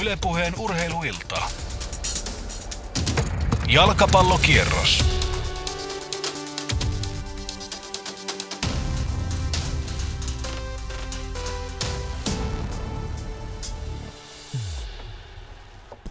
Ylepuheen urheiluilta. Jalkapallokierros.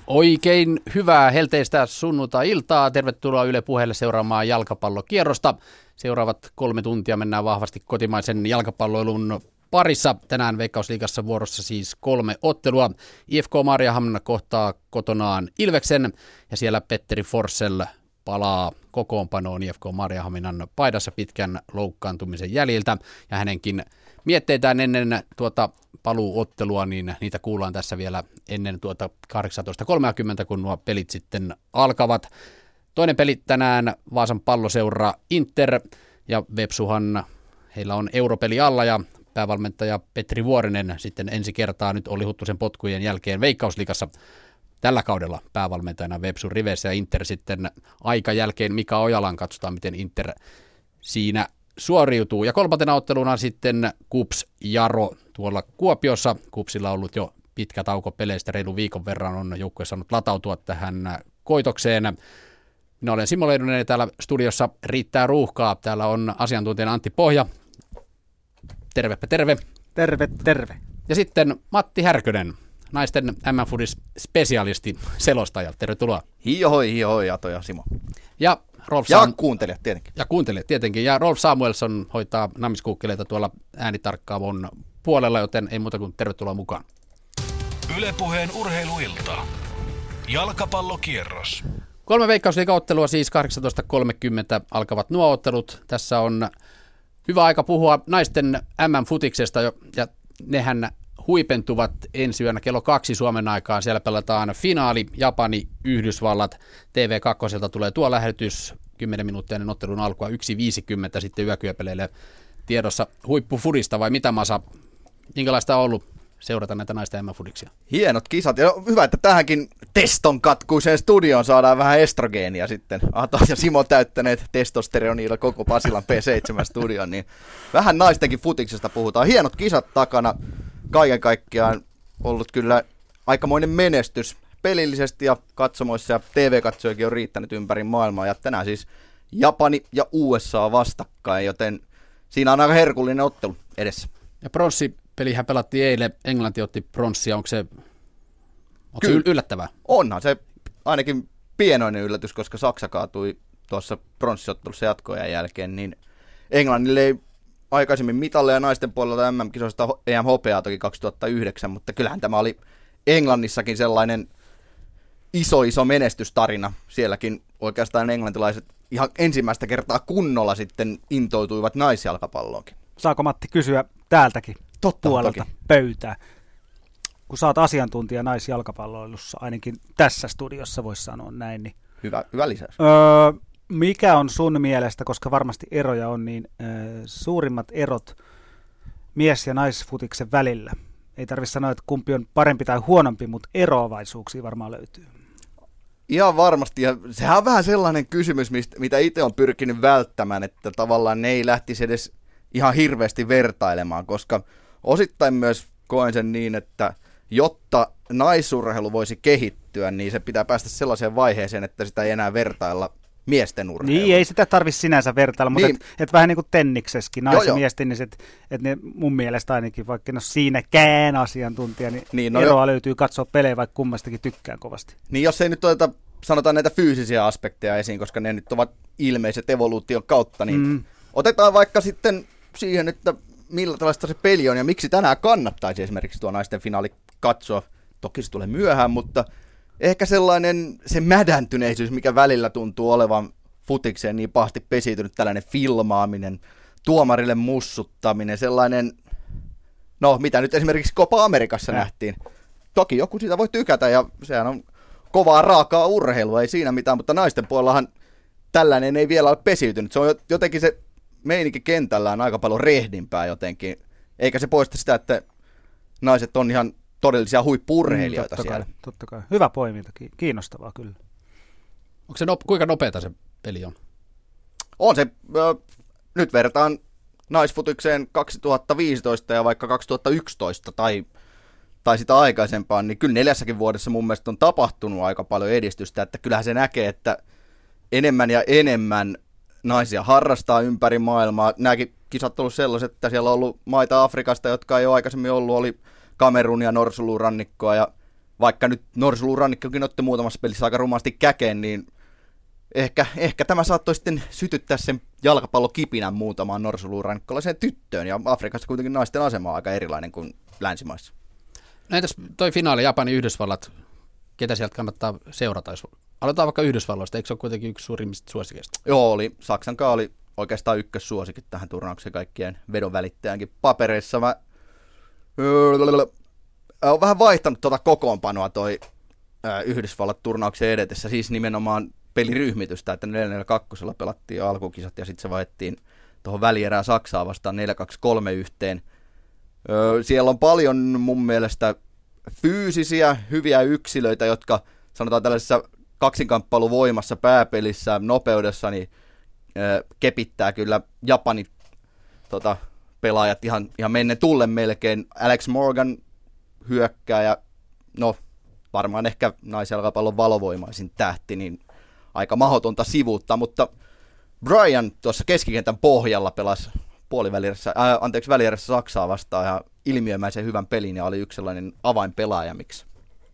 Oikein hyvää helteistä sunnuntai-iltaa. Tervetuloa Yle Puheelle seuraamaan jalkapallokierrosta. Seuraavat kolme tuntia mennään vahvasti kotimaisen jalkapalloilun parissa. Tänään Veikkausliigassa vuorossa siis kolme ottelua. IFK Marjahamna kohtaa kotonaan Ilveksen ja siellä Petteri Forssell palaa kokoonpanoon IFK Marjahaminan paidassa pitkän loukkaantumisen jäljiltä ja hänenkin mietteitään ennen tuota paluuottelua, niin niitä kuullaan tässä vielä ennen tuota 18.30, kun nuo pelit sitten alkavat. Toinen peli tänään Vaasan palloseura Inter ja Vepsuhan, heillä on europeli alla ja päävalmentaja Petri Vuorinen sitten ensi kertaa nyt oli Huttusen potkujen jälkeen Veikkauslikassa tällä kaudella päävalmentajana Vepsun riveissä ja Inter sitten aika jälkeen Mika Ojalan katsotaan miten Inter siinä suoriutuu. Ja kolmantena otteluna sitten Kups Jaro tuolla Kuopiossa. Kupsilla on ollut jo pitkä tauko peleistä, reilu viikon verran on joukkue saanut latautua tähän koitokseen. Minä olen Simo Leidunen ja täällä studiossa riittää ruuhkaa. Täällä on asiantuntijana Antti Pohja. Tervepä terve. Terve, terve. Ja sitten Matti Härkönen, naisten m Foodis spesialisti, selostaja. Tervetuloa. Hiihoi, hiihoi, Ato ja Simo. Ja Rolf Ja Sam- kuuntelijat tietenkin. ja kuuntelijat tietenkin. Ja Rolf Samuelson hoitaa namiskuukkeleita tuolla äänitarkkaavon puolella, joten ei muuta kuin tervetuloa mukaan. Ylepuheen urheiluilta. Jalkapallokierros. Kolme veikkausliikaottelua siis 18.30 alkavat nuo ottelut. Tässä on hyvä aika puhua naisten MM-futiksesta ja nehän huipentuvat ensi yönä kello kaksi Suomen aikaan. Siellä pelataan finaali Japani, Yhdysvallat. TV2 tulee tuo lähetys 10 minuuttia ennen ottelun alkua 1.50 sitten yökyöpeleille tiedossa huippufudista vai mitä Masa? Minkälaista on ollut seurata näitä naisten MM-fudiksia? Hienot kisat. Ja hyvä, että tähänkin teston katkuiseen studioon saadaan vähän estrogeenia sitten. Ato ja Simo täyttäneet testosteronilla koko Pasilan P7-studion, niin vähän naistenkin futiksesta puhutaan. Hienot kisat takana. Kaiken kaikkiaan ollut kyllä aikamoinen menestys pelillisesti ja katsomoissa ja TV-katsojakin on riittänyt ympäri maailmaa. Ja tänään siis Japani ja USA vastakkain, joten siinä on aika herkullinen ottelu edessä. Ja pronssipelihän pelattiin eilen, Englanti otti pronssia, onko se, onko se Kyllä. yl- yllättävää? Onhan se ainakin pienoinen yllätys, koska Saksa kaatui tuossa pronssiottelussa jatkojen jälkeen, niin Englannille ei aikaisemmin mitalleja naisten puolelta MM-kisoista ho- EM hopeaa toki 2009, mutta kyllähän tämä oli Englannissakin sellainen iso iso menestystarina. Sielläkin oikeastaan englantilaiset ihan ensimmäistä kertaa kunnolla sitten intoutuivat naisjalkapalloonkin. Saako Matti kysyä täältäkin Totta puolelta toki. pöytää? Kun oot asiantuntija naisjalkapalloilussa, ainakin tässä studiossa voisi sanoa näin, niin Hyvä, hyvä lisäys. öö, mikä on sun mielestä, koska varmasti eroja on, niin öö, suurimmat erot mies- ja naisfutiksen välillä? Ei tarvitse sanoa, että kumpi on parempi tai huonompi, mutta eroavaisuuksia varmaan löytyy. Ihan varmasti, ja sehän on vähän sellainen kysymys, mistä, mitä itse on pyrkinyt välttämään, että tavallaan ne ei lähtisi edes ihan hirveästi vertailemaan, koska osittain myös koen sen niin, että jotta naisurheilu voisi kehittyä, niin se pitää päästä sellaiseen vaiheeseen, että sitä ei enää vertailla miesten urheiluun. Niin, ei sitä tarvi sinänsä vertailla, mutta Niin. et, et vähän niin kuin tenniksessäkin, Joo, nais- ja miesten, niin et, et ne mun mielestä ainakin, vaikka ole siinäkään asiantuntija, niin, Niin, no no eroa jo- löytyy katsoa pelejä, vaikka kummastakin tykkään kovasti. Niin jos ei nyt oteta, sanotaan näitä fyysisiä aspekteja esiin, koska ne nyt ovat ilmeiset evoluution kautta, niin. Mm. otetaan vaikka sitten siihen, että millä tällaista se peli on ja miksi tänään kannattaisi esimerkiksi tuo naisten finaali katsoa. Toki se tulee myöhään, mutta ehkä sellainen se mädäntyneisyys, mikä välillä tuntuu olevan futikseen niin pahasti pesiytynyt, tällainen filmaaminen, tuomarille mussuttaminen, sellainen, no mitä nyt esimerkiksi Copa Amerikassa nähtiin. Toki joku siitä voi tykätä ja sehän on kovaa raakaa urheilua, ei siinä mitään, mutta naisten puolellahan tällainen ei vielä ole pesiytynyt. Se on jo- jotenkin se meininki kentällään aika paljon rehdimpää jotenkin, eikä se poista sitä, että naiset on ihan todellisia huippuurheilijoita Mm, totta siellä. Kai, totta kai. Hyvä poiminta, ki- kiinnostavaa kyllä. Onko se nop- kuinka nopeata se peli on? On se, ö, nyt vertaan naisfutikseen 2015 ja vaikka 2011 tai, tai sitä aikaisempaan, niin kyllä neljässäkin vuodessa mun mielestä on tapahtunut aika paljon edistystä, että kyllähän se näkee, että enemmän ja enemmän naisia harrastaa ympäri maailmaa. Nämäkin kisat on ollut sellaiset, että siellä on ollut maita Afrikasta, jotka ei ole aikaisemmin ollut, oli Kamerun ja Norsulurannikkoa, ja vaikka nyt Norsulurannikkokin otti muutamassa pelissä aika rumasti käkeen, niin ehkä, ehkä tämä saattoi sitten sytyttää sen jalkapallokipinän muutamaan norsulurannikkolaiseen tyttöön, ja Afrikassa kuitenkin naisten asema on aika erilainen kuin länsimaissa. No entäs toi finaali Japani Yhdysvallat, ketä sieltä kannattaa seurata? Jos aloitetaan vaikka Yhdysvalloista, eikö se ole kuitenkin yksi suurimmista suosikeista? Joo, oli. Saksan oli oikeastaan ykkössuosikin tähän turnaukseen kaikkien vedon välittäjänkin papereissa. Mä on vähän vaihtanut tuota kokoonpanoa toi Yhdysvallat-turnauksen edetessä, siis nimenomaan peliryhmitystä, että 4-4-2 pelattiin alkukisat ja sitten se vaihdettiin tuohon välierään Saksaa vastaan 4-2-3 yhteen. Siellä on paljon mun mielestä fyysisiä, hyviä yksilöitä, jotka sanotaan tällaisessa kaksinkamppailuvoimassa, pääpelissä, nopeudessa, niin kepittää kyllä Japanin tota, pelaajat ihan, ihan menne tulle melkein. Alex Morgan hyökkää ja no varmaan ehkä naisjalkapallon valovoimaisin tähti, niin aika mahdotonta sivuutta, mutta Brian tuossa keskikentän pohjalla pelasi puolivälierässä, ää, anteeksi, välierässä Saksaa vastaan ja ilmiömäisen hyvän pelin ja oli yksi sellainen avainpelaaja, miksi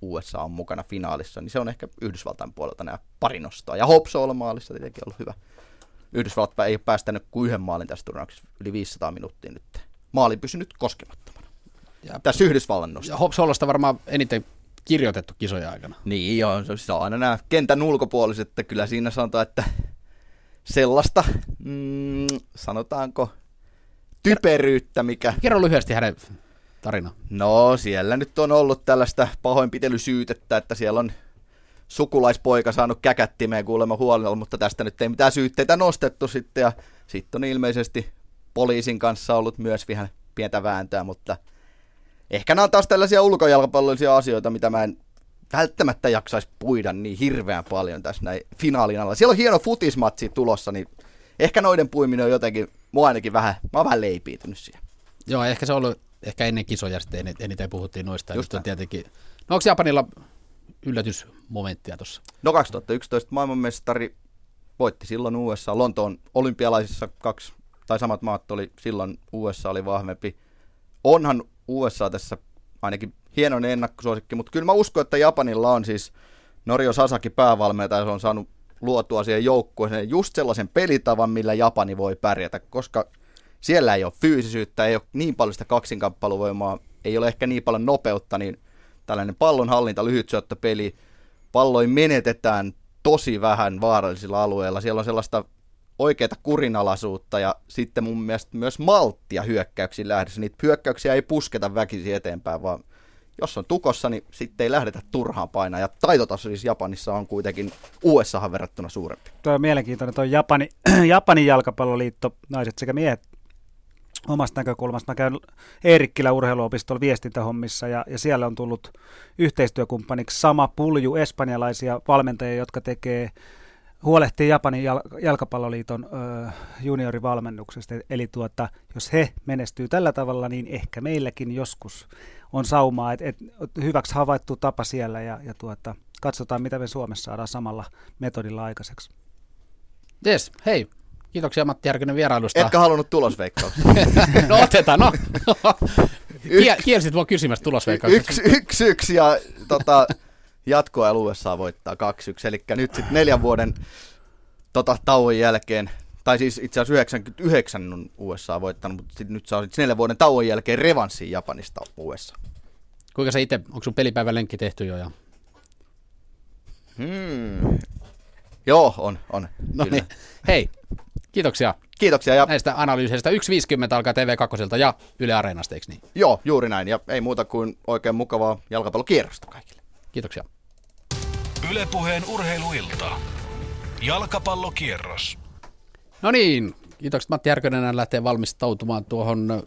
USA on mukana finaalissa, niin se on ehkä Yhdysvaltain puolelta nämä pari nostoa. Ja Hopso on maalissa tietenkin ollut hyvä. Yhdysvallat ei ole päästänyt kuin yhden maalin tässä turnauksessa, yli 500 minuuttia nyt. Maali pysynyt koskemattomana. Ja, tässä Yhdysvallan nosto. Ja Hopsolosta varmaan eniten kirjoitettu kisoja aikana. Niin joo, se on aina nämä kentän ulkopuoliset, että kyllä siinä sanotaan, että sellaista, mm, sanotaanko, typeryyttä, mikä... Kerro lyhyesti hänen tarina. No, siellä nyt on ollut tällaista pahoinpitelysyytettä, että siellä on sukulaispoika saanut käkättimeen kuulemma huolella, mutta tästä nyt ei mitään syytteitä nostettu sitten, ja sitten on ilmeisesti poliisin kanssa ollut myös vähän pientä vääntöä, mutta ehkä nämä on taas tällaisia ulkojalkapallollisia asioita, mitä mä en välttämättä jaksaisi puida niin hirveän paljon tässä näin finaalin alla. Siellä on hieno futismatsi tulossa, niin ehkä noiden puiminen on jotenkin, mua ainakin vähän, mä oon vähän leipiitynyt siihen. Joo, ehkä se on ollut ehkä ennen kisoja sitten eniten puhuttiin noista. Just on tietenkin, no onko Japanilla yllätysmomenttia tuossa? No 2011 maailmanmestari voitti silloin USA. Lontoon olympialaisissa kaksi tai samat maat oli silloin USA oli vahvempi. Onhan USA tässä ainakin hienoinen ennakkosuosikki, mutta kyllä mä uskon, että Japanilla on siis Norio Sasaki päävalmentaja, se on saanut luotua siihen joukkueeseen just sellaisen pelitavan, millä Japani voi pärjätä, koska siellä ei ole fyysisyyttä, ei ole niin paljon sitä kaksinkamppailuvoimaa, ei ole ehkä niin paljon nopeutta, niin tällainen pallonhallinta, lyhyt peli, palloin menetetään tosi vähän vaarallisilla alueilla. Siellä on sellaista oikeaa kurinalaisuutta ja sitten mun mielestä myös malttia hyökkäyksiin lähdössä. Niitä hyökkäyksiä ei pusketa väkisin eteenpäin, vaan jos on tukossa, niin sitten ei lähdetä turhaan painaa. Ja taitotaso siis Japanissa on kuitenkin USAhan verrattuna suurempi. Tuo on mielenkiintoinen, tuo Japani, Japanin jalkapalloliitto, naiset sekä miehet omasta näkökulmasta. Mä käyn Eerikkilä urheiluopistolla viestintähommissa ja, ja siellä on tullut yhteistyökumppaniksi sama pulju espanjalaisia valmentajia, jotka tekee huolehtii Japanin jal- jalkapalloliiton ö, juniorivalmennuksesta. Eli tuota, jos he menestyy tällä tavalla, niin ehkä meilläkin joskus on saumaa, että et, hyväksi havaittu tapa siellä ja, ja tuota, katsotaan, mitä me Suomessa saadaan samalla metodilla aikaiseksi. Yes, hei. Kiitoksia Matti Järkynen vierailusta. Etkä halunnut tulosveikkauksia? no otetaan, no. Yks, Kielsit mua kysymästä tulosveikkauksesta. Yksi, yksi, yksi ja tota, jatkoa USA voittaa 2-1. Eli nyt sitten neljän vuoden tota, tauon jälkeen tai siis itse asiassa 99 on USA voittanut, mutta sit nyt saa siis neljän vuoden tauon jälkeen revanssi Japanista USA. Kuinka sä itse, onko sun pelipäivän lenkki tehty jo? Ja... Hmm. Joo, on, on. No niin. Hei, kiitoksia. Kiitoksia. Ja... Näistä analyyseistä 1.50 alkaa TV2 ja Yle Areenasta, eikö niin? Joo, juuri näin. Ja ei muuta kuin oikein mukavaa jalkapallokierrosta kaikille. Kiitoksia. Ylepuheen urheiluilta. Jalkapallokierros. No niin, kiitokset Matti Järkönen lähtee valmistautumaan tuohon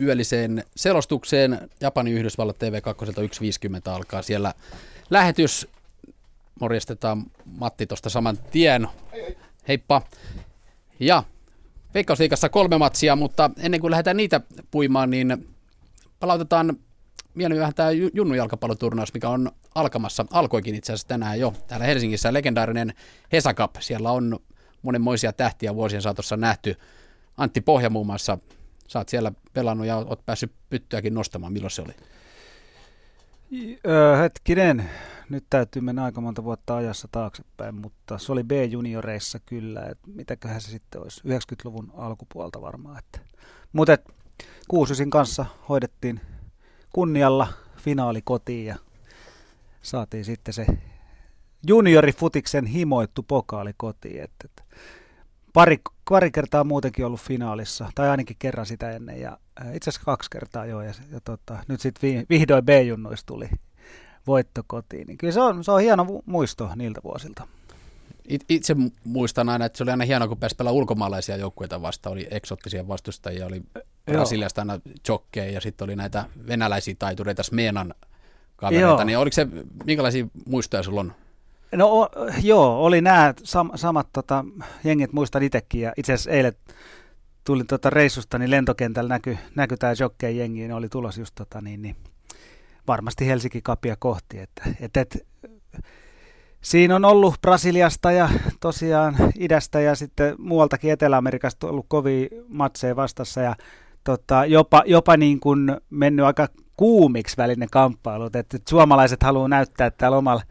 yölliseen selostukseen. Japani Yhdysvallat TV2 1.50 alkaa siellä lähetys. Morjestetaan Matti tuosta saman tien. Heippa. Ja Veikkausliikassa kolme matsia, mutta ennen kuin lähdetään niitä puimaan, niin palautetaan mieleen vähän tämä Junnu jalkapalloturnaus, mikä on alkamassa, alkoikin itse asiassa tänään jo täällä Helsingissä, legendaarinen Hesa Cup. Siellä on monenmoisia tähtiä vuosien saatossa nähty. Antti Pohja muun muassa, sä oot siellä pelannut ja oot päässyt pyttyäkin nostamaan. Milloin se oli? Öö, hetkinen, nyt täytyy mennä aika monta vuotta ajassa taaksepäin, mutta se oli B-junioreissa kyllä, että mitäköhän se sitten olisi, 90-luvun alkupuolta varmaan. Että. Mutta Kuusisin kanssa hoidettiin kunnialla finaali kotiin ja saatiin sitten se juniorifutiksen himoittu pokaali kotiin. Että, että pari, pari kertaa muutenkin ollut finaalissa, tai ainakin kerran sitä ennen, ja itse asiassa kaksi kertaa jo, ja, ja tota, nyt sitten vihdoin B-junnuista tuli voitto kotiin. Niin kyllä se on, se on hieno muisto niiltä vuosilta. Itse muistan aina, että se oli aina hienoa, kun pääsi ulkomaalaisia joukkueita vastaan. Oli eksottisia vastustajia, oli Brasiliasta aina jokkeja ja sitten oli näitä venäläisiä taitureita, Smeenan kavereita. Joo. Niin oliko se, minkälaisia muistoja sulla on? No o, joo, oli nämä sam, samat tota, jengit, muistan itsekin. Ja itse asiassa eilen tulin tota reissusta, niin lentokentällä näkyi näky tämä jokkeen jengi, ne oli tulos just tota, niin, niin, varmasti Helsinki kapia kohti. Että, et, et, siinä on ollut Brasiliasta ja tosiaan idästä ja sitten muualtakin Etelä-Amerikasta ollut kovia matseja vastassa ja tota, jopa, jopa niin kuin mennyt aika kuumiksi välinen kamppailut, että suomalaiset haluaa näyttää täällä omalla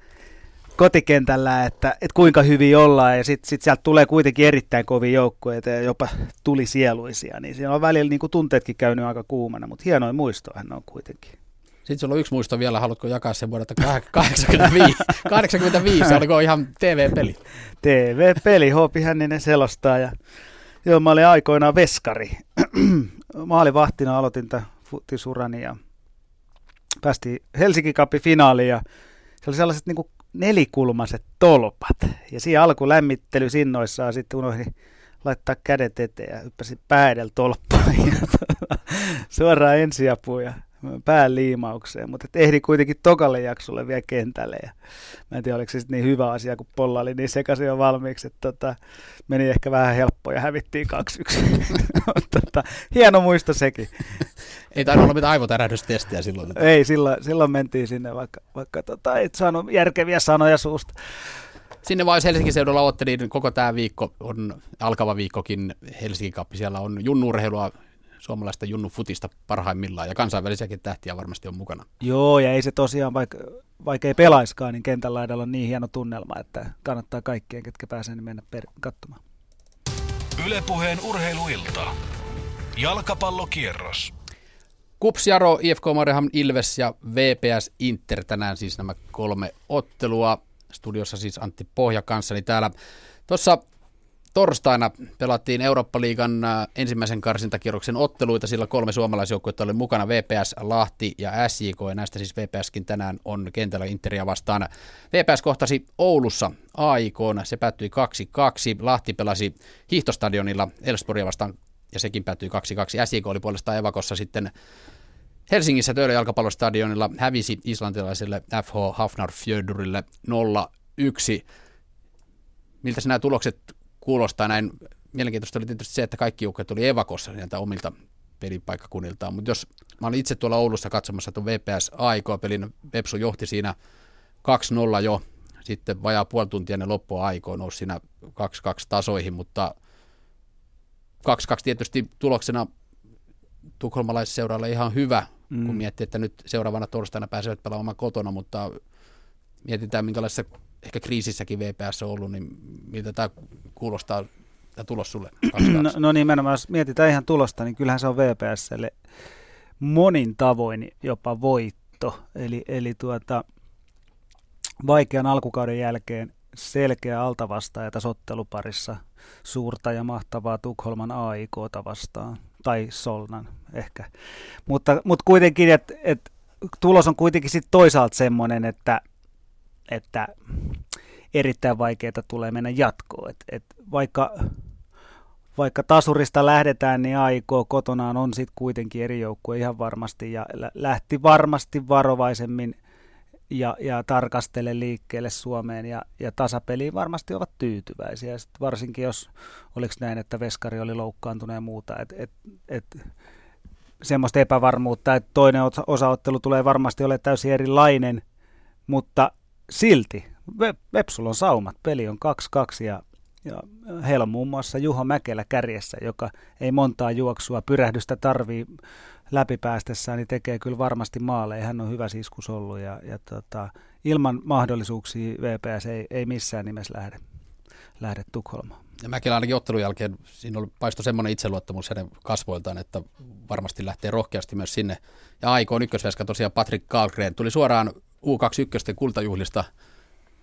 kotikentällä, että, että kuinka hyvin ollaan ja sitten sit sieltä tulee kuitenkin erittäin kovia joukkueita ja jopa tuli sieluisia, niin siinä on välillä niin kuin tunteetkin käynyt aika kuumana, mutta hienoin muistohan on kuitenkin. Sitten sulla on yksi muisto vielä, haluatko jakaa sen vuodelta 85? 85, oliko ihan TV-peli? TV-peli, Hoopi Hänninen selostaa ja joo, mä olin aikoinaan veskari. Maalivahtina aloitin tämän futisurani ja päästiin Helsinki Cupin finaaliin ja se oli sellaiset niin nelikulmaiset tolpat. Ja siinä alku lämmittely sinnoissaan sitten unohdin laittaa kädet eteen ja hyppäsin päädellä tolppaan ja suoraan ensiapuun ja pään liimaukseen, mutta ehdi kuitenkin tokalle jaksolle vielä kentälle. Ja mä en tiedä, oliko se niin hyvä asia, kun Polla oli niin sekaisin jo valmiiksi, että tota, meni ehkä vähän helppoa ja hävittiin 2-1. tota, hieno muisto sekin. Ei tainnut olla mitään aivotärähdystestiä silloin. Ei, silloin, silloin mentiin sinne, vaikka, vaikka tota, et saanut järkeviä sanoja suusta. Sinne vaan Helsingin seudulla ottelin koko tämä viikko, on alkava viikkokin Helsingin kappi. Siellä on junnurheilua, suomalaista junnu futista parhaimmillaan ja kansainvälisiäkin tähtiä varmasti on mukana. Joo, ja ei se tosiaan, vaikka, vaikka ei pelaiskaan, niin kentän laidalla on niin hieno tunnelma, että kannattaa kaikkien, ketkä pääsee, niin mennä per- katsomaan. Ylepuheen urheiluilta. Jalkapallokierros. Kups Jaro, IFK Mariham Ilves ja VPS Inter tänään siis nämä kolme ottelua. Studiossa siis Antti Pohja kanssani täällä. Tuossa torstaina pelattiin Eurooppa-liigan äh, ensimmäisen karsintakierroksen otteluita, sillä kolme suomalaisjoukkuetta oli mukana, VPS, Lahti ja SJK, ja näistä siis VPSkin tänään on kentällä Interia vastaan. VPS kohtasi Oulussa AIK, se päättyi 2-2, Lahti pelasi hiihtostadionilla Elfsborgia vastaan, ja sekin päättyi 2-2, SJK oli puolestaan Evakossa sitten Helsingissä Töölön jalkapallostadionilla. Hävisi islantilaiselle FH Hafnarfjördurille 0-1. Miltä nämä tulokset kuulostaa näin. Mielenkiintoista oli tietysti se, että kaikki joukkueet tuli evakossa niiltä omilta pelipaikkakunniltaan, mutta jos mä olin itse tuolla Oulussa katsomassa tuon VPS AIK-pelin, Vepsu johti siinä 2-0 jo, sitten vajaa puoli tuntia ne loppua aikoa nousi siinä 2-2 tasoihin, mutta 2-2 tietysti tuloksena tukholmalaisseuraalle ihan hyvä, mm. kun miettii, että nyt seuraavana torstaina pääsevät pelaamaan kotona, mutta mietitään minkälaisessa ehkä kriisissäkin VPS on ollut, niin miltä tämä kuulostaa tämä tulos sulle? No, no nimenomaan, jos mietitään ihan tulosta, niin kyllähän se on VPSlle monin tavoin jopa voitto. Eli, eli tuota, vaikean alkukauden jälkeen selkeä altavastaaja tässä otteluparissa suurta ja mahtavaa Tukholman AIKta vastaan, tai Solnan ehkä. Mutta, mutta kuitenkin, että et, tulos on kuitenkin sit toisaalta semmoinen, että että erittäin vaikeaa tulee mennä jatkoon. Et, et vaikka, vaikka tasurista lähdetään, niin AIK kotonaan on sitten kuitenkin eri joukkue ihan varmasti ja lähti varmasti varovaisemmin ja, ja tarkastele liikkeelle Suomeen ja, ja tasapeliin varmasti ovat tyytyväisiä. Sit varsinkin jos, oliko näin, että Veskari oli loukkaantunut ja muuta, että et, et, semmoista epävarmuutta, että toinen osaottelu tulee varmasti ole täysin erilainen, mutta silti Vepsulla on saumat. Peli on 2-2 ja, ja heillä on muun muassa Juho Mäkelä kärjessä, joka ei montaa juoksua pyrähdystä tarvii läpipäästessään, niin tekee kyllä varmasti maaleja. Hän on hyvä siskus ollut ja, ja tota, ilman mahdollisuuksia VPS ei, ei missään nimessä lähde, lähde Tukholmaan. Ja Mäkelä ainakin ottelun jälkeen, siinä oli paisto semmoinen itseluottamus hänen kasvoiltaan, että varmasti lähtee rohkeasti myös sinne. Ja aikoon ykkösveska tosiaan Patrick Kalgren tuli suoraan U21 kultajuhlista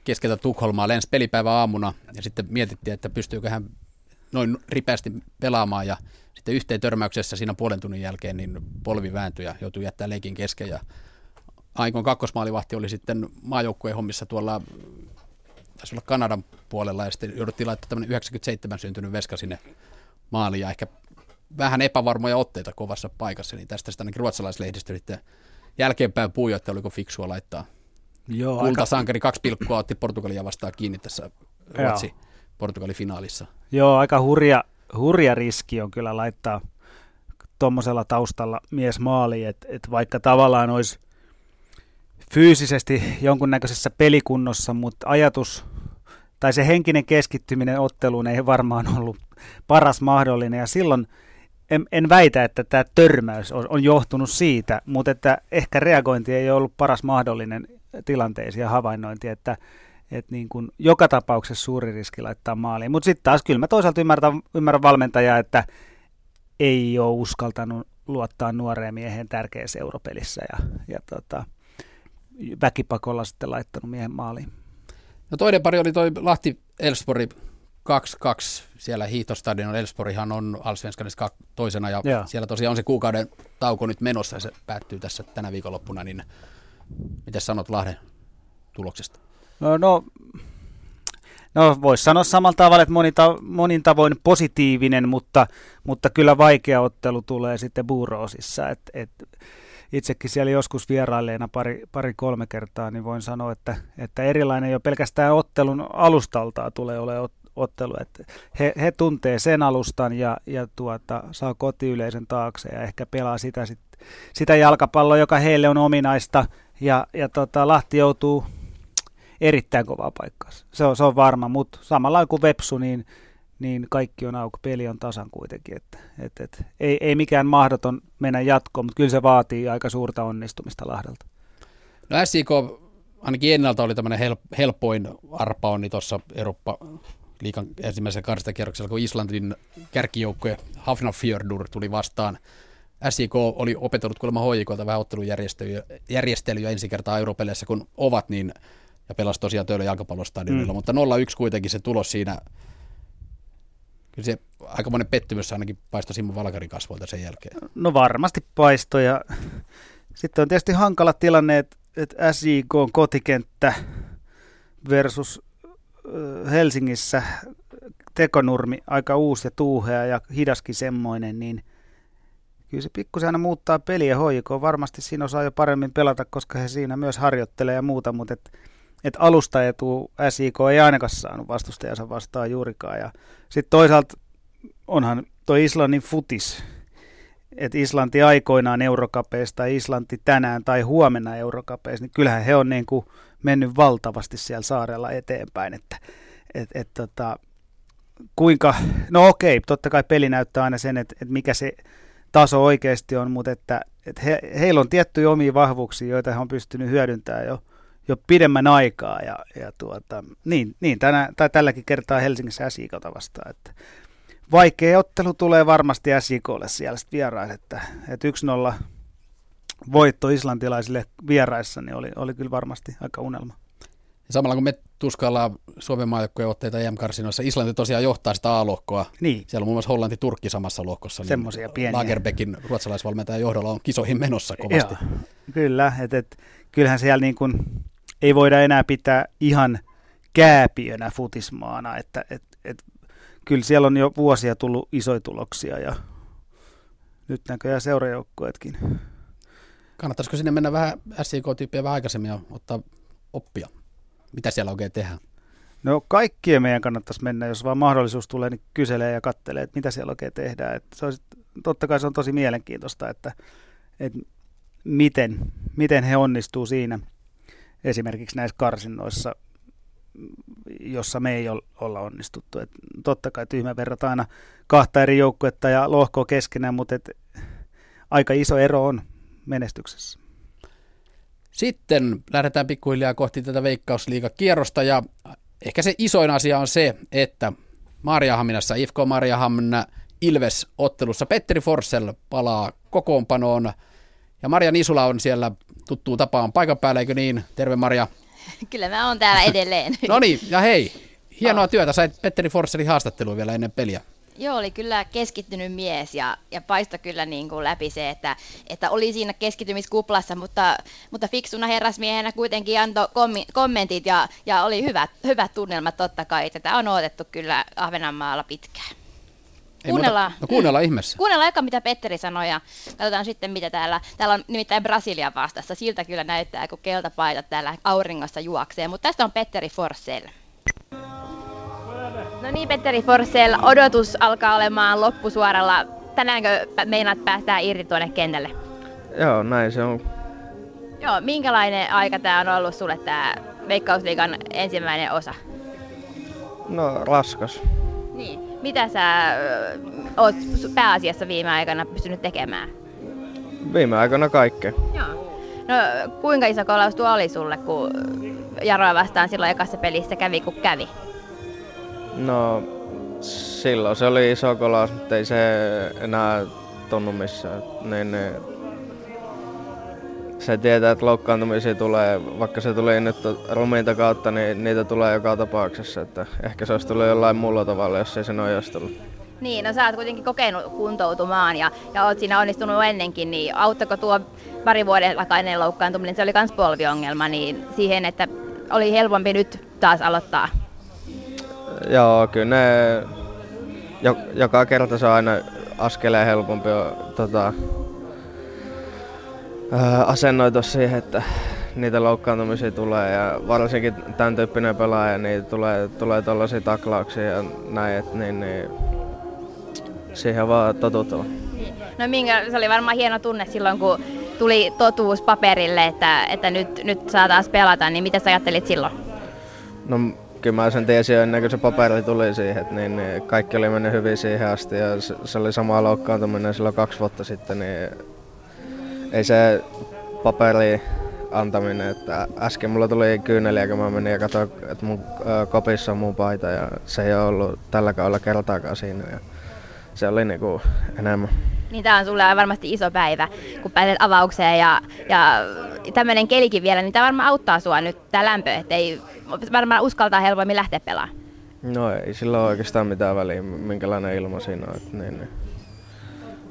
keskeltä Tukholmaa, lensi pelipäivä aamuna ja sitten mietittiin, että pystyykö hän noin ripeästi pelaamaan ja sitten yhteen törmäyksessä siinä puolen tunnin jälkeen niin polvi vääntyi ja joutui jättää leikin kesken ja Aikon kakkosmaalivahti oli sitten maajoukkueen hommissa tuolla taisi olla Kanadan puolella ja sitten jouduttiin laittaa tämmöinen 97 syntynyt veska sinne maaliin ja ehkä vähän epävarmoja otteita kovassa paikassa, niin tästä sitten ainakin ruotsalaislehdistö sitten jälkeenpäin puhui, että oliko fiksua laittaa. Joo, Kultasankari aika... kaksi pilkkua otti Portugalia vastaan kiinni tässä Ruotsi Portugalin finaalissa. Joo, aika hurja, hurja riski on kyllä laittaa tuommoisella taustalla mies maaliin, että et vaikka tavallaan olisi fyysisesti jonkunnäköisessä pelikunnossa, mutta ajatus tai se henkinen keskittyminen otteluun ei varmaan ollut paras mahdollinen. Ja silloin en, en väitä, että tämä törmäys on, on johtunut siitä, mutta että ehkä reagointi ei ollut paras mahdollinen tilanteisiin ja havainnointi, että, että niin kuin joka tapauksessa suuri riski laittaa maaliin. Mutta sitten taas kyllä mä toisaalta ymmärrän, ymmärrän valmentajaa, että ei ole uskaltanut luottaa nuoreen miehen tärkeässä europelissä ja, ja tota, väkipakolla sitten laittanut miehen maaliin. No toinen pari oli toi Lahti Elspori 2-2 siellä Hiihtostadion. Elsporihan on Allsvenskanissa toisena ja Joo. siellä tosiaan on se kuukauden tauko nyt menossa ja se päättyy tässä tänä viikonloppuna, niin Miten sanot Lahden tuloksesta? No, no, no voisi sanoa samalla tavalla, että monin, ta- monin tavoin positiivinen, mutta, mutta kyllä vaikea ottelu tulee sitten Buuroosissa. Et, et, itsekin siellä joskus vierailleena pari, pari kolme kertaa, niin voin sanoa, että, että erilainen jo pelkästään ottelun alustaltaa tulee olemaan ottelu. Että he, he tuntee sen alustan ja, ja tuota, saa kotiyleisen taakse ja ehkä pelaa sitä, sit, sitä jalkapalloa, joka heille on ominaista – ja, ja tota, Lahti joutuu erittäin kovaa paikkaa. Se on, se on varma, mutta samalla kuin Vepsu, niin, niin kaikki on auki, peli on tasan kuitenkin. Että, et, et, ei, ei mikään mahdoton mennä jatkoon, mutta kyllä se vaatii aika suurta onnistumista Lahdelta. No SIK ainakin ennalta oli tämmöinen hel, helpoin arpaonni tuossa Eurooppa liikan ensimmäisellä kahdesta kierroksella, kun Islantin kärkijoukkue Hafnarfjördur tuli vastaan – SIK oli opetellut kuulemma hoikolta vähän ottelujärjestelyjä järjestelyjä ensi kertaa Euroopeleissa, kun ovat, niin ja pelasi tosiaan Töölön jalkapallostadionilla, mm. mutta 0-1 kuitenkin se tulos siinä, kyllä se monen pettymys ainakin paistoi Simon Valkarin kasvoilta sen jälkeen. No varmasti paisto ja sitten on tietysti hankala tilanne, että, että SIK on kotikenttä versus Helsingissä tekonurmi aika uusi ja tuuhea ja hidaskin semmoinen, niin kyllä se pikkusen aina muuttaa peliä hoikoon. Varmasti siinä osaa jo paremmin pelata, koska he siinä myös harjoittelee ja muuta, mutta et, et alusta etu SIK ei ainakaan saanut vastustajansa vastaan juurikaan. Ja sitten toisaalta onhan tuo Islannin futis, että Islanti aikoinaan eurokapeista, Islanti tänään tai huomenna eurokapeista, niin kyllähän he on niin kuin mennyt valtavasti siellä saarella eteenpäin, että et, et, tota, kuinka, no okei, totta kai peli näyttää aina sen, että, että mikä se taso oikeasti on, mutta että, että he, heillä on tiettyjä omia vahvuuksia, joita he on pystynyt hyödyntämään jo, jo pidemmän aikaa. Ja, ja tuota, niin, niin tänä, tai tälläkin kertaa Helsingissä SIKota vastaan. Että vaikea ottelu tulee varmasti SIKlle siellä vieraissa, että, että 1-0 voitto islantilaisille vieraissa niin oli, oli kyllä varmasti aika unelma. Ja samalla kun me tuskaillaan Suomen maajoukkojen otteita EM-karsinoissa, Islanti tosiaan johtaa sitä A-lohkoa. Niin. Siellä on muun muassa Hollanti-Turkki samassa lohkossa. Semmoisia niin pieniä. Lagerbeckin ruotsalaisvalmentajan johdolla on kisoihin menossa kovasti. Joo, kyllä, että et, kyllähän siellä niin kuin, ei voida enää pitää ihan kääpiönä futismaana, että et, et, kyllä siellä on jo vuosia tullut isoja tuloksia ja nyt näköjään seurajoukkoetkin. Kannattaisiko sinne mennä vähän SIK-tyyppiä vähän aikaisemmin ja ottaa oppia? Mitä siellä oikein tehdään? No kaikkien meidän kannattaisi mennä, jos vaan mahdollisuus tulee, niin kyselee ja katselee, että mitä siellä oikein tehdään. Että se olisi totta kai se on tosi mielenkiintoista, että, että miten, miten he onnistuu siinä esimerkiksi näissä karsinnoissa, jossa me ei olla onnistuttu. Et totta kai tyhmä verrata aina kahta eri joukkuetta ja lohkoa keskenään, mutta et aika iso ero on menestyksessä. Sitten lähdetään pikkuhiljaa kohti tätä veikkausliigakierrosta ja ehkä se isoin asia on se, että Marjahaminassa, IFK Marjahamina Ilves ottelussa Petteri Forssell palaa kokoonpanoon ja Marja Nisula on siellä tuttuun tapaan paikan päällä, eikö niin? Terve Marja. Kyllä mä oon täällä edelleen. no niin, ja hei, hienoa oh. työtä. Sait Petteri Forssellin haastattelua vielä ennen peliä. Joo, oli kyllä keskittynyt mies ja, ja paistoi kyllä niin kuin läpi se, että, että oli siinä keskittymiskuplassa, mutta, mutta fiksuna herrasmiehenä kuitenkin antoi kommentit ja, ja oli hyvät, hyvät tunnelmat totta kai. Tätä on odotettu kyllä Ahvenanmaalla pitkään. Kuunnellaan. Muuta, no kuunnellaan ihmeessä. Kuunnellaan aika mitä Petteri sanoi ja katsotaan sitten mitä täällä. Täällä on nimittäin Brasilia vastassa. Siltä kyllä näyttää, kun keltapaita täällä auringossa juoksee. Mutta tästä on Petteri Forsell. No niin, Petteri Forsell, odotus alkaa olemaan loppusuoralla. Tänäänkö meinaat päästää irti tuonne kentälle? Joo, näin se on. Joo, minkälainen aika tämä on ollut sulle tämä Veikkausliigan ensimmäinen osa? No, raskas. Niin. Mitä sä ö, oot pääasiassa viime aikana pystynyt tekemään? Viime aikana kaikkea. Joo. No, kuinka iso kolaus tuo oli sulle, kun Jaroa vastaan silloin ekassa pelissä kävi, kun kävi? No, silloin se oli iso kolaus, mutta ei se enää tunnu missään. Niin, niin, se tietää, että loukkaantumisia tulee, vaikka se tuli nyt rumiinta kautta, niin niitä tulee joka tapauksessa. Että ehkä se olisi tullut jollain muulla tavalla, jos ei se tullut. Niin, no sä oot kuitenkin kokenut kuntoutumaan ja, ja oot siinä onnistunut ennenkin, niin auttako tuo pari vuoden takainen loukkaantuminen, se oli myös polviongelma, niin siihen, että oli helpompi nyt taas aloittaa? Joo, kyllä ne jo, joka kerta se on aina askeleen helpompi tota, asennoitua siihen, että niitä loukkaantumisia tulee ja varsinkin tämän tyyppinen pelaaja, niin tulee, tulee tuollaisia taklauksia ja näin, että niin, niin siihen vaan totutua. No minkä, se oli varmaan hieno tunne silloin, kun tuli totuus paperille, että, että nyt, nyt saa taas pelata, niin mitä sä ajattelit silloin? No kyllä mä sen tiesin jo ennen kuin se paperi tuli siihen, että niin, niin kaikki oli mennyt hyvin siihen asti ja se, se oli sama loukkaantuminen silloin kaksi vuotta sitten, niin ei se paperi antaminen, että äsken mulla tuli kyyneliä, kun mä menin ja katsoin, että mun kopissa on mun paita ja se ei ole ollut tällä kaudella kertaakaan siinä ja se oli niinku enemmän. Niin tää on sulle varmasti iso päivä, kun pääset avaukseen ja, ja tämmönen kelikin vielä, niin tää varmaan auttaa sua nyt tää lämpö, että ei varmaan uskaltaa helpommin lähteä pelaamaan. No ei sillä ole oikeastaan mitään väliä, minkälainen ilma siinä on. Että niin, niin.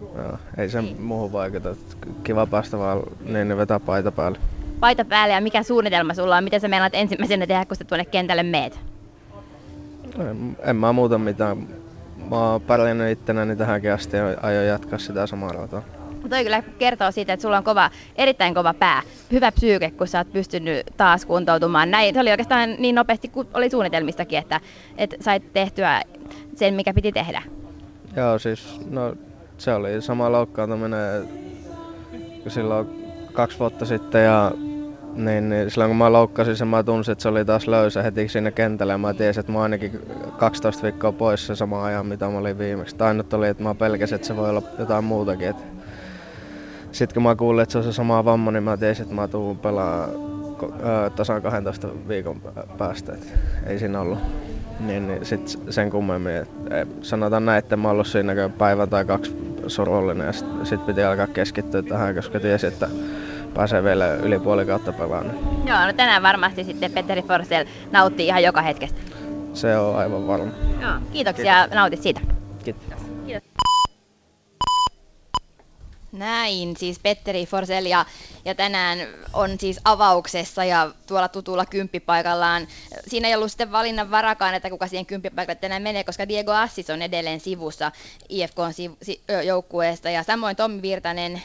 No, ei se niin. muuhun vaikuta. Kiva päästä vaan niin, vetää paita päälle. Paita päälle ja mikä suunnitelma sulla on? Miten sä meinaat ensimmäisenä tehdä, kun sä tuonne kentälle meet? En, en mä muuta mitään. Mä oon pärjännyt ittenäni tähänkin asti ja aion jatkaa sitä samaa rataa. Toi kyllä kertoo siitä, että sulla on kova, erittäin kova pää, hyvä psyyke, kun sä oot pystynyt taas kuntoutumaan. Näin, se oli oikeastaan niin nopeasti kuin oli suunnitelmistakin, että, että sait tehtyä sen, mikä piti tehdä. Joo, siis no, se oli sama loukkaantuminen kuin silloin kaksi vuotta sitten ja niin, niin silloin kun mä loukkasin sen, mä tunsin, että se oli taas löysä heti sinne kentälle. Mä tiesin, että mä ainakin 12 viikkoa pois se sama ajan, mitä mä olin viimeksi. Ainut oli, että mä pelkäsin, että se voi olla jotain muutakin. Että sitten kun mä kuulin, että se on se sama vamma, niin mä tiesin, että mä tuun pelaa tasan 12 viikon päästä. Et ei siinä ollut niin, niin sit sen kummemmin. Et, et, sanotaan näin, että mä ollut siinä päivä tai kaksi surullinen ja sitten sit piti alkaa keskittyä tähän, koska tiesi, että pääsee vielä yli puoli kautta pelaamaan. Joo, no tänään varmasti sitten Petteri Forsell nauttii ihan joka hetkestä. Se on aivan varma. Joo, kiitoksia, Kiitos. nautit siitä. Kiitos. Kiitos. Näin, siis Petteri Forsell ja, ja tänään on siis avauksessa ja tuolla tutulla kymppipaikallaan. Siinä ei ollut sitten valinnan varakaan, että kuka siihen kymppipaikalle tänään menee, koska Diego Assis on edelleen sivussa IFK-joukkueesta ja samoin Tommi Virtanen,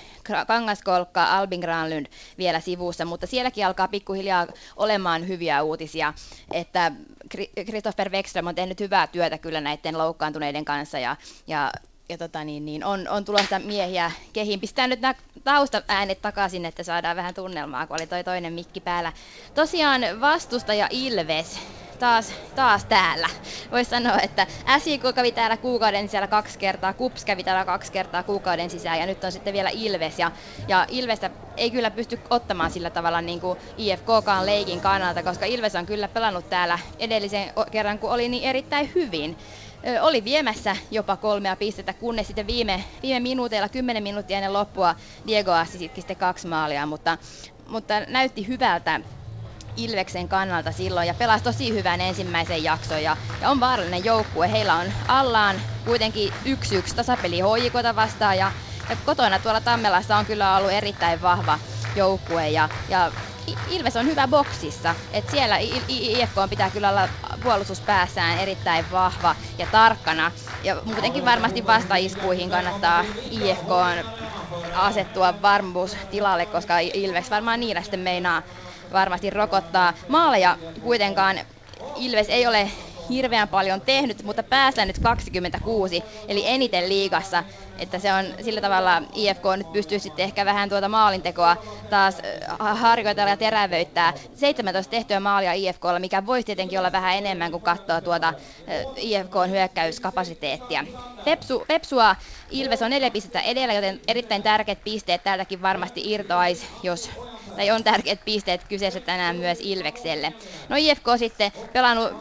Kangaskolkka, Albin Granlund vielä sivussa, mutta sielläkin alkaa pikkuhiljaa olemaan hyviä uutisia, että Christopher Wexström on tehnyt hyvää työtä kyllä näiden loukkaantuneiden kanssa ja, ja ja tota niin, niin on, on tulossa miehiä kehiin. Pistää nyt nämä taustaäänet takaisin, että saadaan vähän tunnelmaa, kun oli toi toinen mikki päällä. Tosiaan vastustaja Ilves taas, taas täällä. Voisi sanoa, että SJK kävi täällä kuukauden sisällä kaksi kertaa, KUPS kävi täällä kaksi kertaa kuukauden sisään ja nyt on sitten vielä Ilves. Ja, ja Ilvestä ei kyllä pysty ottamaan sillä tavalla niin kuin IFKkaan leikin kannalta, koska Ilves on kyllä pelannut täällä edellisen kerran, kun oli niin erittäin hyvin oli viemässä jopa kolmea pistettä, kunnes sitten viime, viime minuuteilla, 10 minuuttia ennen loppua, Diego Assi sitten kaksi maalia, mutta, mutta näytti hyvältä Ilveksen kannalta silloin ja pelasi tosi hyvän ensimmäisen jakson ja, ja on vaarallinen joukkue. Heillä on allaan kuitenkin yksi yksi tasapeli hoikota vastaan ja, ja kotona tuolla Tammelassa on kyllä ollut erittäin vahva joukkue ja, ja Ilves on hyvä boksissa, että siellä IFK pitää kyllä olla puolustuspäässään erittäin vahva ja tarkkana. Ja muutenkin varmasti vastaiskuihin kannattaa IFK asettua varmuustilalle, koska Ilves varmaan niillä sitten meinaa varmasti rokottaa. Maaleja kuitenkaan Ilves ei ole hirveän paljon tehnyt, mutta päästään nyt 26, eli eniten liigassa. Että se on sillä tavalla, IFK nyt pystyy sitten ehkä vähän tuota maalintekoa taas harjoitella ja terävöittää. 17 tehtyä maalia IFKlla, mikä voisi tietenkin olla vähän enemmän, kuin katsoa tuota IFKn hyökkäyskapasiteettia. Pepsu, Pepsua Ilves on neljä pistettä edellä, joten erittäin tärkeät pisteet täältäkin varmasti irtoaisi, jos tai on tärkeät pisteet kyseessä tänään myös Ilvekselle. No IFK sitten pelannut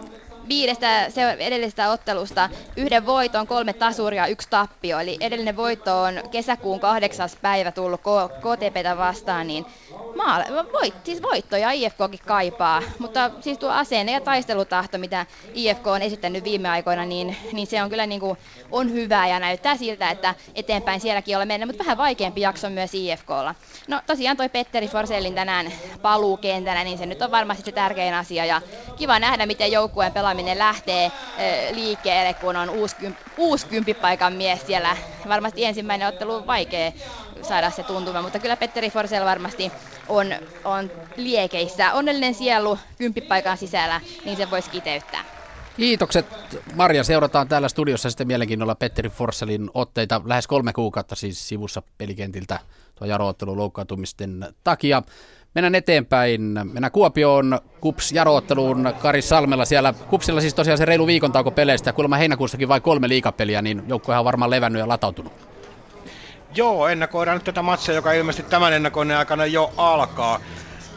viidestä edellisestä ottelusta yhden voiton, kolme tasuria, yksi tappio. Eli edellinen voitto on kesäkuun kahdeksas päivä tullut KTPtä vastaan, niin maale, voit, siis voittoja IFKkin kaipaa, mutta siis tuo asenne ja taistelutahto, mitä IFK on esittänyt viime aikoina, niin, niin se on kyllä niin kuin, on hyvä ja näyttää siltä, että eteenpäin sielläkin ole mennyt, mutta vähän vaikeampi jakso myös IFKlla. No tosiaan toi Petteri Forsellin tänään paluu kentällä, niin se nyt on varmasti se tärkein asia ja kiva nähdä, miten joukkueen pelaaminen lähtee liikkeelle, kun on uusi, uusi kymppipaikan mies siellä. Varmasti ensimmäinen ottelu on vaikea saada se tuntuma, mutta kyllä Petteri Forsell varmasti on, on liekeissä. Onnellinen sielu kymppipaikan sisällä, niin se voisi kiteyttää. Kiitokset Marja. Seurataan täällä studiossa sitten mielenkiinnolla Petteri Forsellin otteita lähes kolme kuukautta siis sivussa pelikentiltä tuo jaroottelun loukkaantumisten takia. Mennään eteenpäin. Mennään Kuopioon Kups jarootteluun Kari Salmella. Siellä Kupsilla siis tosiaan se reilu viikon tauko peleistä. Kuulemma heinäkuussakin vain kolme liikapeliä, niin joukkuehan on varmaan levännyt ja latautunut. Joo, ennakoidaan nyt tätä matsia, joka ilmeisesti tämän ennakoinnin aikana jo alkaa.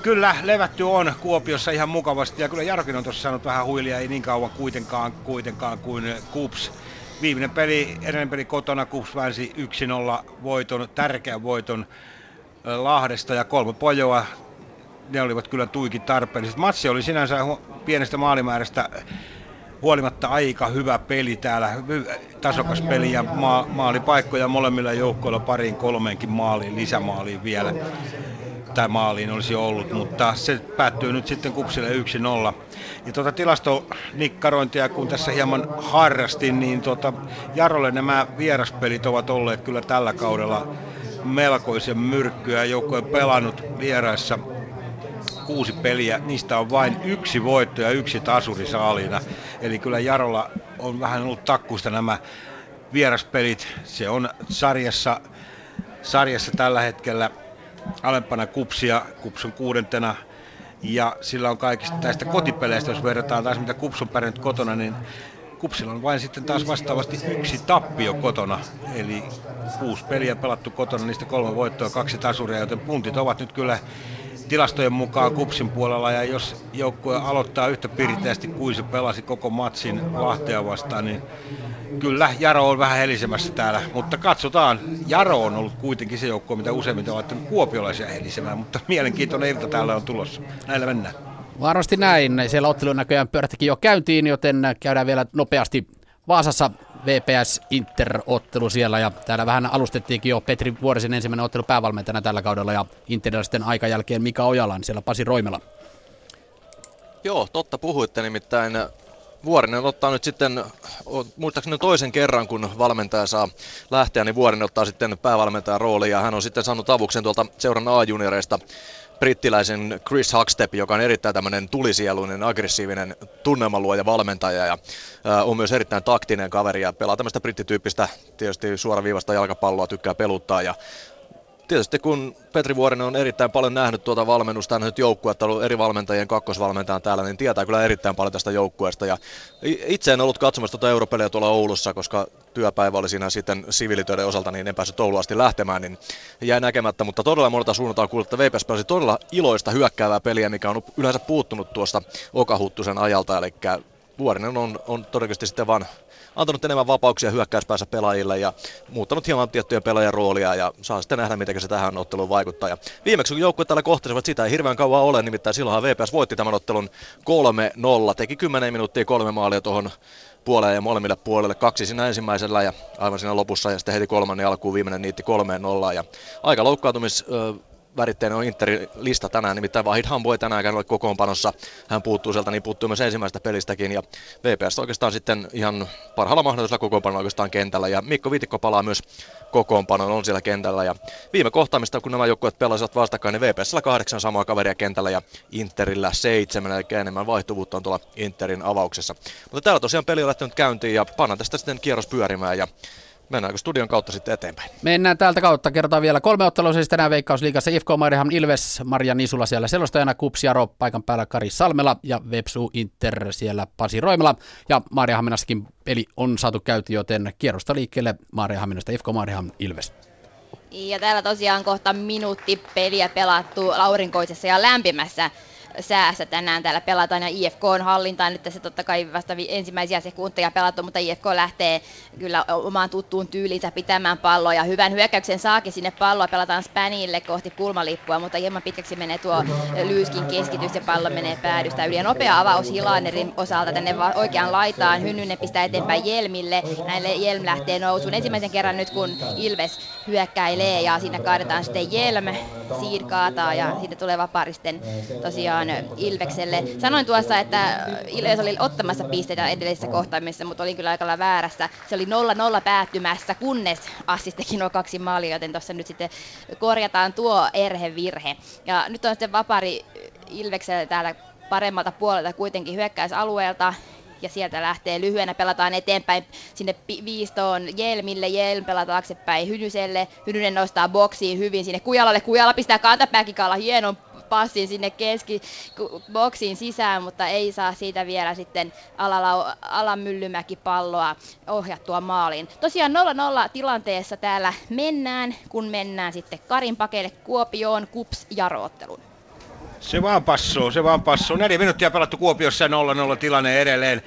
Kyllä, levätty on Kuopiossa ihan mukavasti ja kyllä Jarkin on tuossa saanut vähän huilia, ei niin kauan kuitenkaan, kuitenkaan kuin Kups. Viimeinen peli, edellinen peli kotona, Kups väänsi 1-0 voiton, tärkeän voiton Lahdesta ja kolme pojoa. Ne olivat kyllä tuikin tarpeelliset. Matsi oli sinänsä pienestä maalimäärästä huolimatta aika hyvä peli täällä, tasokas peli ja ma- maalipaikkoja molemmilla joukkoilla pariin kolmeenkin maaliin, lisämaaliin vielä tai maaliin olisi ollut, mutta se päättyy nyt sitten kupsille 1-0. Ja tuota tilastonikkarointia, kun tässä hieman harrastin, niin tuota, Jarolle nämä vieraspelit ovat olleet kyllä tällä kaudella melkoisen myrkkyä. Joukko on pelannut vieraissa kuusi peliä, niistä on vain yksi voitto ja yksi tasuri saalina. Eli kyllä Jarolla on vähän ollut takkuista nämä vieraspelit. Se on sarjassa, sarjassa tällä hetkellä alempana kupsia, kups on kuudentena ja sillä on kaikista näistä kotipeleistä, jos verrataan taas mitä kups on pärjännyt kotona, niin Kupsilla on vain sitten taas vastaavasti yksi tappio kotona, eli kuusi peliä pelattu kotona, niistä kolme voittoa, kaksi tasuria, joten puntit ovat nyt kyllä tilastojen mukaan Kupsin puolella ja jos joukkue aloittaa yhtä pirteästi kuin se pelasi koko matsin Lahtea vastaan, niin kyllä Jaro on vähän helisemässä täällä, mutta katsotaan. Jaro on ollut kuitenkin se joukkue, mitä useimmiten ovat kuopiolaisia helisemään, mutta mielenkiintoinen ilta täällä on tulossa. Näillä mennään. Varmasti näin. Siellä ottelun näköjään pyörähtikin jo käyntiin, joten käydään vielä nopeasti Vaasassa VPS Inter-ottelu siellä ja täällä vähän alustettiinkin jo Petri Vuorisen ensimmäinen ottelu päävalmentajana tällä kaudella ja Interisten aikajälkeen Mika Ojalan siellä Pasi Roimela. Joo, totta puhuitte nimittäin Vuorinen ottaa nyt sitten, muistaakseni toisen kerran, kun valmentaja saa lähteä, niin Vuorinen ottaa sitten päävalmentajan rooli ja hän on sitten saanut avuksen tuolta seuran A-junioreista brittiläisen Chris Huckstep, joka on erittäin tämmöinen tulisieluinen, aggressiivinen tunnelmaluoja valmentaja ja on myös erittäin taktinen kaveri ja pelaa tämmöistä brittityyppistä tietysti suoraviivasta jalkapalloa, tykkää peluttaa ja tietysti kun Petri Vuorinen on erittäin paljon nähnyt tuota valmennusta, nähnyt joukkuetta, ollut eri valmentajien kakkosvalmentajan täällä, niin tietää kyllä erittäin paljon tästä joukkueesta. Ja itse en ollut katsomassa tuota europeliä tuolla Oulussa, koska työpäivä oli siinä sitten siviilitöiden osalta, niin en päässyt Ouluun asti lähtemään, niin jäi näkemättä. Mutta todella monelta suunnataan kuullut, että VPS pelasi todella iloista hyökkäävää peliä, mikä on yleensä puuttunut tuosta Okahuttusen ajalta. Eli Vuorinen on, on todennäköisesti sitten vaan antanut enemmän vapauksia hyökkäyspäässä pelaajille ja muuttanut hieman tiettyjä pelaajan roolia ja saa sitten nähdä, miten se tähän otteluun vaikuttaa. Ja viimeksi kun joukkueet täällä kohtasivat sitä ei hirveän kauan ole, nimittäin silloinhan VPS voitti tämän ottelun 3-0, teki 10 minuuttia kolme maalia tuohon puoleen ja molemmille puolelle. Kaksi siinä ensimmäisellä ja aivan siinä lopussa ja sitten heti kolmannen alkuun viimeinen niitti kolmeen nollaan. Ja aika loukkaantumis väritteinen on Interin lista tänään, nimittäin Vahid Hambo ei tänäänkään ole kokoonpanossa. Hän puuttuu sieltä, niin puuttuu myös ensimmäisestä pelistäkin. Ja VPS oikeastaan sitten ihan parhaalla mahdollisella kokoonpanolla oikeastaan kentällä. Ja Mikko Viitikko palaa myös kokoonpanoon, on siellä kentällä. Ja viime kohtaamista, kun nämä joukkueet pelasivat vastakkain, niin VPSllä kahdeksan samaa kaveria kentällä ja Interillä seitsemän, eli enemmän vaihtuvuutta on tuolla Interin avauksessa. Mutta täällä tosiaan peli on lähtenyt käyntiin ja pannaan tästä sitten kierros pyörimään. Ja Mennäänkö studion kautta sitten eteenpäin? Mennään täältä kautta. Kerrotaan vielä kolme ottelua siis tänään Veikkausliigassa. IFK Mariham Ilves, Marja Nisula siellä selostajana, Kups Jaro paikan päällä Kari Salmela ja Vepsu Inter siellä Pasi Roimela. Ja Mariahaminassakin peli on saatu käyty, joten kierrosta liikkeelle Mariahaminasta IFK Mariham Ilves. Ja täällä tosiaan kohta minuutti peliä pelattu aurinkoisessa ja lämpimässä säässä tänään täällä pelataan ja IFK on hallintaan. Nyt tässä totta kai vasta ensimmäisiä sekunteja pelattu, mutta IFK lähtee kyllä omaan tuttuun tyylinsä pitämään palloa. Ja hyvän hyökkäyksen saakin sinne palloa, pelataan Spanille kohti kulmalippua, mutta hieman pitkäksi menee tuo Lyyskin keskitys ja pallo menee päädystä yli. Ja nopea avaus Hilanerin osalta tänne oikeaan laitaan, Hynnynen pistää eteenpäin Jelmille, näille Jelm lähtee nousuun. Ensimmäisen kerran nyt kun Ilves hyökkäilee ja siinä kaadetaan sitten Jelm, Siir kaataa ja siitä tulee vaparisten tosiaan Ilvekselle. Sanoin tuossa, että Ilves oli ottamassa pisteitä edellisessä kohtaamissa, mutta olin kyllä aika väärässä. Se oli 0-0 päättymässä, kunnes Assis teki kaksi maalia, joten tuossa nyt sitten korjataan tuo erhevirhe. Ja nyt on sitten vapari Ilvekselle täällä paremmalta puolelta kuitenkin hyökkäysalueelta ja sieltä lähtee lyhyenä, pelataan eteenpäin sinne viistoon Jelmille, Jelm pelaa taaksepäin Hynyselle, Hynynen nostaa boksiin hyvin sinne Kujalalle, Kujala pistää kantapääkikalla hienon passin sinne keski boksiin sisään, mutta ei saa siitä vielä sitten alala, Alan Myllymäki palloa ohjattua maaliin. Tosiaan 0-0 tilanteessa täällä mennään, kun mennään sitten Karin pakeille Kuopioon Kups Jaroottelun. Se vaan passuu, se vaan passuu. Neljä minuuttia pelattu Kuopiossa 0-0 tilanne edelleen.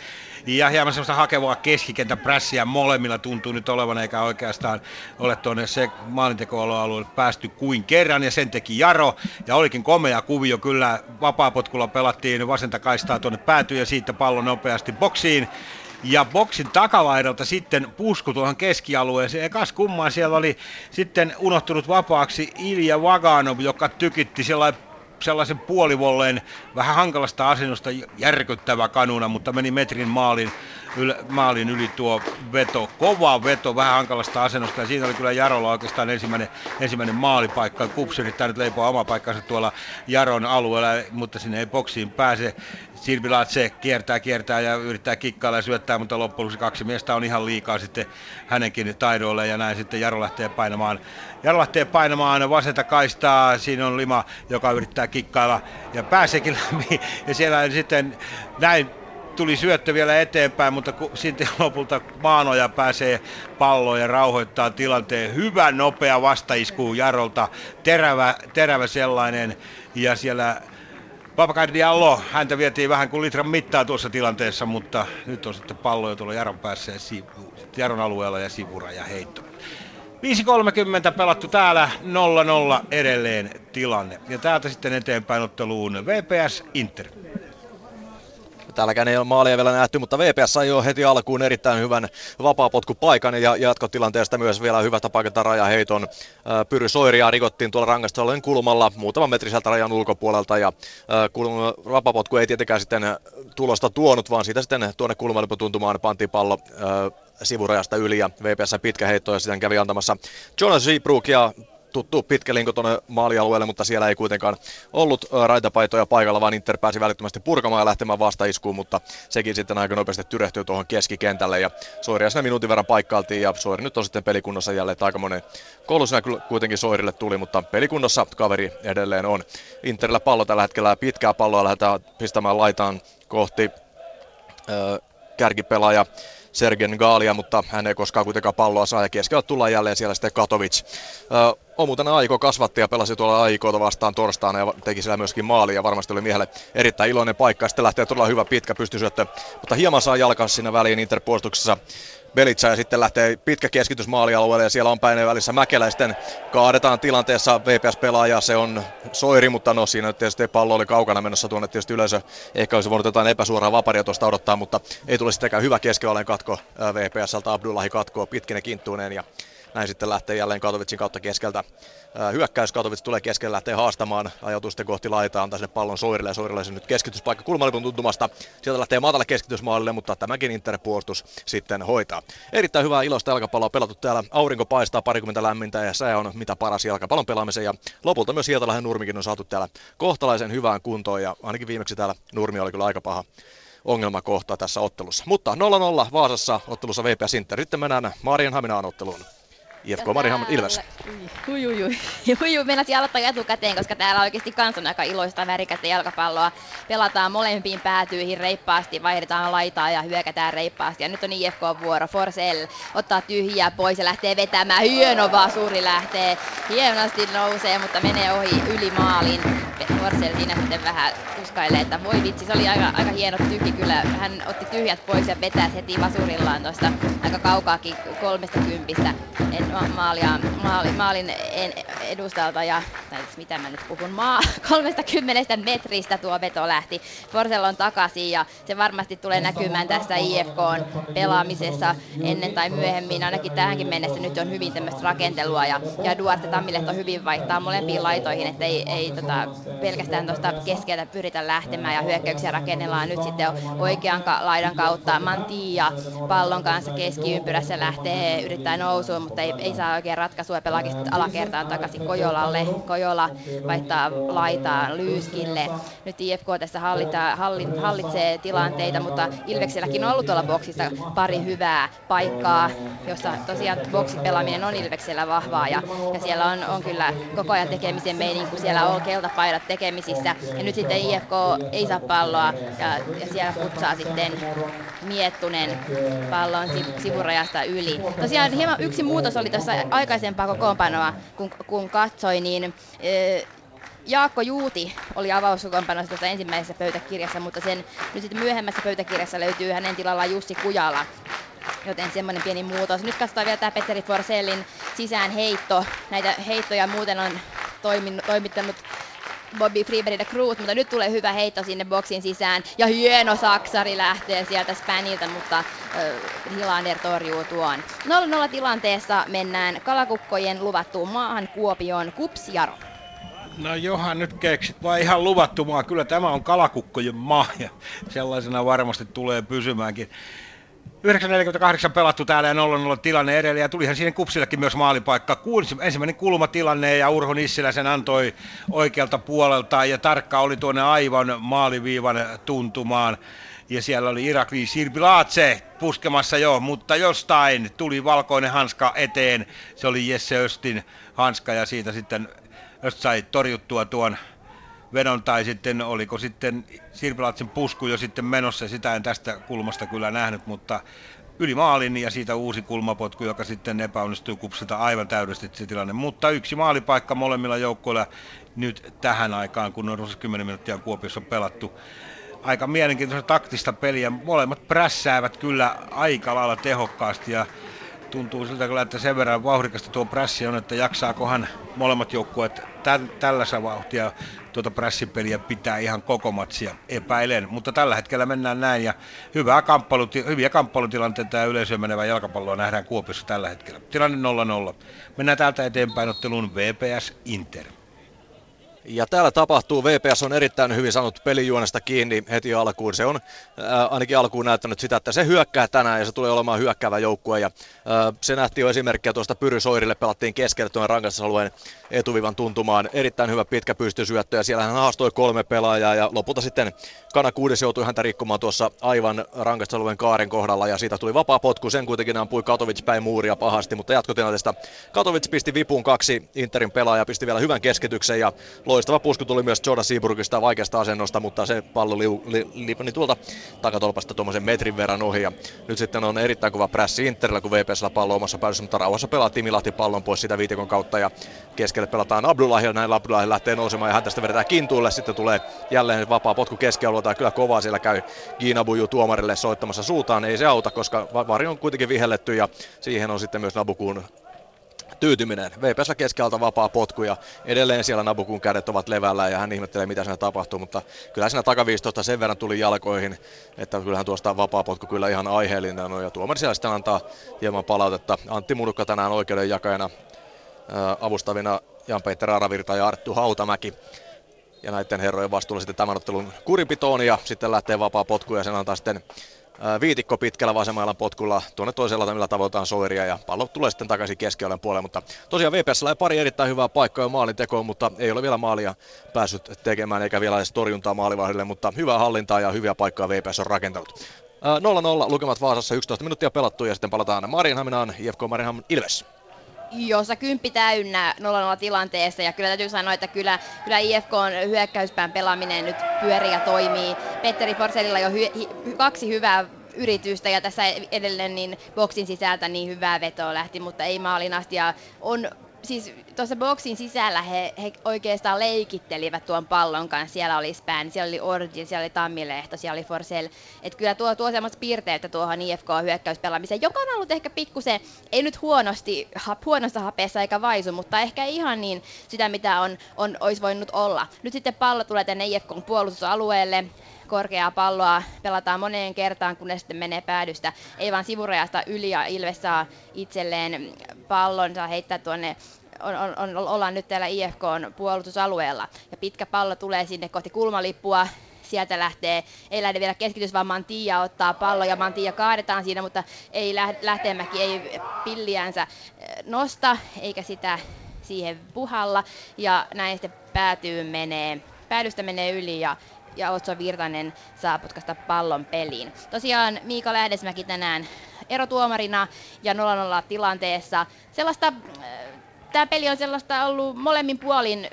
Ja hieman semmoista hakevaa keskikentän prässiä molemmilla tuntuu nyt olevan, eikä oikeastaan ole tuonne se maalintekoalueelle päästy kuin kerran, ja sen teki Jaro, ja olikin komea kuvio, kyllä. Vapaapotkulla pelattiin vasenta kaistaa tuonne päätyy, ja siitä pallo nopeasti boksiin, ja boksin takalaidalta sitten pusku tuohon keskialueeseen. Ja kas kummaa siellä oli sitten unohtunut vapaaksi Ilja Vaganov, joka tykitti sellainen sellaisen puolivolleen vähän hankalasta asennosta järkyttävä kanuna, mutta meni metrin maalin, yl, maalin yli tuo veto. Kova veto vähän hankalasta asennosta ja siinä oli kyllä Jarolla oikeastaan ensimmäinen, ensimmäinen maalipaikka. Kups yrittää nyt leipoa oma paikkansa tuolla Jaron alueella, mutta sinne ei boksiin pääse. Sirvilatse kiertää, kiertää ja yrittää kikkailla ja syöttää, mutta loppujen kaksi miestä on ihan liikaa sitten hänenkin taidoille ja näin sitten Jaro lähtee painamaan, Jaro lähtee painamaan vasenta kaistaa, siinä on Lima, joka yrittää kikkailla ja pääseekin läpi. Ja siellä sitten näin tuli syöttö vielä eteenpäin, mutta sitten lopulta Maanoja pääsee palloon ja rauhoittaa tilanteen. Hyvä nopea vastaisku Jarolta, terävä, terävä sellainen. Ja siellä Papakai Diallo, häntä vietiin vähän kuin litran mittaa tuossa tilanteessa, mutta nyt on sitten pallo jo tuolla Jaron päässä ja sivu, Jaron alueella ja sivura ja heitto. 5.30 pelattu täällä 0-0 edelleen tilanne. Ja täältä sitten eteenpäin otteluun VPS Inter. Täälläkään ei ole maalia vielä nähty, mutta VPS sai jo heti alkuun erittäin hyvän vapaapotkupaikan ja jatkotilanteesta myös vielä hyvästä paikasta rajaheiton. Pyry Soiria rikottiin tuolla rangaistusalueen kulmalla muutaman metri sieltä rajan ulkopuolelta ja vapapotku ei tietenkään sitten tulosta tuonut, vaan siitä sitten tuonne kulmalle tuntumaan pantiin pallo sivurajasta yli ja VPS pitkä heitto ja sitten kävi antamassa Jonas Seabrook ja tuttu pitkä linko tuonne maalialueelle, mutta siellä ei kuitenkaan ollut raitapaitoja paikalla, vaan Inter pääsi välittömästi purkamaan ja lähtemään vastaiskuun, mutta sekin sitten aika nopeasti tyrehtyy tuohon keskikentälle ja Soiria siinä minuutin verran paikkailtiin ja Soiri nyt on sitten pelikunnossa jälleen, että aika monen koulusena kuitenkin Soirille tuli, mutta pelikunnossa kaveri edelleen on. Interillä pallo tällä hetkellä pitkää palloa lähdetään pistämään laitaan kohti äh, kärkipelaaja Sergen Gaalia, mutta hän ei koskaan kuitenkaan palloa saa ja keskellä tullaan jälleen siellä sitten Katovic. On muuten Aiko kasvatti ja pelasi tuolla Aikoota vastaan torstaina ja teki siellä myöskin maali ja varmasti oli miehelle erittäin iloinen paikka. Sitten lähtee todella hyvä pitkä pystysyöttö, mutta hieman saa jalkansa siinä väliin Interpuolustuksessa Belitsa ja sitten lähtee pitkä keskitys maalialueelle ja siellä on päinen välissä Mäkelä sitten kaadetaan tilanteessa VPS-pelaaja, se on Soiri, mutta no siinä tietysti pallo oli kaukana menossa tuonne. Tietysti yleisö, ehkä olisi voinut jotain epäsuoraa vaparia tuosta odottaa, mutta ei tule sittenkään hyvä keskivaleen katko VPSltä, Abdullahi katkoo pitkinen kinttuuneen ja näin sitten lähtee jälleen Katovitsin kautta keskeltä. Hyökkäys Katovits tulee keskellä, lähtee haastamaan, ajautuu sitten kohti laitaa, antaa sinne pallon Soirille ja Soirille se nyt keskityspaikka kulmalipun tuntumasta. Sieltä lähtee matala keskitysmaalille, mutta tämäkin Inter-puolustus sitten hoitaa. Erittäin hyvää iloista jalkapalloa pelattu täällä. Aurinko paistaa parikymmentä lämmintä ja sää on mitä paras jalkapallon pelaamisen ja lopulta myös Hietalahden Nurmikin on saatu täällä kohtalaisen hyvään kuntoon ja ainakin viimeksi täällä Nurmi oli kyllä aika paha ongelmakohta tässä ottelussa. Mutta 0-0 Vaasassa ottelussa VPS Inter. Sitten mennään Marienhaminaan otteluun. IFK Mariehamn Ilves. Hui, hui, hui. hui, etukäteen, koska täällä oikeasti kans on aika iloista värikästä jalkapalloa. Pelataan molempiin päätyihin reippaasti, vaihdetaan laitaa ja hyökätään reippaasti. Ja nyt on IFK vuoro. Forsell ottaa tyhjää pois ja lähtee vetämään. Hieno vasuri lähtee. Hienosti nousee, mutta menee ohi yli maalin. Forsell siinä sitten vähän tuskailee, että voi vitsi, se oli aika, aika hieno tyhji kyllä. Hän otti tyhjät pois ja vetää heti vasurillaan tuosta aika kaukaakin kolmesta kympistä. En maalia, maali, maalin edustalta ja, tai siis mitä mä nyt puhun, maa, 30 metristä tuo veto lähti. Forsellon takaisin ja se varmasti tulee näkymään tässä IFKn pelaamisessa ennen tai myöhemmin, ainakin tähänkin mennessä nyt on hyvin tämmöistä rakentelua ja, ja Duarte on hyvin vaihtaa molempiin laitoihin, että ei, ei tota, pelkästään tuosta keskeltä pyritä lähtemään ja hyökkäyksiä rakennellaan. Nyt sitten oikean laidan kautta. Mantia pallon kanssa keskiympyrässä lähtee, yrittää nousua, mutta ei, ei saa oikein ratkaisua pelaakin alakertaan takaisin Kojolalle. Kojola vaihtaa laitaa Lyyskille. Nyt IFK tässä hallita, hallit, hallitsee tilanteita, mutta Ilvekselläkin on ollut tuolla boksissa pari hyvää paikkaa, jossa tosiaan boksipelaaminen on Ilveksellä vahvaa ja, ja siellä on, on kyllä koko ajan tekemisen meidän, kun siellä on keltapaidat tekemisissä. Ja nyt sitten IFK ei saa palloa ja, ja siellä putsaa sitten Miettunen pallon sivurajasta yli. Tosiaan hieman yksi muutos oli tuossa aikaisempaa kokoonpanoa, kun, kun katsoin, niin Jaakko Juuti oli avauskokoonpanossa tuossa ensimmäisessä pöytäkirjassa, mutta sen nyt sitten myöhemmässä pöytäkirjassa löytyy hänen tilallaan Jussi Kujala. Joten semmoinen pieni muutos. Nyt katsotaan vielä tämä Petteri Forsellin sisään heitto. Näitä heittoja muuten on toiminut, toimittanut Bobby Freeberg Cruz, mutta nyt tulee hyvä heitto sinne boksin sisään. Ja hieno saksari lähtee sieltä Spanilta, mutta äh, Hilander torjuu tuon. 0-0 tilanteessa mennään kalakukkojen luvattuun maahan Kuopioon Kupsjaro. No johan nyt keksit, vai ihan luvattu maa. Kyllä tämä on kalakukkojen maa ja sellaisena varmasti tulee pysymäänkin. 9.48 pelattu täällä ja 0-0 tilanne edelleen ja tulihan siihen kupsillekin myös maalipaikka. Ensimmäinen kulmatilanne ja Urho Nissilä sen antoi oikealta puolelta ja tarkka oli tuonne aivan maaliviivan tuntumaan. Ja siellä oli Irakli Sirbilaatse puskemassa jo, mutta jostain tuli valkoinen hanska eteen. Se oli Jesse Östin hanska ja siitä sitten Öst sai torjuttua tuon vedon tai sitten oliko sitten Sirpilatsin pusku jo sitten menossa, sitä en tästä kulmasta kyllä nähnyt, mutta yli maalin ja siitä uusi kulmapotku, joka sitten epäonnistui kupsilta aivan täydellisesti se tilanne. Mutta yksi maalipaikka molemmilla joukkoilla nyt tähän aikaan, kun on 10 minuuttia Kuopiossa pelattu. Aika mielenkiintoista taktista peliä. Molemmat prässäävät kyllä aika lailla tehokkaasti ja tuntuu siltä kyllä, että sen verran vauhdikasta tuo prässi on, että jaksaakohan molemmat joukkueet tä- vauhtia tuota prässipeliä pitää ihan koko matsia epäilen, mutta tällä hetkellä mennään näin ja hyvää kamppailuti- hyviä kamppailutilanteita ja yleisöön menevää jalkapalloa nähdään Kuopiossa tällä hetkellä. Tilanne 0-0. Mennään täältä eteenpäin otteluun VPS Inter. Ja täällä tapahtuu, VPS on erittäin hyvin saanut pelijuonesta kiinni heti alkuun. Se on ää, ainakin alkuun näyttänyt sitä, että se hyökkää tänään ja se tulee olemaan hyökkäävä joukkue. Ja, ää, se nähtiin jo esimerkkiä tuosta Pyry Soirille, pelattiin keskelle tuon rangastusalueen etuvivan tuntumaan. Erittäin hyvä pitkä pystysyöttö ja siellä hän haastoi kolme pelaajaa ja lopulta sitten Kana Kuudes joutui häntä rikkomaan tuossa aivan rangastusalueen kaaren kohdalla ja siitä tuli vapaa potku. Sen kuitenkin ampui Katovic päin muuria pahasti, mutta jatkotilanteesta Katovic pisti vipuun kaksi Interin pelaajaa, pisti vielä hyvän keskityksen ja loistava pusku tuli myös Jordan Seaburgista vaikeasta asennosta, mutta se pallo liu, li, li, li, tuolta takatolpasta tuommoisen metrin verran ohi. Ja nyt sitten on erittäin kova prässi Interillä, kun VPSllä pallo omassa päädyssä, mutta rauhassa pelaa Timi Lahti pallon pois sitä viitikon kautta ja keskelle pelataan Abdullah ja näin Abdullah lähtee nousemaan ja hän tästä vedetään kintuille. Sitten tulee jälleen vapaa potku keskialueelta ja kyllä kovaa siellä käy Giinabuju tuomarille soittamassa suutaan. Ei se auta, koska vari on kuitenkin vihelletty ja siihen on sitten myös Nabukuun tyytyminen. VPS keskeltä vapaa potku ja edelleen siellä Nabukun kädet ovat levällä ja hän ihmettelee mitä siinä tapahtuu, mutta kyllä siinä takaviistosta sen verran tuli jalkoihin, että kyllähän tuosta vapaa potku kyllä ihan aiheellinen on ja tuomari siellä sitten antaa hieman palautetta. Antti Murukka tänään oikeudenjakajana avustavina Jan-Peter Aravirta ja Arttu Hautamäki ja näiden herrojen vastuulla sitten tämän ottelun kurinpitoon ja sitten lähtee vapaa potku ja sen antaa sitten viitikko pitkällä vasemmalla potkulla tuonne toisella millä tavoitetaan Soiria ja pallo tulee sitten takaisin keskiollen puolelle, mutta tosiaan VPS ei pari erittäin hyvää paikkaa maalin tekoon, mutta ei ole vielä maalia päässyt tekemään eikä vielä edes torjuntaa maalivahdille, mutta hyvää hallintaa ja hyviä paikkoja VPS on rakentanut. 0-0 lukemat Vaasassa 11 minuuttia pelattu ja sitten palataan Marienhaminaan, IFK Marienhamin Ilves jossa kymppi täynnä 0-0 tilanteessa. Ja kyllä täytyy sanoa, että kyllä, kyllä IFK on hyökkäyspään pelaaminen nyt pyörii ja toimii. Petteri Forselilla jo hy, hy, kaksi hyvää yritystä ja tässä edelleen niin boksin sisältä niin hyvää vetoa lähti, mutta ei maalin asti. Ja on siis tuossa boksin sisällä he, he oikeastaan leikittelivät tuon pallon kanssa. Siellä oli Span, siellä oli Origin, siellä oli Tammilehto, siellä oli Forsell. Että kyllä tuo, tuo semmoista piirteitä tuohon IFK-hyökkäyspelaamiseen, joka on ollut ehkä pikkusen, ei nyt huonosti, ha, huonossa hapeessa eikä vaisu, mutta ehkä ihan niin sitä, mitä on, on, olisi voinut olla. Nyt sitten pallo tulee tänne IFKn puolustusalueelle korkeaa palloa pelataan moneen kertaan, kun ne sitten menee päädystä. Ei vaan sivurajasta yli ja Ilves saa itselleen pallon, saa heittää tuonne on, on, on, ollaan nyt täällä IFKn puolustusalueella. Ja pitkä pallo tulee sinne kohti kulmalippua, sieltä lähtee, ei lähde vielä keskitys, vaan Mantia ottaa pallo ja Mantia kaadetaan siinä, mutta ei Lähteenmäki ei pilliänsä eh, nosta, eikä sitä siihen puhalla. Ja näin sitten päätyy menee, päädystä menee yli ja ja Otso Virtanen saa putkasta pallon peliin. Tosiaan Miika Lähdesmäki tänään erotuomarina ja 0-0 tilanteessa. Sellaista, äh, tämä peli on sellaista ollut molemmin puolin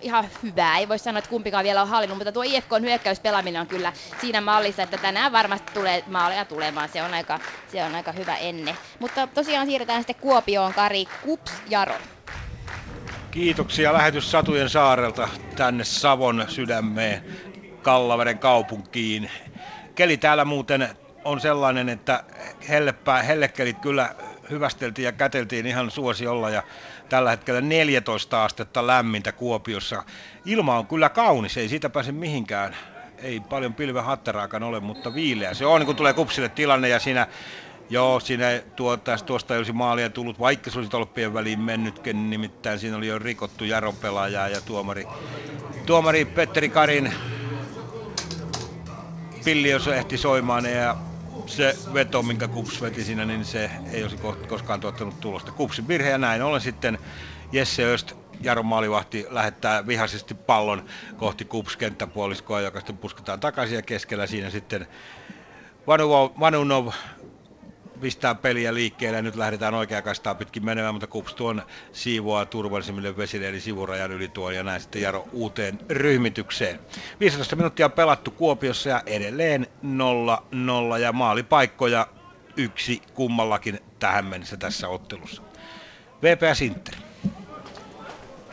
ihan hyvää. Ei voi sanoa, että kumpikaan vielä on hallinnut, mutta tuo IFKn hyökkäyspelaaminen on kyllä siinä mallissa, että tänään varmasti tulee maaleja tulemaan. Se on aika, se on aika hyvä enne. Mutta tosiaan siirretään sitten Kuopioon Kari Kups Jaro. Kiitoksia lähetys Satujen saarelta tänne Savon sydämeen. Kallaveden kaupunkiin. Keli täällä muuten on sellainen, että hellepää, hellekelit kyllä hyvästeltiin ja käteltiin ihan suosiolla ja tällä hetkellä 14 astetta lämmintä Kuopiossa. Ilma on kyllä kaunis, ei siitä pääse mihinkään. Ei paljon pilven hatteraakaan ole, mutta viileä. Se on, kun tulee kupsille tilanne ja siinä Joo, siinä tuota, tuosta ei olisi maalia tullut, vaikka se olisi tolppien väliin mennytkin, nimittäin siinä oli jo rikottu Jaron ja tuomari, tuomari Petteri Karin pilli, jos ehti soimaan ja se veto, minkä Kups veti siinä, niin se ei olisi koskaan tuottanut tulosta. Kupsin virhe ja näin ollen sitten Jesse Öst, Jaron maalivahti, lähettää vihaisesti pallon kohti Kups kenttäpuoliskoa, joka sitten pusketaan takaisin ja keskellä siinä sitten Vanunov, Vanunov pistää peliä liikkeelle ja nyt lähdetään oikea kastaa pitkin menemään, mutta Kups tuon siivoaa turvallisimmille vesille eli sivurajan yli tuon ja näin sitten Jaro uuteen ryhmitykseen. 15 minuuttia pelattu Kuopiossa ja edelleen 0-0 ja maalipaikkoja yksi kummallakin tähän mennessä tässä ottelussa. VPS Inter.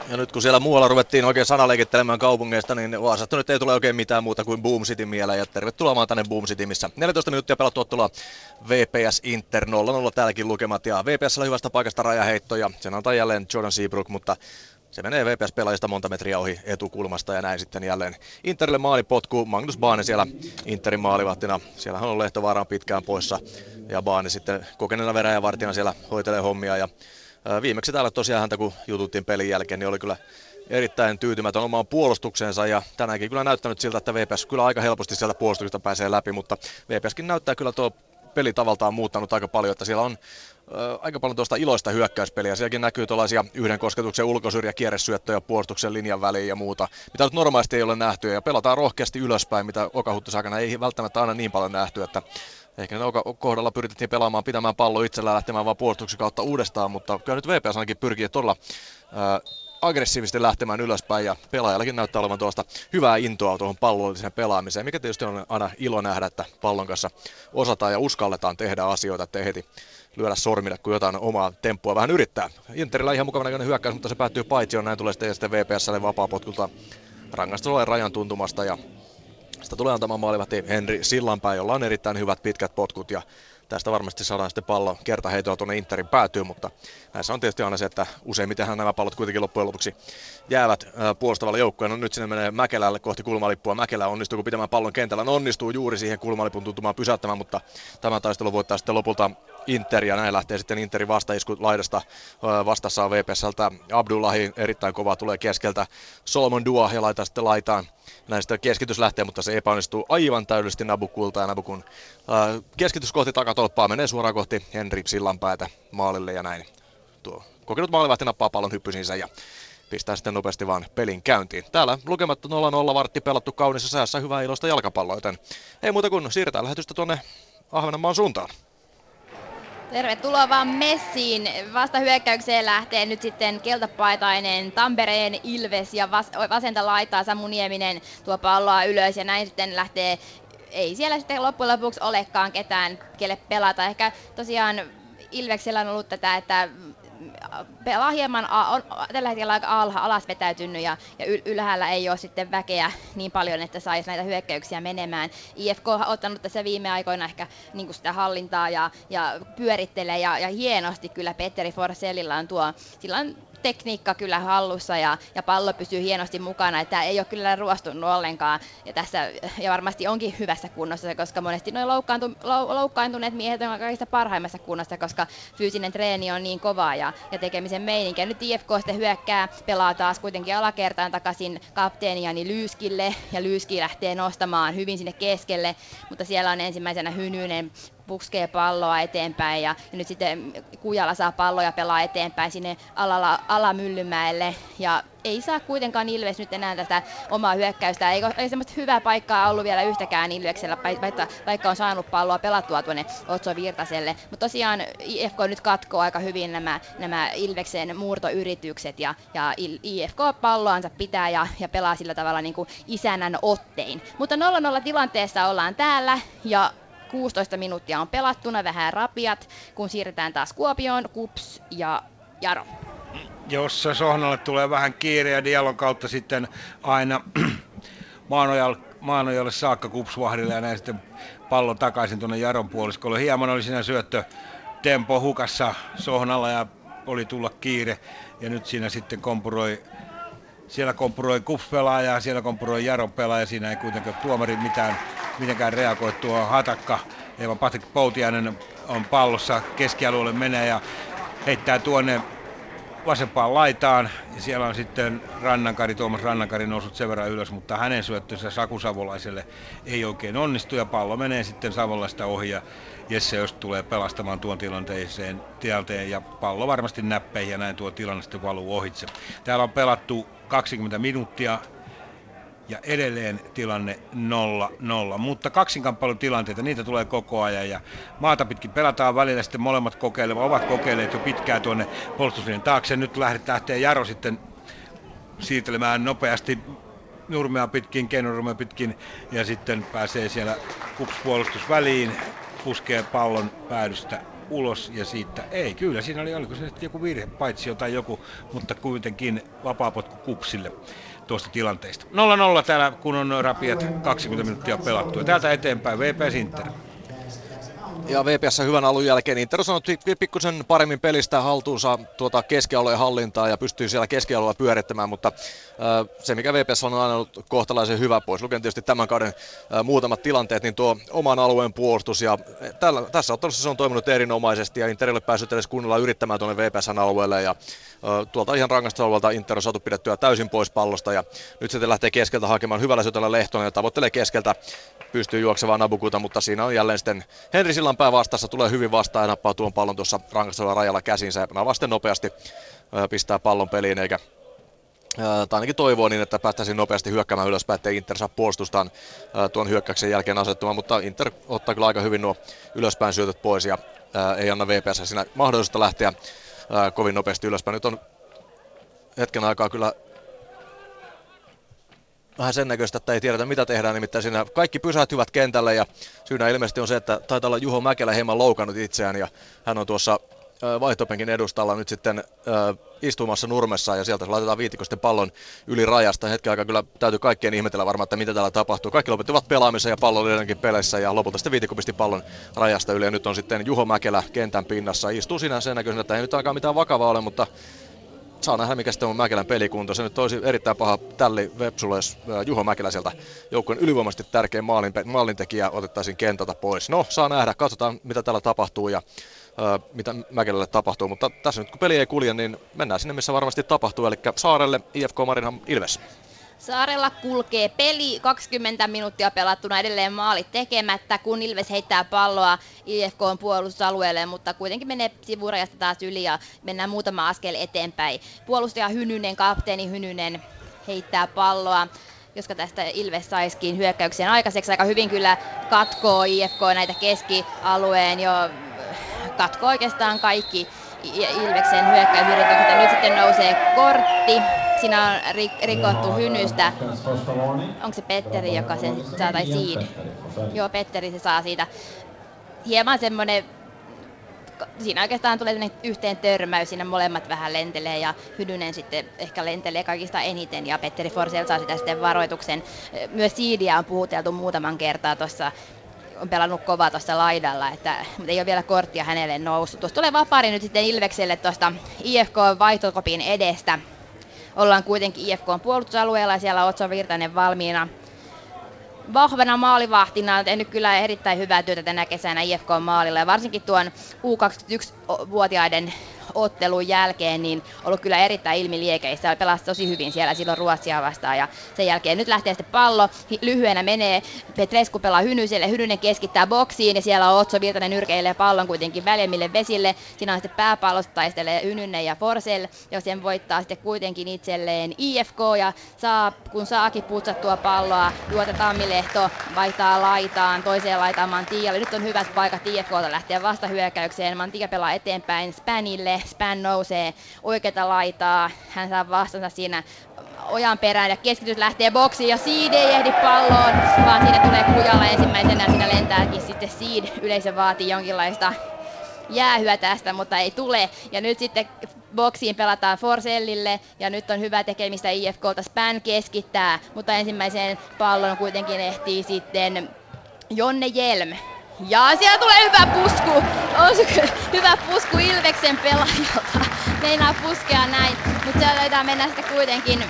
Ja nyt kun siellä muualla ruvettiin oikein sanaleikittelemään kaupungeista, niin Vaasasta nyt ei tule oikein mitään muuta kuin Boom City mieleen. Ja tervetuloa vaan tänne Boom City, missä 14 minuuttia pelattu ottelua VPS Inter 0-0 täälläkin lukemat. Ja VPS hyvästä paikasta rajaheitto ja sen antaa jälleen Jordan Seabrook, mutta se menee VPS-pelaajista monta metriä ohi etukulmasta ja näin sitten jälleen Interille maalipotku. Magnus Baane siellä Interin maalivahtina. Siellähän on Lehtovaara on pitkään poissa ja Baane sitten kokeneena veräjävartina siellä hoitelee hommia. Ja viimeksi täällä tosiaan häntä kun jututtiin pelin jälkeen, niin oli kyllä erittäin tyytymätön omaan puolustukseensa ja tänäänkin kyllä näyttänyt siltä, että VPS kyllä aika helposti sieltä puolustuksesta pääsee läpi, mutta VPSkin näyttää kyllä tuo peli tavaltaan muuttanut aika paljon, että siellä on aika paljon tuosta iloista hyökkäyspeliä. Sielläkin näkyy tuollaisia yhden kosketuksen ulkosyrjä, kierresyöttöjä puolustuksen linjan väliin ja muuta, mitä nyt normaalisti ei ole nähty. Ja pelataan rohkeasti ylöspäin, mitä Okahuttusakana ei välttämättä aina niin paljon nähty, että Ehkä ne kohdalla pyritettiin pelaamaan, pitämään pallo itsellään, lähtemään vaan puolustuksen kautta uudestaan, mutta kyllä nyt VPS ainakin pyrkii todella aggressiivisesti lähtemään ylöspäin ja pelaajallakin näyttää olevan tuosta hyvää intoa tuohon pallolliseen pelaamiseen, mikä tietysti on aina ilo nähdä, että pallon kanssa osataan ja uskalletaan tehdä asioita, ettei heti lyödä sormille, kun jotain omaa temppua vähän yrittää. Interillä ihan mukava näköinen hyökkäys, mutta se päättyy paitsi on näin tulee sitten, sitten VPSlle vapaa-potkulta rangaistus rajan tuntumasta ja sitä tulee antamaan maalivahti Henri Sillanpää, jolla on erittäin hyvät pitkät potkut ja tästä varmasti saadaan sitten pallo kertaheitoa tuonne Interin päätyyn, mutta näissä on tietysti aina se, että useimmitenhän nämä pallot kuitenkin loppujen lopuksi jäävät puolustavalla joukkueella. No nyt sinne menee Mäkelälle kohti kulmalippua. Mäkelä onnistuu, kun pitämään pallon kentällä. No onnistuu juuri siihen kulmalipun tuntumaan pysäyttämään, mutta tämä taistelu voittaa sitten lopulta Inter ja näin lähtee sitten Interin vastaisku laidasta. Vastassa on VPSltä Abdullahi, erittäin kova tulee keskeltä. Solomon Dua ja laittaa sitten laitaan. Näin sitten keskitys lähtee, mutta se epäonnistuu aivan täydellisesti Nabukulta ja Nabukun keskitys kohti takatolppaa menee suoraan kohti Henri Sillanpäätä maalille ja näin. Tuo kokenut maalivahti nappaa pallon hyppysiinsä ja pistää sitten nopeasti vaan pelin käyntiin. Täällä lukematta 0-0 vartti pelattu kaunissa säässä hyvää iloista jalkapalloa, joten ei muuta kuin siirretään lähetystä tuonne Ahvenanmaan suuntaan. Tervetuloa vaan messiin. Vasta hyökkäykseen lähtee nyt sitten keltapaitainen Tampereen Ilves ja vas- vasenta laitaa Samu Nieminen tuo palloa ylös ja näin sitten lähtee ei siellä sitten loppujen lopuksi olekaan ketään, kelle pelata. Ehkä tosiaan Ilveksellä on ollut tätä, että pelaa hieman, on tällä hetkellä aika alha, alas vetäytynyt ja, ja ylhäällä ei ole sitten väkeä niin paljon, että saisi näitä hyökkäyksiä menemään. IFK on ottanut tässä viime aikoina ehkä niin sitä hallintaa ja, ja pyörittelee ja, ja hienosti kyllä Petteri Forsellilla on tuo, sillä on tekniikka kyllä hallussa ja, ja pallo pysyy hienosti mukana, että ei ole kyllä ruostunut ollenkaan ja tässä ja varmasti onkin hyvässä kunnossa, koska monesti nuo loukkaantu, lou, loukkaantuneet miehet on kaikista parhaimmassa kunnossa, koska fyysinen treeni on niin kova ja, ja tekemisen meininki. Nyt IFK sitten hyökkää, pelaa taas kuitenkin alakertaan takaisin kapteeni Jani Lyyskille ja Lyyski lähtee nostamaan hyvin sinne keskelle, mutta siellä on ensimmäisenä Hynynen puskee palloa eteenpäin ja, ja nyt sitten Kujala saa palloja pelaa eteenpäin sinne alalla, alamyllymäelle ja ei saa kuitenkaan Ilves nyt enää tätä omaa hyökkäystä. Ei, ei semmoista hyvää paikkaa ollut vielä yhtäkään Ilveksellä, vaikka, vaikka on saanut palloa pelattua tuonne Otso Virtaselle. Mutta tosiaan IFK nyt katkoo aika hyvin nämä, nämä Ilveksen murtoyritykset ja, ja IFK palloansa pitää ja, ja pelaa sillä tavalla niin kuin isänän ottein. Mutta 0-0 tilanteessa ollaan täällä ja 16 minuuttia on pelattuna, vähän rapiat, kun siirretään taas Kuopioon, Kups ja Jaro. Jossa Sohnalle tulee vähän kiire ja Dialon kautta sitten aina Maanojalle, Maanojalle saakka Kupsvahdille ja näin sitten pallon takaisin tuonne Jaron puoliskolle. Hieman oli siinä syöttö tempo hukassa Sohnalla ja oli tulla kiire ja nyt siinä sitten kompuroi siellä kompuroi Kups-pelaaja ja siellä kompuroi Jaron pelaaja. Siinä ei kuitenkaan tuomari mitään, mitenkään reagoi tuo Hatakka. Eva Patrick Poutiainen on pallossa keskialueelle menee ja heittää tuonne vasempaan laitaan. Ja siellä on sitten Rannankari, Tuomas Rannankari noussut sen verran ylös, mutta hänen syöttönsä Saku Savolaiselle ei oikein onnistu ja pallo menee sitten Savolaista ohi ja Jesse jos tulee pelastamaan tuon tilanteeseen tilanteen ja pallo varmasti näppeihin ja näin tuo tilanne sitten valuu ohitse. Täällä on pelattu 20 minuuttia ja edelleen tilanne 0-0. Mutta kaksinkamppailun tilanteita, niitä tulee koko ajan ja maata pitkin pelataan välillä sitten molemmat kokeilevat, ovat kokeilleet jo pitkään tuonne puolustuslinjan taakse. Nyt lähtee Jaro sitten siirtelemään nopeasti nurmea pitkin, keinonurmea pitkin ja sitten pääsee siellä kupspuolustus väliin, puskee pallon päädystä ulos ja siitä, ei kyllä, siinä oli, oliko se sitten joku virhe, paitsi jotain joku, mutta kuitenkin vapaapotku kupsille tuosta tilanteesta. 0-0 täällä, kun on rapiat 20 minuuttia pelattu. Ja täältä eteenpäin VP Sinter. Ja VPS hyvän alun jälkeen. Inter on pikkusen paremmin pelistä haltuunsa tuota keskialueen hallintaa ja pystyy siellä keskialueella pyörittämään, mutta äh, se mikä VPS on aina ollut kohtalaisen hyvä pois, lukien tietysti tämän kauden äh, muutamat tilanteet, niin tuo oman alueen puolustus ja tällä, tässä ottelussa se on toiminut erinomaisesti ja Inter ei ole päässyt edes kunnolla yrittämään tuonne VPSn alueelle ja äh, tuolta ihan rangaistusalueelta Inter on saatu pidettyä täysin pois pallosta ja nyt sitten lähtee keskeltä hakemaan hyvällä syötöllä Lehtonen ja tavoittelee keskeltä pystyy juoksemaan Nabukuta, mutta siinä on jälleen sitten Henri Sillanpää vastassa, tulee hyvin vastaan ja nappaa tuon pallon tuossa rangaistavalla rajalla käsinsä ja vasten nopeasti pistää pallon peliin, eikä tai ainakin toivoo niin, että päästäisiin nopeasti hyökkäämään ylöspäin, ettei Inter saa puolustustaan tuon hyökkäyksen jälkeen asettumaan, mutta Inter ottaa kyllä aika hyvin nuo ylöspäin syötöt pois ja ei anna VPS siinä mahdollisuutta lähteä kovin nopeasti ylöspäin. Nyt on hetken aikaa kyllä vähän sen näköistä, että ei tiedetä mitä tehdään, nimittäin siinä kaikki pysähtyvät kentälle ja syynä ilmeisesti on se, että taitaa olla Juho Mäkelä hieman loukannut itseään ja hän on tuossa vaihtopenkin edustalla nyt sitten istumassa nurmessa ja sieltä laitetaan viitikosten pallon yli rajasta. Hetken aikaa kyllä täytyy kaikkien ihmetellä varmaan, että mitä täällä tapahtuu. Kaikki lopettivat pelaamisen ja pallon oli peleissä ja lopulta sitten viitikko pisti pallon rajasta yli ja nyt on sitten Juho Mäkelä kentän pinnassa. Istuu siinä sen näköisenä, että ei nyt ainakaan mitään vakavaa ole, mutta saa nähdä mikä sitten on Mäkelän pelikunto. Se nyt olisi erittäin paha tälli Vepsulle, jos Juho Mäkelä sieltä joukkueen ylivoimaisesti tärkein maalin, maalintekijä otettaisiin kentältä pois. No, saa nähdä, katsotaan mitä täällä tapahtuu ja äh, mitä Mäkelälle tapahtuu, mutta tässä nyt kun peli ei kulje, niin mennään sinne missä varmasti tapahtuu, eli Saarelle IFK Marinhan Ilves. Saarella kulkee peli, 20 minuuttia pelattuna edelleen maalit tekemättä, kun Ilves heittää palloa IFK on puolustusalueelle, mutta kuitenkin menee sivurajasta taas yli ja mennään muutama askel eteenpäin. Puolustaja Hynynen, kapteeni Hynynen heittää palloa joska tästä Ilves saisikin hyökkäyksen aikaiseksi. Aika hyvin kyllä katkoo IFK näitä keskialueen jo, katkoo oikeastaan kaikki Ilveksen hyökkäysyritykset. Nyt sitten nousee kortti. Siinä on rikottu hynystä. Onko se Petteri, joka sen saa, tai Seed? Joo, Petteri se saa siitä. Hieman semmoinen siinä oikeastaan tulee yhteen törmäys, siinä molemmat vähän lentelee ja Hydynen sitten ehkä lentelee kaikista eniten ja Petteri Forsell saa sitä sitten varoituksen. Myös Siidiä on puhuteltu muutaman kertaa tuossa on pelannut kovaa tuossa laidalla, että, mutta ei ole vielä korttia hänelle noussut. Tuossa tulee vapaari nyt sitten Ilvekselle tuosta IFK-vaihtokopin edestä. Ollaan kuitenkin IFK puolustusalueella ja siellä on Otso Virtanen valmiina. Vahvana maalivahtina on tehnyt kyllä erittäin hyvää työtä tänä kesänä IFK-maalilla ja varsinkin tuon U21-vuotiaiden ottelun jälkeen niin ollut kyllä erittäin ilmiliekeissä. Pelasi tosi hyvin siellä silloin Ruotsia vastaan ja sen jälkeen nyt lähtee sitten pallo. Lyhyenä menee. Petresku pelaa Hynyselle. Hynynen keskittää boksiin ja siellä on Otso Virtanen nyrkeilee pallon kuitenkin väljemmille vesille. Siinä on sitten pääpallosta taistelee Hynynen ja Forsell ja sen voittaa sitten kuitenkin itselleen IFK ja saa, kun saakin putsattua palloa, Juota Tammilehto vaihtaa laitaan, toiseen laitaan Mantialle. Nyt on hyvät paikat IFKlta lähteä vastahyökkäykseen. Mantia pelaa eteenpäin Spanille Span nousee oikeata laitaa, hän saa vastansa siinä ojan perään ja keskitys lähtee boksiin ja Seed ei ehdi palloon, vaan siinä tulee kujalla ensimmäisenä, siinä lentääkin sitten Seed. Yleisö vaatii jonkinlaista jäähyä tästä, mutta ei tule. Ja nyt sitten boksiin pelataan Forsellille ja nyt on hyvä tekemistä IFKlta. Span keskittää, mutta ensimmäisen pallon kuitenkin ehtii sitten Jonne Jelm. Ja siellä tulee hyvä pusku. On se hyvä pusku Ilveksen pelaajalta. Meinaa puskea näin, mutta siellä voidaan mennä sitten kuitenkin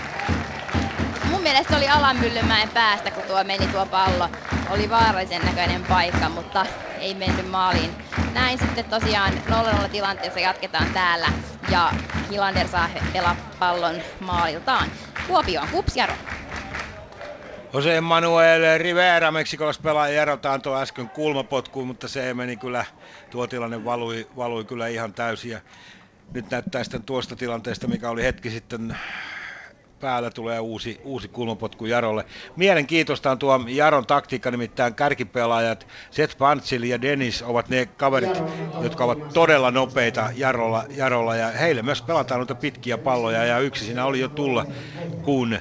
mun mielestä oli Alan Myllymäen päästä, kun tuo meni tuo pallo. Oli vaarallisen näköinen paikka, mutta ei mennyt maaliin. Näin sitten tosiaan 0-0 tilanteessa jatketaan täällä ja Hilander saa pelaa pallon maaliltaan. Kuopioon Kupsjaro. Jose Manuel Rivera, meksikolaisen pelaaja, erotaan tuo äsken kulmapotkuun, mutta se meni kyllä, tuo tilanne valui, valui kyllä ihan täysin. Ja nyt näyttää sitten tuosta tilanteesta, mikä oli hetki sitten päällä tulee uusi, uusi kulmapotku Jarolle. Mielenkiintoista on tuo Jaron taktiikka, nimittäin kärkipelaajat Seth Pantsil ja Dennis ovat ne kaverit, jotka ovat todella nopeita Jarolla, Jarolla ja heille myös pelataan noita pitkiä palloja ja yksi siinä oli jo tulla, kun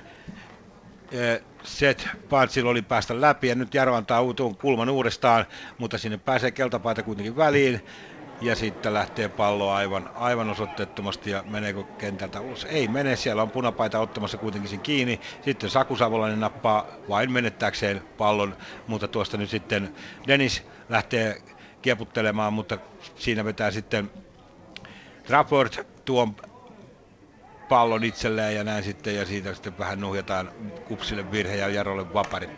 eh, Set Pantsil oli päästä läpi ja nyt Jaro antaa tuon kulman uudestaan, mutta sinne pääsee keltapaita kuitenkin väliin. ja sitten lähtee pallo aivan, aivan osoitteettomasti ja meneekö kentältä ulos. Ei mene, siellä on punapaita ottamassa kuitenkin sen kiinni. Sitten Saku Savolainen nappaa vain menettääkseen pallon, mutta tuosta nyt sitten Dennis lähtee kieputtelemaan, mutta siinä vetää sitten Trafford tuon pallon itselleen ja näin sitten, ja siitä sitten vähän nuhjataan Kupsille virhe ja Jarolle vapari.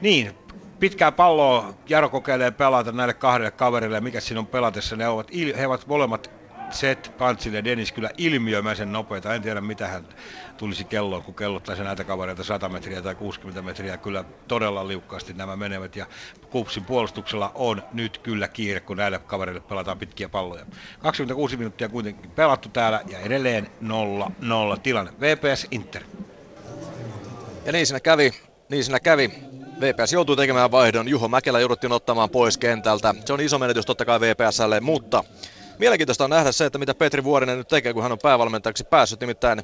Niin, pitkää palloa Jaro kokeilee pelata näille kahdelle kaverille, mikä siinä on pelatessa, ne ovat, he ovat molemmat Set, Pantsille Dennis kyllä ilmiömäisen nopeita. En tiedä mitä hän tulisi kelloon, kun kellottaisi näitä kavereita 100 metriä tai 60 metriä. Kyllä todella liukkaasti nämä menevät ja Kupsin puolustuksella on nyt kyllä kiire, kun näille kavereille pelataan pitkiä palloja. 26 minuuttia kuitenkin pelattu täällä ja edelleen 0-0 tilanne. VPS Inter. Ja niin siinä kävi, niin siinä kävi. VPS joutuu tekemään vaihdon. Juho Mäkelä jouduttiin ottamaan pois kentältä. Se on iso menetys totta kai VPSlle, mutta Mielenkiintoista on nähdä se, että mitä Petri Vuorinen nyt tekee, kun hän on päävalmentajaksi päässyt. Nimittäin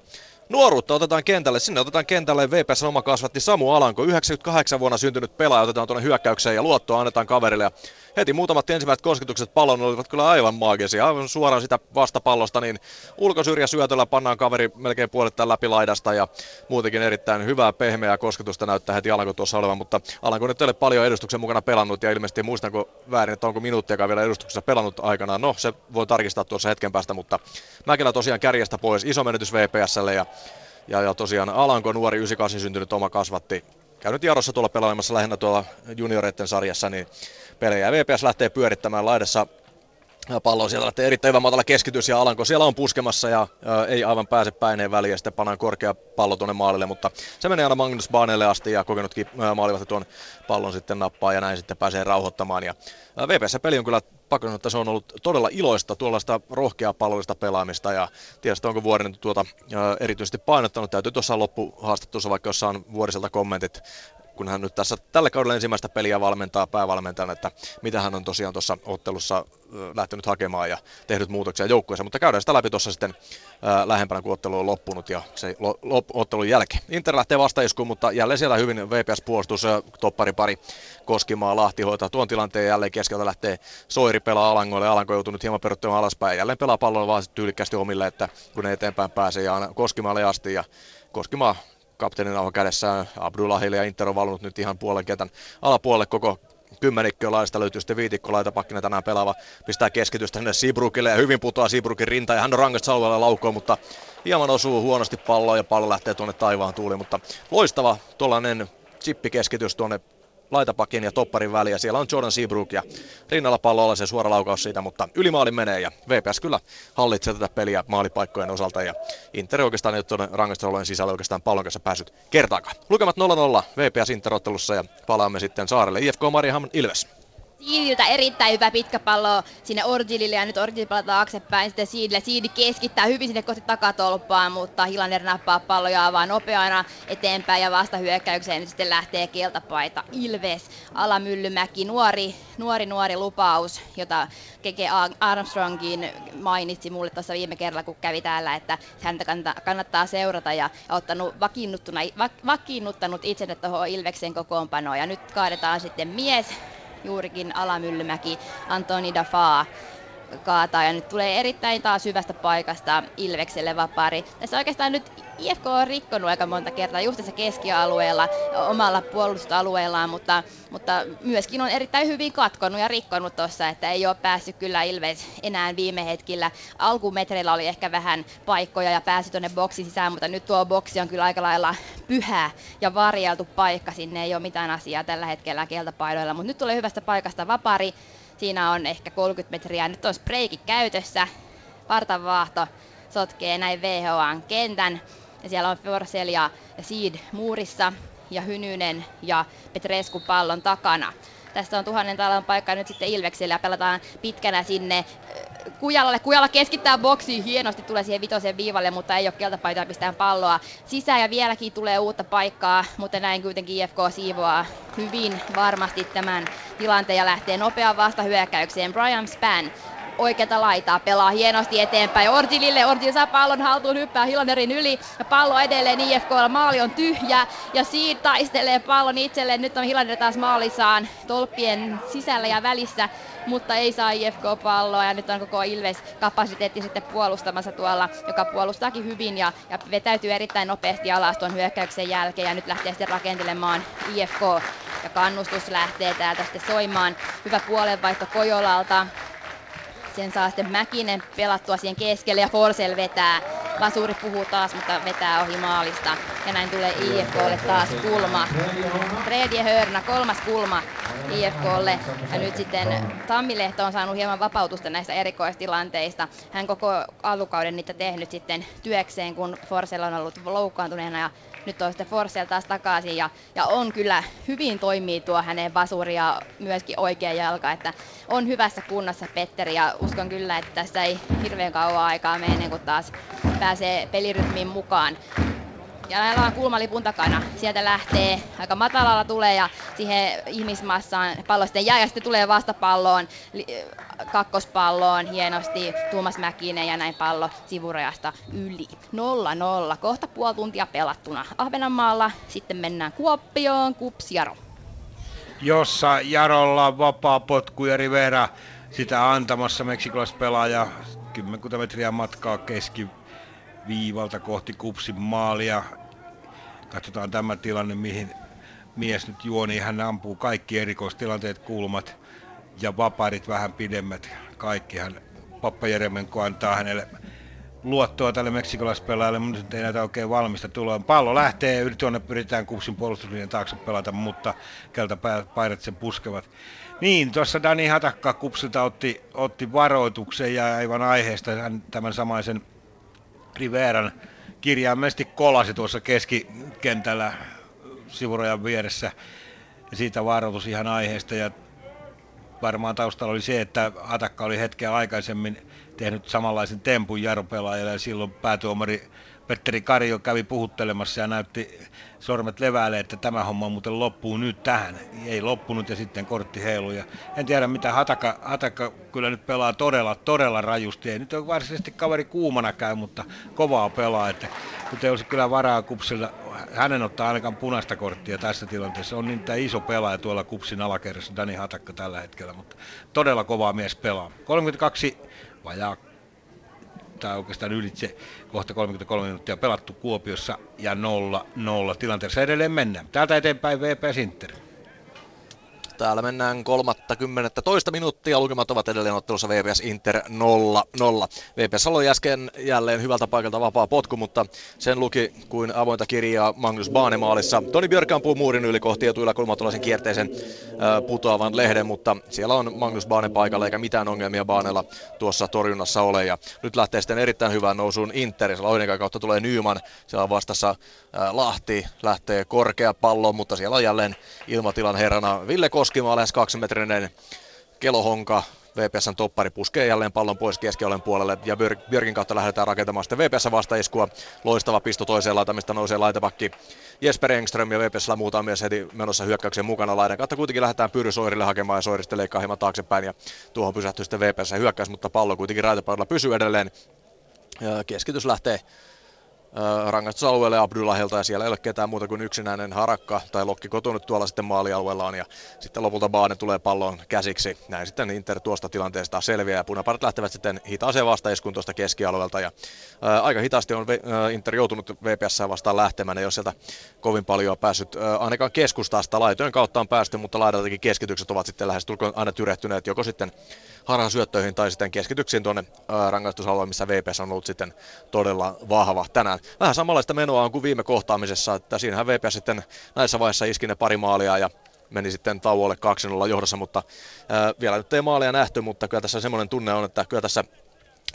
nuoruutta otetaan kentälle. Sinne otetaan kentälle VPS oma kasvatti Samu Alanko. 98 vuonna syntynyt pelaaja otetaan tuonne hyökkäykseen ja luottoa annetaan kaverille. Ja heti muutamat ensimmäiset kosketukset pallon olivat kyllä aivan maagisia. Aivan suoraan sitä vastapallosta, niin ulkosyrjä syötöllä pannaan kaveri melkein puolittain läpi laidasta ja muutenkin erittäin hyvää pehmeää kosketusta näyttää heti Alanko tuossa olevan, mutta Alanko nyt ei ole paljon edustuksen mukana pelannut ja ilmeisesti muistanko väärin, että onko minuuttiakaan vielä edustuksessa pelannut aikanaan. No, se voi tarkistaa tuossa hetken päästä, mutta Mäkelä tosiaan kärjestä pois. Iso menetys VPSlle ja ja, ja tosiaan Alanko, nuori 98 syntynyt oma kasvatti, käynyt Jarossa tuolla pelaamassa lähinnä tuolla junioreiden sarjassa, niin pelejä. VPS lähtee pyörittämään laidassa pallo sieltä lähtee erittäin hyvä matala keskitys ja Alanko siellä on puskemassa ja ää, ei aivan pääse päineen väliin ja sitten pannaan korkea pallo tuonne maalille, mutta se menee aina Magnus Baanelle asti ja kokenutkin maalivahti tuon pallon sitten nappaa ja näin sitten pääsee rauhoittamaan. Ja VPS-peli on kyllä pakko että se on ollut todella iloista tuollaista rohkeaa pallollista pelaamista ja tietysti onko Vuorinen tuota erityisesti painottanut, täytyy tuossa loppuhaastattelussa vaikka jossain Vuoriselta kommentit kun hän nyt tässä tällä kaudella ensimmäistä peliä valmentaa päävalmentajana, että mitä hän on tosiaan tuossa ottelussa lähtenyt hakemaan ja tehnyt muutoksia joukkueeseen, mutta käydään sitä läpi tuossa sitten ää, lähempänä, kun ottelu on loppunut ja se lo, lop, ottelun jälkeen. Inter lähtee vastaiskuun, mutta jälleen siellä hyvin VPS-puolustus, toppari pari Koskimaa, Lahti hoitaa tuon tilanteen ja jälleen keskeltä lähtee Soiri pelaa Alangoille, Alanko joutuu nyt hieman peruttamaan alaspäin, jälleen pelaa pallon vaan tyylikkästi omille, että kun ne eteenpäin pääsee ja Koskimaalle asti ja Koskimaa kapteenin auho kädessään. Abdullahille ja Inter on valunut nyt ihan puolen ketän alapuolelle koko kymmenikköä laista löytyy sitten viitikko pakkina tänään pelaava. Pistää keskitystä sinne Sibrukille ja hyvin putoaa Sibrukin rinta ja hän on rangasta alueella laukkoon, mutta hieman osuu huonosti palloa ja pallo lähtee tuonne taivaan tuuliin, mutta loistava tuollainen chippikeskitys tuonne laitapakin ja topparin väliä. Siellä on Jordan Seabrook ja rinnalla pallolla se suora laukaus siitä, mutta ylimaali menee ja VPS kyllä hallitsee tätä peliä maalipaikkojen osalta ja Inter oikeastaan ei ole tuonne rangaistusolojen sisällä oikeastaan pallon kanssa päässyt kertaakaan. Lukemat 0-0 VPS Interottelussa ja palaamme sitten saarelle. IFK Mariehamn Ilves. Siidiltä erittäin hyvä pitkä pallo sinne Orgilille ja nyt Orgil palaa taaksepäin sitten Siidille. Siidi keskittää hyvin sinne kohti takatolppaa, mutta Hilander nappaa palloja vaan nopeana eteenpäin ja vasta hyökkäykseen nyt sitten lähtee keltapaita Ilves. Ala Myllymäki, nuori, nuori, nuori lupaus, jota Keke Armstrongin mainitsi mulle tuossa viime kerralla, kun kävi täällä, että häntä kannattaa seurata ja ottanut vakiinnuttanut itsenne tuohon Ilveksen kokoonpanoon. Ja nyt kaadetaan sitten mies juurikin Alamyllymäki, Antoni Dafaa kaataa ja nyt tulee erittäin taas hyvästä paikasta Ilvekselle vapaari. Tässä oikeastaan nyt IFK on rikkonut aika monta kertaa just tässä keskialueella, omalla puolustusalueellaan, mutta, mutta myöskin on erittäin hyvin katkonut ja rikkonut tuossa, että ei ole päässyt kyllä Ilves enää viime hetkillä. Alkumetreillä oli ehkä vähän paikkoja ja pääsi tuonne boksin sisään, mutta nyt tuo boksi on kyllä aika lailla pyhä ja varjeltu paikka. Sinne ei ole mitään asiaa tällä hetkellä keltapaidoilla, mutta nyt tulee hyvästä paikasta vapari. Siinä on ehkä 30 metriä. Nyt on spreiki käytössä. Vartavaahto sotkee näin WHAn kentän. Ja siellä on Forsell ja Seed muurissa ja Hynynen ja Petrescu pallon takana. Tässä on tuhannen talon paikka nyt sitten Ilvekselle ja pelataan pitkänä sinne Kujalalle. Kujala keskittää boksiin hienosti, tulee siihen vitosen viivalle, mutta ei ole keltapaitaa pistää palloa sisään ja vieläkin tulee uutta paikkaa, mutta näin kuitenkin IFK siivoaa hyvin varmasti tämän tilanteen ja lähtee nopeaan vastahyökkäykseen. Brian Span oikeata laitaa, pelaa hienosti eteenpäin. Orgilille, Orgil saa pallon haltuun, hyppää Hilanerin yli. Ja pallo edelleen IFK, maali on tyhjä ja siitä taistelee pallon itselleen, nyt on Hilaner taas maalissaan tolppien sisällä ja välissä, mutta ei saa IFK palloa. Ja nyt on koko Ilves kapasiteetti sitten puolustamassa tuolla, joka puolustaakin hyvin ja, ja vetäytyy erittäin nopeasti alas tuon hyökkäyksen jälkeen. Ja nyt lähtee sitten rakentelemaan IFK ja kannustus lähtee täältä sitten soimaan. Hyvä puolenvaihto Kojolalta. Sen saa sitten Mäkinen pelattua siihen keskelle ja Forsell vetää. Lasuri puhuu taas, mutta vetää ohi maalista. Ja näin tulee IFKlle taas kulma. Fredje Hörnä, kolmas kulma IFKlle. Ja nyt sitten Tammilehto on saanut hieman vapautusta näistä erikoistilanteista. Hän koko alukauden niitä tehnyt sitten työkseen, kun Forsell on ollut loukkaantuneena ja nyt on sitten Forsell taas takaisin ja, ja on kyllä hyvin toimii tuo hänen vasuri ja myöskin oikea jalka, että on hyvässä kunnossa Petteri ja uskon kyllä, että tässä ei hirveän kauan aikaa mene ennen kuin taas pääsee pelirytmiin mukaan ja näillä on kulmalipun takana. Sieltä lähtee, aika matalalla tulee ja siihen ihmismassaan pallo sitten jää ja sitten tulee vastapalloon, kakkospalloon hienosti Tuomas Mäkinen ja näin pallo sivurajasta yli. 0-0, kohta puoli tuntia pelattuna Ahvenanmaalla, sitten mennään Kuoppioon, Kups Jaro. Jossa Jarolla on vapaa potku ja Rivera sitä antamassa meksikolaispelaaja 10 metriä matkaa keski viivalta kohti kupsin maalia. Katsotaan tämä tilanne, mihin mies nyt juoni. Niin hän ampuu kaikki erikoistilanteet, kulmat ja vaparit vähän pidemmät. Kaikki hän Pappa Jeremenko antaa hänelle luottoa tälle meksikolaispelaajalle, mutta nyt ei näitä oikein valmista tuloa. Pallo lähtee, yli tuonne pyritään kupsin puolustuslinjan taakse pelata, mutta keltä paidat sen puskevat. Niin, tuossa Dani Hatakka kupsilta otti, otti varoituksen ja aivan aiheesta hän tämän samaisen Riveran kirjaimellisesti kolasi tuossa keskikentällä sivurajan vieressä. Ja siitä varoitus ihan aiheesta. Ja varmaan taustalla oli se, että Atakka oli hetken aikaisemmin tehnyt samanlaisen tempun jarpelaajalle ja silloin päätuomari Petteri Karjo kävi puhuttelemassa ja näytti sormet leväälle, että tämä homma muuten loppuu nyt tähän. Ei loppunut ja sitten kortti heilu. Ja en tiedä mitä Hataka, Hataka kyllä nyt pelaa todella, todella rajusti. Ei nyt ole varsinaisesti kaveri kuumana käy, mutta kovaa pelaa. Että nyt ei olisi kyllä varaa kupsilla, hänen ottaa ainakaan punaista korttia tässä tilanteessa. On niin iso pelaaja tuolla kupsin alakerrassa, Dani Hatakka tällä hetkellä, mutta todella kovaa mies pelaa. 32 vajaa tai oikeastaan ylitse kohta 33 minuuttia pelattu Kuopiossa ja 0-0 tilanteessa edelleen mennään. Täältä eteenpäin VP Sinter. Täällä mennään kolmatta toista minuuttia. Lukemat ovat edelleen ottelussa VPS Inter 0-0. VPS oli äsken jälleen hyvältä paikalta vapaa potku, mutta sen luki kuin avointa kirjaa Magnus Baanemaalissa. Toni Björk ampuu muurin yli kohti etuilla kulmatulaisen kierteisen putoavan lehden, mutta siellä on Magnus Baane paikalla eikä mitään ongelmia Baanella tuossa torjunnassa ole. Ja nyt lähtee sitten erittäin hyvään nousuun Inter. Siellä kautta tulee Nyman, siellä on vastassa Lahti, lähtee korkea pallo, mutta siellä on jälleen ilmatilan herrana Ville Kos Koskimaa lähes kaksimetrinen kelohonka. VPSn toppari puskee jälleen pallon pois keskialueen puolelle ja Björkin kautta lähdetään rakentamaan sitten VPS vastaiskua. Loistava pisto toiseen laitamista nousee laitapakki Jesper Engström ja VPSllä muuta mies heti menossa hyökkäyksen mukana laidan kautta kuitenkin lähdetään Pyry Soirille hakemaan ja Soirista leikkaa hieman taaksepäin ja tuohon pysähtyy sitten VPS hyökkäys, mutta pallo kuitenkin raitapaikalla pysyy edelleen. Keskitys lähtee rangaistusalueelle Abdullahilta ja siellä ei ole ketään muuta kuin yksinäinen harakka tai lokki kotunut tuolla sitten maalialueellaan ja sitten lopulta Baane tulee pallon käsiksi. Näin sitten Inter tuosta tilanteesta selviää ja punaparit lähtevät sitten hitaaseen vastaiskun tuosta keskialueelta ja ää, aika hitaasti on ää, Inter joutunut VPS vastaan lähtemään, jos sieltä kovin paljon on päässyt ää, ainakaan keskustasta. Laitojen kautta on päästy, mutta laidaltakin keskitykset ovat sitten lähes aina tyrehtyneet joko sitten harhan syöttöihin tai sitten keskityksiin tuonne rangaistusalueen, missä VPS on ollut sitten todella vahva tänään. Vähän samanlaista menoa on kuin viime kohtaamisessa, että siinähän VPS sitten näissä vaiheissa iski ne pari maalia ja meni sitten tauolle 2-0 johdossa, mutta ää, vielä nyt ei maalia nähty, mutta kyllä tässä semmoinen tunne on, että kyllä tässä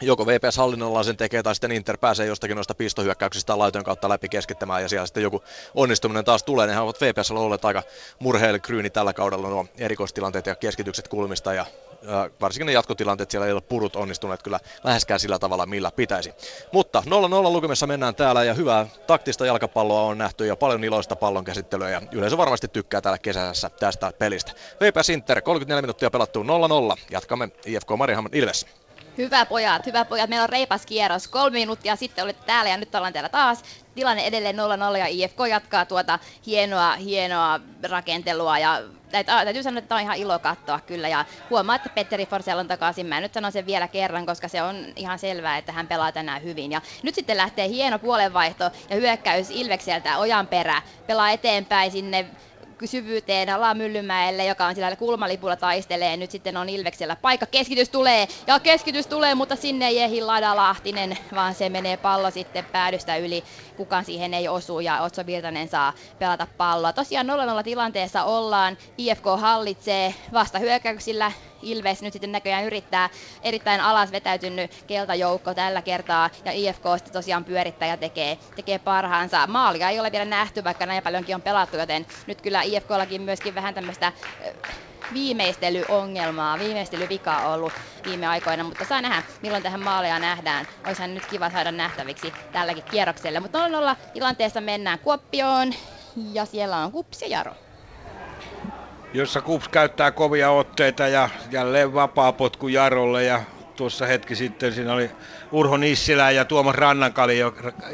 joko VPS hallinnolla sen tekee tai sitten Inter pääsee jostakin noista pistohyökkäyksistä laitojen kautta läpi keskittämään ja siellä sitten joku onnistuminen taas tulee. Nehän ovat VPS olleet aika murheilikryyni tällä kaudella nuo erikoistilanteet ja keskitykset kulmista ja varsinkin ne jatkotilanteet siellä ei ole purut onnistuneet kyllä läheskään sillä tavalla, millä pitäisi. Mutta 0-0 lukemissa mennään täällä ja hyvää taktista jalkapalloa on nähty ja paljon iloista pallon käsittelyä ja yleisö varmasti tykkää täällä kesässä tästä pelistä. VPS Inter, 34 minuuttia pelattu 0-0. Jatkamme IFK Mariehamn Ilves. Hyvä pojat, hyvä pojat. Meillä on reipas kierros. Kolme minuuttia sitten olette täällä ja nyt ollaan täällä taas. Tilanne edelleen 0-0 ja IFK jatkaa tuota hienoa, hienoa rakentelua ja täytyy sanoa, että tämä on ihan ilo katsoa kyllä. Ja huomaa, että Petteri Forsell on takaisin. Mä nyt sanon sen vielä kerran, koska se on ihan selvää, että hän pelaa tänään hyvin. Ja nyt sitten lähtee hieno puolenvaihto ja hyökkäys Ilvekseltä ojan perä. Pelaa eteenpäin sinne syvyyteen ala Myllymäelle, joka on sillä kulmalipulla taistelee. Nyt sitten on Ilveksellä paikka. Keskitys tulee ja keskitys tulee, mutta sinne ei ehdi Lada Lahtinen, vaan se menee pallo sitten päädystä yli. Kukaan siihen ei osu ja Otso Virtanen saa pelata palloa. Tosiaan 0-0 tilanteessa ollaan. IFK hallitsee vasta hyökkäyksillä Ilves nyt sitten näköjään yrittää erittäin alas vetäytynyt keltajoukko tällä kertaa ja IFK sitten tosiaan pyörittää ja tekee, tekee parhaansa. Maalia ei ole vielä nähty, vaikka näin paljonkin on pelattu, joten nyt kyllä IFKllakin myöskin vähän tämmöistä viimeistelyongelmaa, viimeistelyvikaa ollut viime aikoina, mutta saa nähdä, milloin tähän maaleja nähdään. Olisihan nyt kiva saada nähtäviksi tälläkin kierroksella. Mutta 0 tilanteessa mennään Kuoppioon ja siellä on Kups ja Jaro jossa Kups käyttää kovia otteita ja jälleen vapaa potku Jarolle ja tuossa hetki sitten siinä oli Urho Nissilä ja Tuomas Rannankari,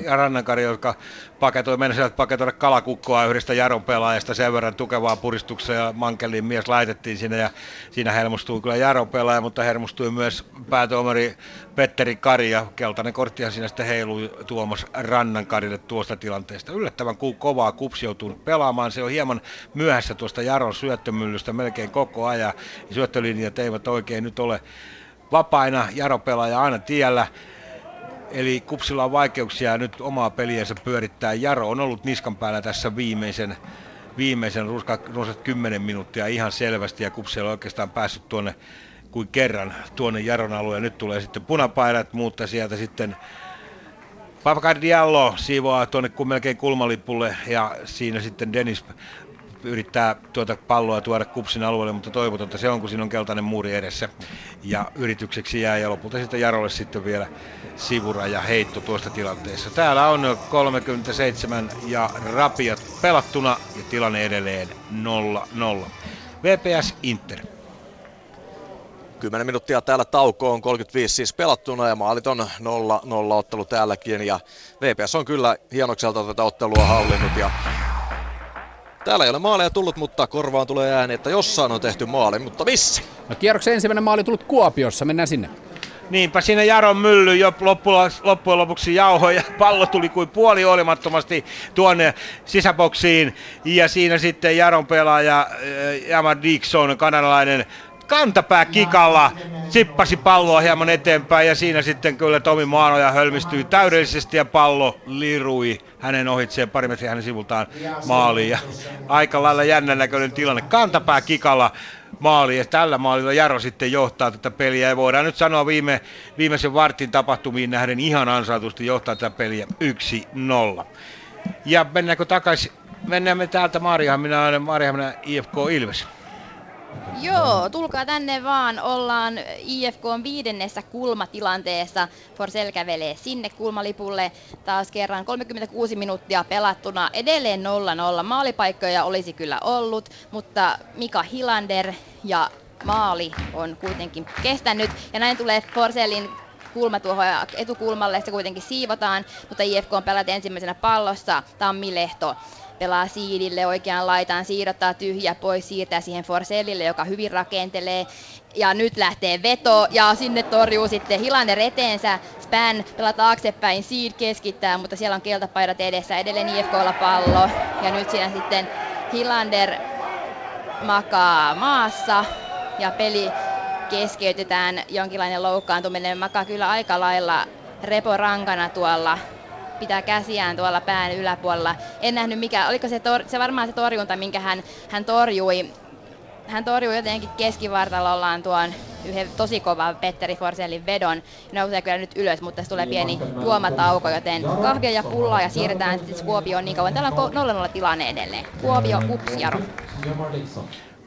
Rannankari jotka paketoi, mennessä paketoida kalakukkoa yhdestä Jaron pelaajasta sen verran tukevaa puristuksessa ja Mankelin mies laitettiin sinne ja siinä helmustui kyllä Jaron pelaaja, mutta hermostui myös päätuomari Petteri Kari ja keltainen korttihan siinä sitten heilui Tuomas Rannankarille tuosta tilanteesta. Yllättävän kovaa kupsi joutuu pelaamaan, se on hieman myöhässä tuosta Jaron syöttömyllystä melkein koko ajan. Syöttölinjat eivät oikein nyt ole vapaina, Jaro pelaaja aina tiellä. Eli Kupsilla on vaikeuksia nyt omaa peliänsä pyörittää. Jaro on ollut niskan päällä tässä viimeisen, viimeisen runsat 10 minuuttia ihan selvästi ja Kupsilla on oikeastaan päässyt tuonne kuin kerran tuonne Jaron alueen. Nyt tulee sitten punapaidat, mutta sieltä sitten Papacar Diallo siivoaa tuonne melkein kulmalipulle ja siinä sitten Dennis yrittää tuota palloa tuoda kupsin alueelle, mutta toivotonta se on, kun siinä on keltainen muuri edessä. Ja yritykseksi jää ja lopulta sitten Jarolle sitten vielä sivura ja heitto tuosta tilanteessa. Täällä on 37 ja rapiat pelattuna ja tilanne edelleen 0-0. VPS Inter. 10 minuuttia täällä taukoon, 35 siis pelattuna ja maalit on 0-0 ottelu täälläkin ja VPS on kyllä hienokselta tätä ottelua hallinnut ja Täällä ei ole maaleja tullut, mutta korvaan tulee ääni, että jossain on tehty maali, mutta missä? No kierroksen ensimmäinen maali tullut Kuopiossa, mennään sinne. Niinpä siinä Jaron mylly jo loppujen lopuksi jauhoi ja pallo tuli kuin puoli olimattomasti tuonne sisäboksiin. Ja siinä sitten Jaron pelaaja Jamar eh, Dixon, kanadalainen, kantapää kikalla sippasi palloa hieman eteenpäin ja siinä sitten kyllä Tomi Maanoja hölmistyi täydellisesti ja pallo lirui hänen ohitseen pari metriä hänen sivultaan maaliin. Ja aika lailla jännän näköinen tilanne. Kantapää kikalla maali ja tällä maalilla Jaro sitten johtaa tätä peliä ja voidaan nyt sanoa viime, viimeisen vartin tapahtumiin nähden ihan ansaitusti johtaa tätä peliä 1-0. Ja mennäänkö takaisin, mennään me täältä Maariahaminaan, Maariahaminaan IFK Ilves. Joo, tulkaa tänne vaan. Ollaan IFK on viidennessä kulmatilanteessa. Forsell kävelee sinne kulmalipulle taas kerran 36 minuuttia pelattuna. Edelleen 0-0. Maalipaikkoja olisi kyllä ollut, mutta Mika Hilander ja maali on kuitenkin kestänyt. Ja näin tulee Forsellin kulma tuohon etukulmalle, se kuitenkin siivotaan, mutta IFK on pelata ensimmäisenä pallossa. Tammi Lehto pelaa siidille oikean laitaan, siirrottaa tyhjä pois, siirtää siihen Forsellille, joka hyvin rakentelee. Ja nyt lähtee veto ja sinne torjuu sitten Hilander eteensä. Span pelaa taaksepäin, Seed keskittää, mutta siellä on keltapaidat edessä, edelleen IFKlla pallo. Ja nyt siinä sitten Hilander makaa maassa ja peli keskeytetään jonkinlainen loukkaantuminen. Makaa kyllä aika lailla reporankana tuolla pitää käsiään tuolla pään yläpuolella. En nähnyt mikä, oliko se, tor, se varmaan se torjunta, minkä hän, hän torjui. Hän torjui jotenkin keskivartalollaan tuon yhden tosi kova Petteri Forsellin vedon. Nousee kyllä nyt ylös, mutta se tulee pieni juomatauko, joten kahvia ja pullaa ja siirretään sitten Kuopioon niin kauan. Täällä on 0-0 tilanne edelleen. Kuopio, ups, Jaro.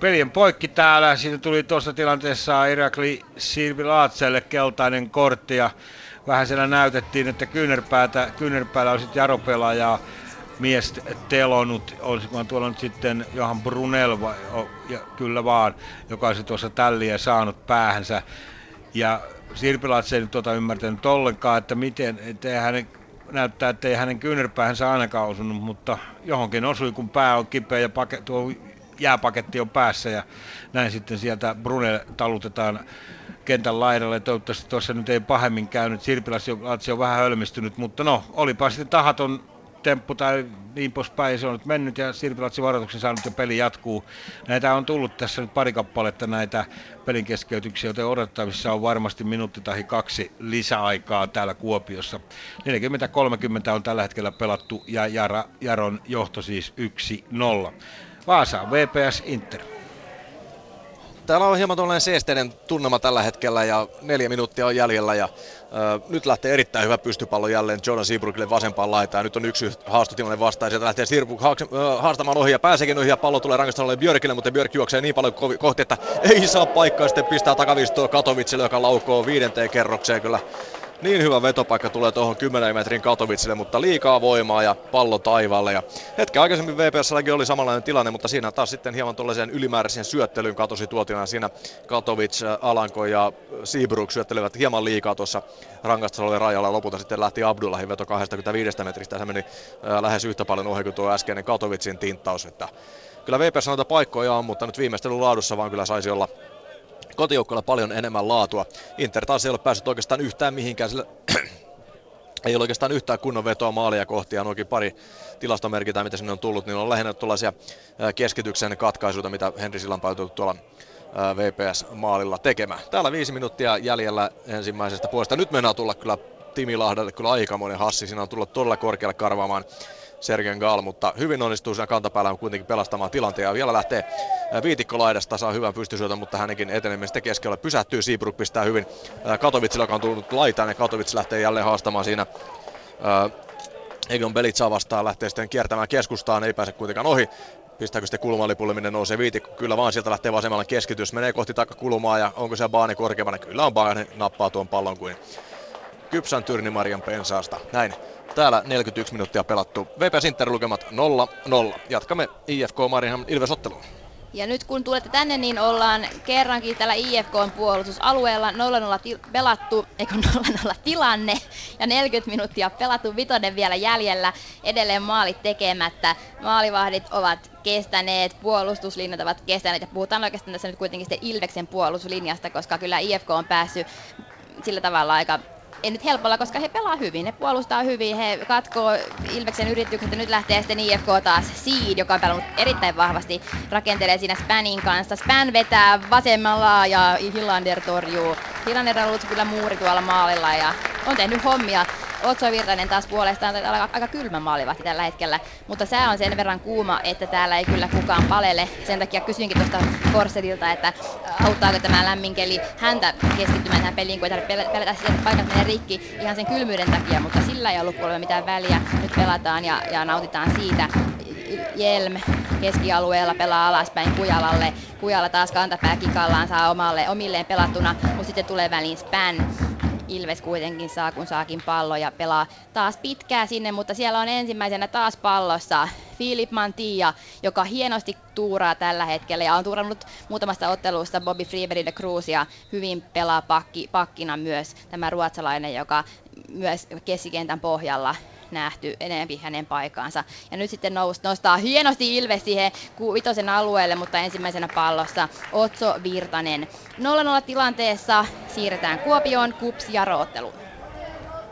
Pelien poikki täällä. Siitä tuli tuossa tilanteessa Irakli Laatselle keltainen kortti ja vähän siellä näytettiin, että kyynärpäätä, kyynärpäällä olisi Jaro-pelaajaa mies telonut, olisikohan tuolla nyt sitten Johan Brunel, vai, ja, kyllä vaan, joka olisi tuossa tälliä saanut päähänsä. Ja Sirpilatse ei nyt tuota ymmärtänyt ollenkaan, että miten, ettei hänen, näyttää, että ei hänen kyynärpäähänsä ainakaan osunut, mutta johonkin osui, kun pää on kipeä ja pake, tuo jääpaketti on päässä ja näin sitten sieltä Brunel talutetaan kentän laidalle. Toivottavasti tuossa nyt ei pahemmin käynyt. Sirpilatse on vähän hölmistynyt, mutta no, olipa sitten tahaton temppu tai niin poispäin, se on nyt mennyt ja Sirpilatsi varoituksen saanut ja peli jatkuu. Näitä on tullut tässä nyt pari kappaletta näitä pelin keskeytyksiä, joten odottavissa on varmasti minuutti tai kaksi lisäaikaa täällä Kuopiossa. 40-30 on tällä hetkellä pelattu ja Jara, Jaron johto siis 1-0. Vaasa, VPS Inter. Täällä on hieman tuollainen seesteinen tunnelma tällä hetkellä ja neljä minuuttia on jäljellä ja ö, nyt lähtee erittäin hyvä pystypallo jälleen Jordan Seabrookille vasempaan laitaan. Nyt on yksi haastotilanne vastaan ja sieltä lähtee Seabrook haastamaan ohi ja pääseekin ohi ja pallo tulee rankastalolle Björkille, mutta Björk juoksee niin paljon kohti, että ei saa paikkaa sitten pistää takavistoa Katovitsille, joka laukoo viidenteen kerrokseen kyllä niin hyvä vetopaikka tulee tuohon 10 metrin Katovitsille, mutta liikaa voimaa ja pallo taivaalle. Ja hetken aikaisemmin VPSlläkin oli samanlainen tilanne, mutta siinä taas sitten hieman tuollaisen ylimääräisen syöttelyyn katosi tuotina. Siinä Katovic, Alanko ja Seabrook syöttelevät hieman liikaa tuossa rangastasolle rajalla. Lopulta sitten lähti Abdullahin veto 25 metristä. Se meni lähes yhtä paljon ohi kuin tuo äskeinen Katovicin tinttaus. Että kyllä VPS noita paikkoja on, mutta nyt viimeistelyn laadussa vaan kyllä saisi olla kotijoukkoilla paljon enemmän laatua. Inter taas ei ole päässyt oikeastaan yhtään mihinkään, sillä ei ole oikeastaan yhtään kunnon vetoa maalia kohti ja noinkin pari tilastomerkitä, mitä sinne on tullut, niin on lähinnä tuollaisia keskityksen katkaisuja, mitä Henri Sillanpää on tuolla VPS-maalilla tekemään. Täällä viisi minuuttia jäljellä ensimmäisestä puolesta. Nyt mennään tulla kyllä Timi Lahdelle kyllä aikamoinen hassi. Siinä on tullut todella korkealle karvaamaan Sergen Gal, mutta hyvin onnistuu siinä kantapäällä kuitenkin pelastamaan tilanteen ja vielä lähtee viitikkolaidasta, saa hyvän pystysyötä, mutta hänenkin etenemistä keskellä pysähtyy, Seabrook pistää hyvin Katovitsilla, joka on tullut laitaan ja Katovits lähtee jälleen haastamaan siinä Egon Belitsaa vastaan, lähtee sitten kiertämään keskustaan, ei pääse kuitenkaan ohi, pistääkö sitten kulmalipulle, minne nousee viitikko. Kyllä vaan sieltä lähtee vasemmalla keskitys, menee kohti takakulmaa ja onko se Baani korkeammana? Kyllä on Baani, nappaa tuon pallon kuin kypsän Tyrnimarian pensaasta. Näin Täällä 41 minuuttia pelattu. VPS Inter lukemat 0-0. Jatkamme IFK Marienhamn Ilves-otteluun. Ja nyt kun tulette tänne, niin ollaan kerrankin tällä IFKn puolustusalueella 0-0 til- pelattu, eikö 0-0 tilanne, ja 40 minuuttia pelattu, vitonen vielä jäljellä, edelleen maalit tekemättä. Maalivahdit ovat kestäneet, puolustuslinjat ovat kestäneet, ja puhutaan oikeastaan tässä nyt kuitenkin sitten Ilveksen puolustuslinjasta, koska kyllä IFK on päässyt sillä tavalla aika ei nyt helpolla, koska he pelaa hyvin, ne puolustaa hyvin, he katkoo Ilveksen yritykset ja nyt lähtee sitten IFK taas Seed, joka on pelannut erittäin vahvasti, rakentelee siinä Spanin kanssa. Span vetää vasemmalla ja Hillander torjuu. Hillander on ollut kyllä muuri tuolla maalilla ja on tehnyt hommia. Otso Virtanen taas puolestaan olla aika kylmä maalivahti tällä hetkellä, mutta sää on sen verran kuuma, että täällä ei kyllä kukaan palele. Sen takia kysyinkin tuosta Korsetilta, että auttaako tämä lämmin keli häntä keskittymään tähän peliin, kun ei tarvitse pelätä sieltä paikat menee rikki ihan sen kylmyyden takia, mutta sillä ei ollut kuulemma mitään väliä. Nyt pelataan ja, ja nautitaan siitä. Jelm keskialueella pelaa alaspäin Kujalalle. Kujala taas kantapää kikallaan saa omalle, omilleen pelattuna, mutta sitten tulee väliin Span Ilves kuitenkin saa, kun saakin pallo ja pelaa taas pitkää sinne, mutta siellä on ensimmäisenä taas pallossa Filip Mantia, joka hienosti tuuraa tällä hetkellä ja on tuurannut muutamasta ottelusta Bobby Freeberg ja Cruzia. Hyvin pelaa pakki, pakkina myös tämä ruotsalainen, joka myös keskikentän pohjalla nähty enempi hänen paikkaansa. Ja nyt sitten nous, nostaa hienosti Ilves siihen vitosen alueelle, mutta ensimmäisenä pallossa Otso Virtanen. 0-0 tilanteessa siirretään Kuopioon Kups ja Roottelu.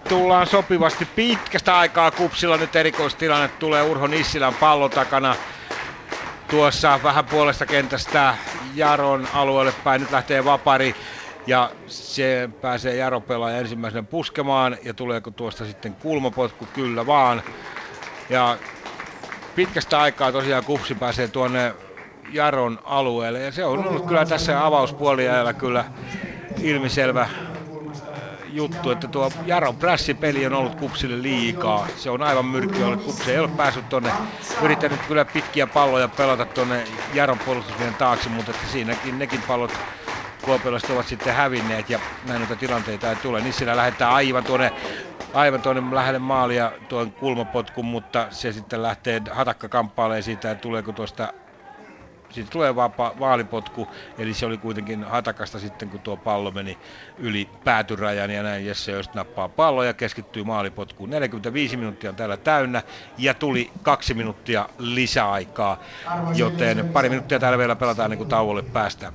Tullaan sopivasti pitkästä aikaa Kupsilla nyt erikoistilanne tulee Urho Nissilän pallon takana tuossa vähän puolesta kentästä Jaron alueelle päin. Nyt lähtee Vapari ja se pääsee Jaro pelaaja ensimmäisenä puskemaan ja tuleeko tuosta sitten kulmapotku, kyllä vaan. Ja pitkästä aikaa tosiaan Kupsi pääsee tuonne Jaron alueelle ja se on ollut kyllä tässä avauspuoliajalla kyllä ilmiselvä juttu, että tuo Jaron prässipeli on ollut Kupsille liikaa. Se on aivan myrkkyä ollut. Kupsi ei ole päässyt tuonne, yrittänyt kyllä pitkiä palloja pelata tuonne Jaron puolustuslinjan taakse, mutta että siinäkin nekin pallot kuopiolaiset ovat sitten hävinneet ja näin noita tilanteita ei tule. Nissilä lähettää aivan tuonne, aivan tuonne lähelle maalia tuon kulmapotkun, mutta se sitten lähtee hatakka kamppailemaan siitä, että tuleeko tuosta siitä tulee vapa, vaalipotku, eli se oli kuitenkin hatakasta sitten, kun tuo pallo meni yli päätyrajan ja näin Jesse Öst nappaa pallo ja keskittyy maalipotkuun. 45 minuuttia on täällä täynnä ja tuli kaksi minuuttia lisäaikaa, joten pari minuuttia täällä vielä pelataan niin kuin tauolle päästään.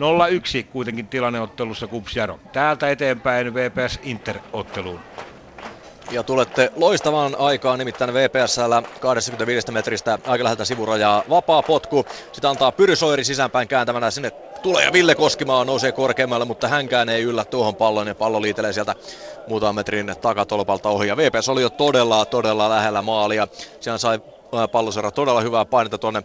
0-1 kuitenkin tilanneottelussa Kupsjaro. Täältä eteenpäin VPS Inter-otteluun. Ja tulette loistavaan aikaan, nimittäin VPSllä 25 metristä aika läheltä sivurajaa vapaa potku. Sitä antaa Pyrysoiri sisäänpäin kääntämänä sinne tulee ja Ville Koskimaa nousee korkeammalle, mutta hänkään ei yllä tuohon pallon ja pallo liitelee sieltä muutaman metrin takatolpalta ohi. Ja VPS oli jo todella, todella lähellä maalia. Siellä sai pallosera todella hyvää painetta tuonne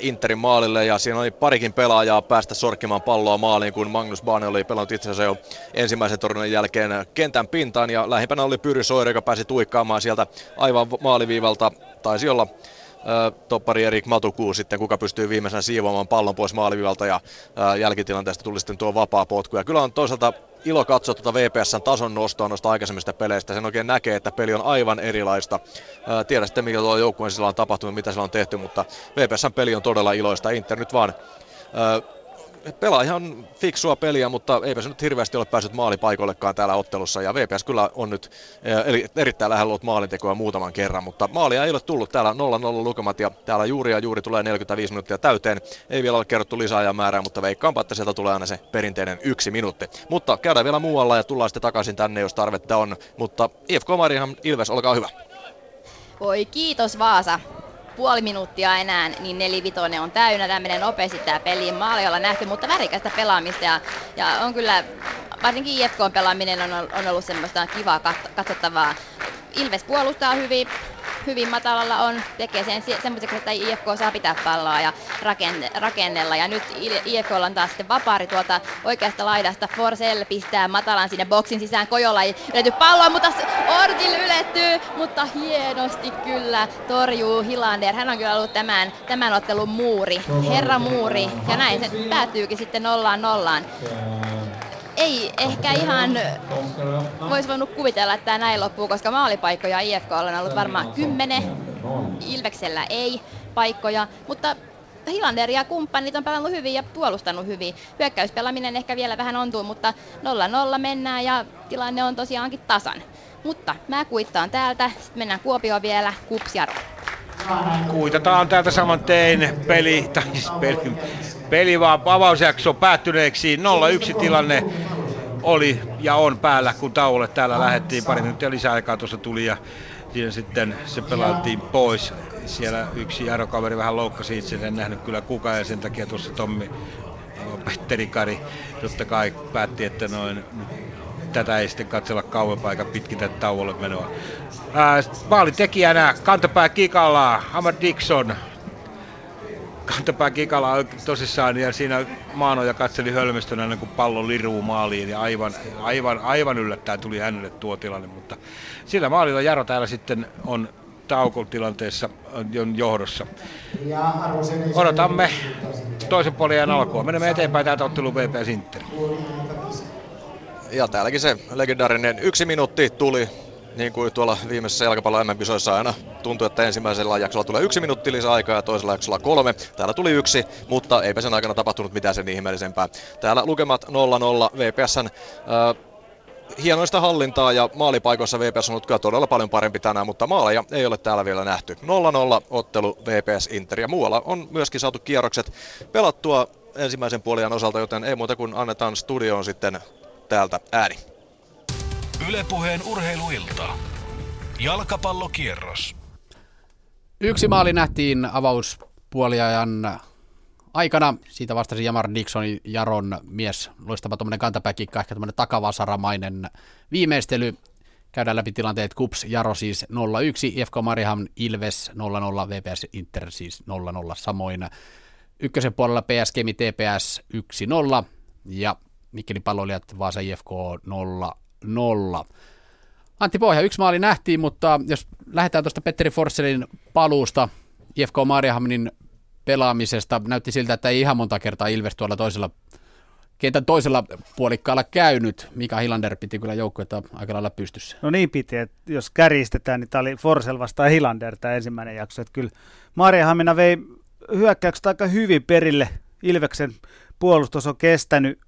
Interin maalille ja siinä oli parikin pelaajaa päästä sorkkimaan palloa maaliin, kun Magnus Bane oli pelannut itse asiassa jo ensimmäisen torjunnan jälkeen kentän pintaan ja lähimpänä oli Pyry Soiri, joka pääsi tuikkaamaan sieltä aivan maaliviivalta. Taisi olla toppari Erik Matukuu sitten, kuka pystyy viimeisenä siivoamaan pallon pois maalivivalta ja jälkitilanteesta tuli sitten tuo vapaa potku. Ja kyllä on toisaalta ilo katsoa tuota VPSn tason nostoa noista aikaisemmista peleistä. Sen oikein näkee, että peli on aivan erilaista. tiedä sitten, mikä tuolla joukkueen sillä on tapahtunut, mitä sillä on tehty, mutta VPSn peli on todella iloista. Inter nyt vaan pelaa ihan fiksua peliä, mutta eipä se nyt hirveästi ole päässyt maalipaikoillekaan täällä ottelussa. Ja VPS kyllä on nyt eh, erittäin lähellä ollut maalintekoa muutaman kerran, mutta maalia ei ole tullut täällä 0-0 lukemat ja täällä juuri ja juuri tulee 45 minuuttia täyteen. Ei vielä ole kerrottu lisäajan määrää, mutta veikkaanpa, että sieltä tulee aina se perinteinen yksi minuutti. Mutta käydään vielä muualla ja tullaan sitten takaisin tänne, jos tarvetta on. Mutta IFK Marihan Ilves, olkaa hyvä. Oi kiitos Vaasa puoli minuuttia enää, niin nelivitonen on täynnä. Tämä menee nopeasti tämä peli. Maali olla nähty, mutta värikästä pelaamista. Ja, ja on kyllä, varsinkin IFK pelaaminen on, on ollut semmoista kivaa katsottavaa. Ilves puolustaa hyvin, hyvin matalalla on, tekee sen semmoiseksi, että IFK saa pitää palloa ja rakenne, rakennella. Ja nyt IFK on taas sitten vapaari tuolta oikeasta laidasta. Forsell pistää matalan sinne boksin sisään. Kojola ei ylety palloa, mutta Ortil ylettyy, mutta hienosti kyllä torjuu Hilander. Hän on kyllä ollut tämän, tämän ottelun muuri, herra muuri. Ja näin se päättyykin sitten nollaan nollaan ei ehkä ihan voisi voinut kuvitella, että tämä näin loppuu, koska maalipaikkoja IFK on ollut varmaan kymmenen. Ilveksellä ei paikkoja, mutta Hilander ja kumppanit on pelannut hyvin ja puolustanut hyvin. Hyökkäyspelaminen ehkä vielä vähän ontuu, mutta 0-0 mennään ja tilanne on tosiaankin tasan. Mutta mä kuittaan täältä, sitten mennään Kuopioon vielä, Kupsjaro. Kuitataan täältä saman tein peli, tai siis peli, peli vaan avausjakso päättyneeksi. 0-1 tilanne oli ja on päällä, kun tauolle täällä lähettiin. Pari minuuttia lisäaikaa tuossa tuli ja siinä sitten se pelattiin pois. Siellä yksi jarokaveri vähän loukkasi itse, en nähnyt kyllä kuka ja sen takia tuossa Tommi Petteri Kari totta kai päätti, että noin tätä ei sitten katsella kauempaa eikä pitkitä tauolle menoa. Maalin tekijänä kantapää kikalla Hammer Dixon. Kantapää kikalla tosissaan ja siinä Maanoja katseli hölmistönä ennen kuin pallo liruu maaliin ja aivan, aivan, aivan yllättäen tuli hänelle tuo tilanne, mutta sillä maalilla Jaro täällä sitten on taukotilanteessa on johdossa. Odotamme toisen puolen alkua. Menemme eteenpäin täältä ottelun VP Inter. Ja täälläkin se legendaarinen yksi minuutti tuli, niin kuin tuolla viimeisessä jalkapallon MM-kisoissa aina tuntuu, että ensimmäisellä jaksolla tulee yksi minuutti lisäaikaa ja toisella jaksolla kolme. Täällä tuli yksi, mutta eipä sen aikana tapahtunut mitään sen ihmeellisempää. Täällä lukemat 0-0 VPSn äh, hienoista hallintaa ja maalipaikoissa VPS on ollut kyllä todella paljon parempi tänään, mutta maaleja ei ole täällä vielä nähty. 0-0 ottelu VPS Inter ja muualla on myöskin saatu kierrokset pelattua ensimmäisen puolijan osalta, joten ei muuta kuin annetaan studioon sitten täältä ääni. Ylepuheen urheiluilta. Jalkapallokierros. Yksi maali nähtiin avauspuoliajan aikana. Siitä vastasi Jamar Dixon, Jaron mies. Loistava tuommoinen kantapäkikka, ehkä tuommoinen takavasaramainen viimeistely. Käydään läpi tilanteet. Kups, Jaro siis 0-1, IFK Mariham, Ilves 0-0, VPS Inter siis 0-0 samoin. Ykkösen puolella PS Kemi TPS 1-0 ja Mikkelin palloilijat Vaasa IFK 0-0. Antti Pohja, yksi maali nähtiin, mutta jos lähdetään tuosta Petteri Forsselin paluusta IFK Marjahamnin pelaamisesta, näytti siltä, että ei ihan monta kertaa Ilves tuolla toisella kentän toisella puolikkaalla käynyt. Mika Hilander piti kyllä joukkuetta aika lailla pystyssä. No niin piti, että jos kärjistetään, niin tämä oli Forsell vastaan Hilander tämä ensimmäinen jakso. Että kyllä Marjahamina vei hyökkäykset aika hyvin perille. Ilveksen puolustus on kestänyt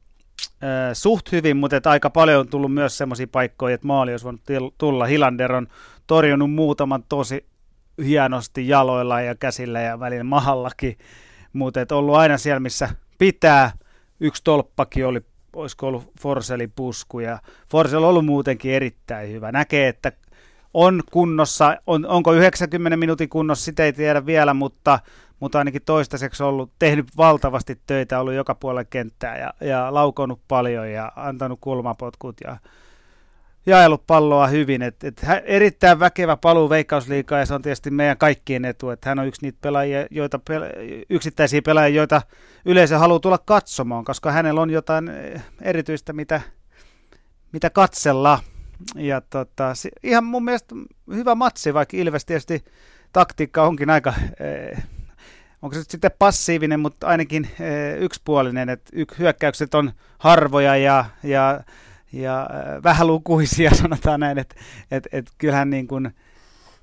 suht hyvin, mutta että aika paljon on tullut myös semmoisia paikkoja, että maali olisi voinut tulla. Hilander on torjunut muutaman tosi hienosti jaloilla ja käsillä ja välillä mahallakin, mutta että ollut aina siellä, missä pitää. Yksi tolppakin oli, olisiko ollut Forselin pusku ja Forsell on ollut muutenkin erittäin hyvä. Näkee, että on kunnossa, on, onko 90 minuutin kunnossa, sitä ei tiedä vielä, mutta, mutta ainakin toistaiseksi ollut tehnyt valtavasti töitä, ollut joka puolella kenttää ja, ja laukonut paljon ja antanut kulmapotkut ja jaellut palloa hyvin. Et, et erittäin väkevä paluu veikkausliikaa ja se on tietysti meidän kaikkien etu, että hän on yksi niitä pelaajia, joita, yksittäisiä pelaajia, joita yleisö haluaa tulla katsomaan, koska hänellä on jotain erityistä, mitä, mitä katsella. Ja tota, ihan mun mielestä hyvä matsi, vaikka Ilves tietysti taktiikka onkin aika, eh, onko se sitten passiivinen, mutta ainakin eh, yksipuolinen, että yk, hyökkäykset on harvoja ja, ja, ja eh, vähälukuisia, sanotaan näin, että et, et kyllähän niin kuin,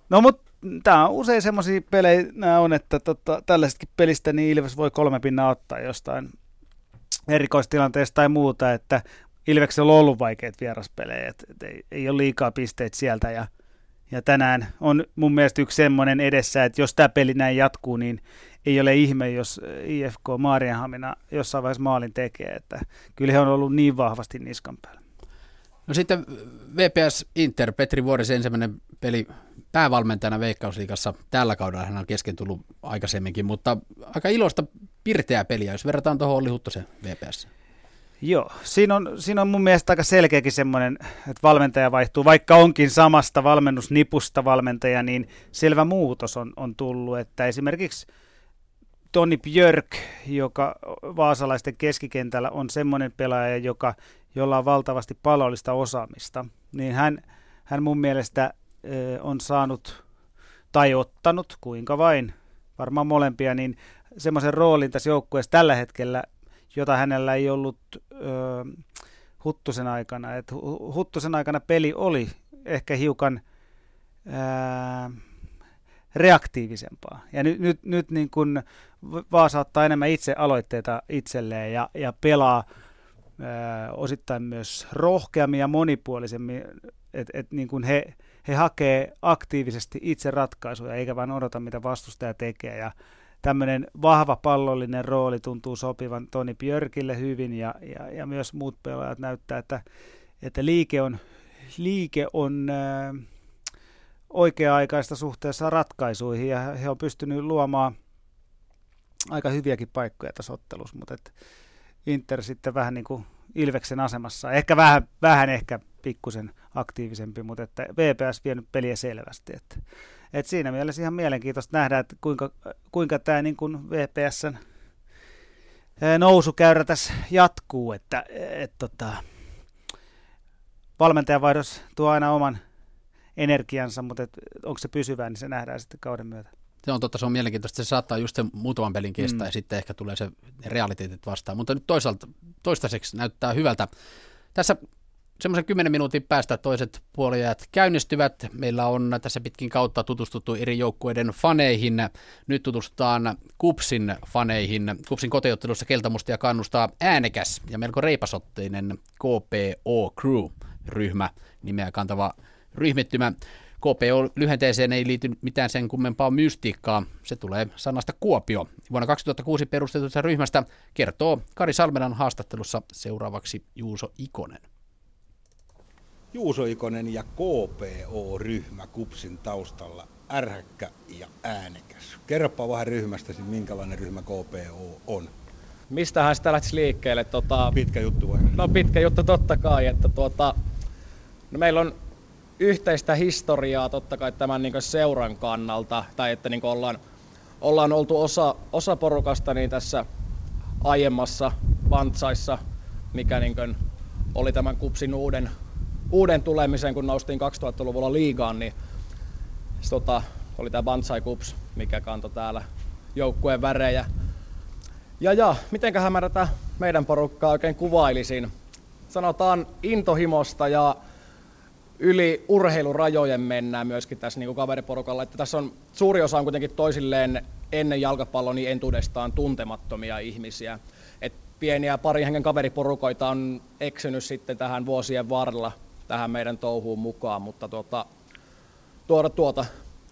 no mutta tämä on usein semmoisia pelejä on, että tota, tällaisetkin pelistä niin Ilves voi kolme pinnaa ottaa jostain erikoistilanteesta tai muuta, että Ilveksellä on ollut vaikeat vieraspelejä, että et ei, ei ole liikaa pisteitä sieltä ja, ja tänään on mun mielestä yksi semmoinen edessä, että jos tämä peli näin jatkuu, niin ei ole ihme, jos IFK Maarianhamina jossain vaiheessa maalin tekee, että kyllä he on ollut niin vahvasti niskan päällä. No sitten VPS Inter, Petri Vuorisen ensimmäinen peli päävalmentajana Veikkausliigassa tällä kaudella hän on kesken tullut aikaisemminkin, mutta aika iloista pirteää peliä, jos verrataan tuohon Olli Huttosen VPS. Joo, siinä on, siinä on mun mielestä aika selkeäkin semmoinen, että valmentaja vaihtuu, vaikka onkin samasta valmennusnipusta valmentaja, niin selvä muutos on, on tullut, että esimerkiksi Toni Björk, joka vaasalaisten keskikentällä on semmoinen pelaaja, joka, jolla on valtavasti palollista osaamista, niin hän, hän mun mielestä on saanut tai ottanut, kuinka vain, varmaan molempia, niin semmoisen roolin tässä joukkueessa tällä hetkellä, jota hänellä ei ollut ö, Huttusen aikana. Et Huttusen aikana peli oli ehkä hiukan ää, reaktiivisempaa. Ja nyt, nyt, nyt niin kun Vaasa ottaa enemmän itse aloitteita itselleen ja, ja pelaa ää, osittain myös rohkeammin ja monipuolisemmin. Et, et niin kun he, he hakee aktiivisesti itse ratkaisuja, eikä vain odota, mitä vastustaja tekee. Ja tämmöinen vahva pallollinen rooli tuntuu sopivan Toni Björkille hyvin, ja, ja, ja myös muut pelaajat näyttää, että, että liike on, liike on äh, oikea-aikaista suhteessa ratkaisuihin, ja he on pystynyt luomaan aika hyviäkin paikkoja tässä ottelussa, mutta et Inter sitten vähän niin kuin Ilveksen asemassa. Ehkä vähän, vähän ehkä pikkusen aktiivisempi, mutta että VPS vienyt peliä selvästi. Että, että siinä mielessä ihan mielenkiintoista nähdä, että kuinka, kuinka tämä niin kuin VPSn nousukäyrä tässä jatkuu, että et, tota, valmentajavaihdos tuo aina oman energiansa, mutta et, onko se pysyvää, niin se nähdään sitten kauden myötä. Se on totta, se on mielenkiintoista. Se saattaa just sen muutaman pelin kestää mm. ja sitten ehkä tulee se realiteetit vastaan. Mutta nyt toisaalta toistaiseksi näyttää hyvältä. Tässä semmoisen 10 minuutin päästä toiset puolijat käynnistyvät. Meillä on tässä pitkin kautta tutustuttu eri joukkueiden faneihin. Nyt tutustutaan Kupsin faneihin. Kupsin kotiottelussa keltamustia kannustaa äänekäs ja melko reipasotteinen KPO Crew-ryhmä, nimeä kantava ryhmittymä. KPO-lyhenteeseen ei liity mitään sen kummempaa mystiikkaa. Se tulee sanasta Kuopio. Vuonna 2006 perustetusta ryhmästä kertoo Kari Salmenan haastattelussa seuraavaksi Juuso Ikonen. Juuso Ikonen ja KPO-ryhmä Kupsin taustalla, ärhäkkä ja äänekäs. Kerropa vähän ryhmästäsi, minkälainen ryhmä KPO on. Mistähän sitä lähtisi liikkeelle? Tota... Pitkä juttu vai? No pitkä juttu totta kai, että tuota... no meillä on yhteistä historiaa totta kai tämän niin seuran kannalta, tai että niin ollaan, ollaan oltu osa, osa porukasta niin tässä aiemmassa Vantsaissa, mikä niin oli tämän kupsin uuden, uuden tulemisen, kun noustiin 2000-luvulla liigaan, niin tota, oli tämä Bantsai Kups, mikä kantoi täällä joukkueen värejä. Ja ja, mitenköhän mä tätä meidän porukkaa oikein kuvailisin? Sanotaan intohimosta ja yli urheilurajojen mennään myöskin tässä niin kuin kaveriporukalla. Että tässä on suuri osa on kuitenkin toisilleen ennen jalkapallon niin entuudestaan tuntemattomia ihmisiä. Et pieniä pari hengen kaveriporukoita on eksynyt sitten tähän vuosien varrella tähän meidän touhuun mukaan, mutta tuota, tuoda tuota.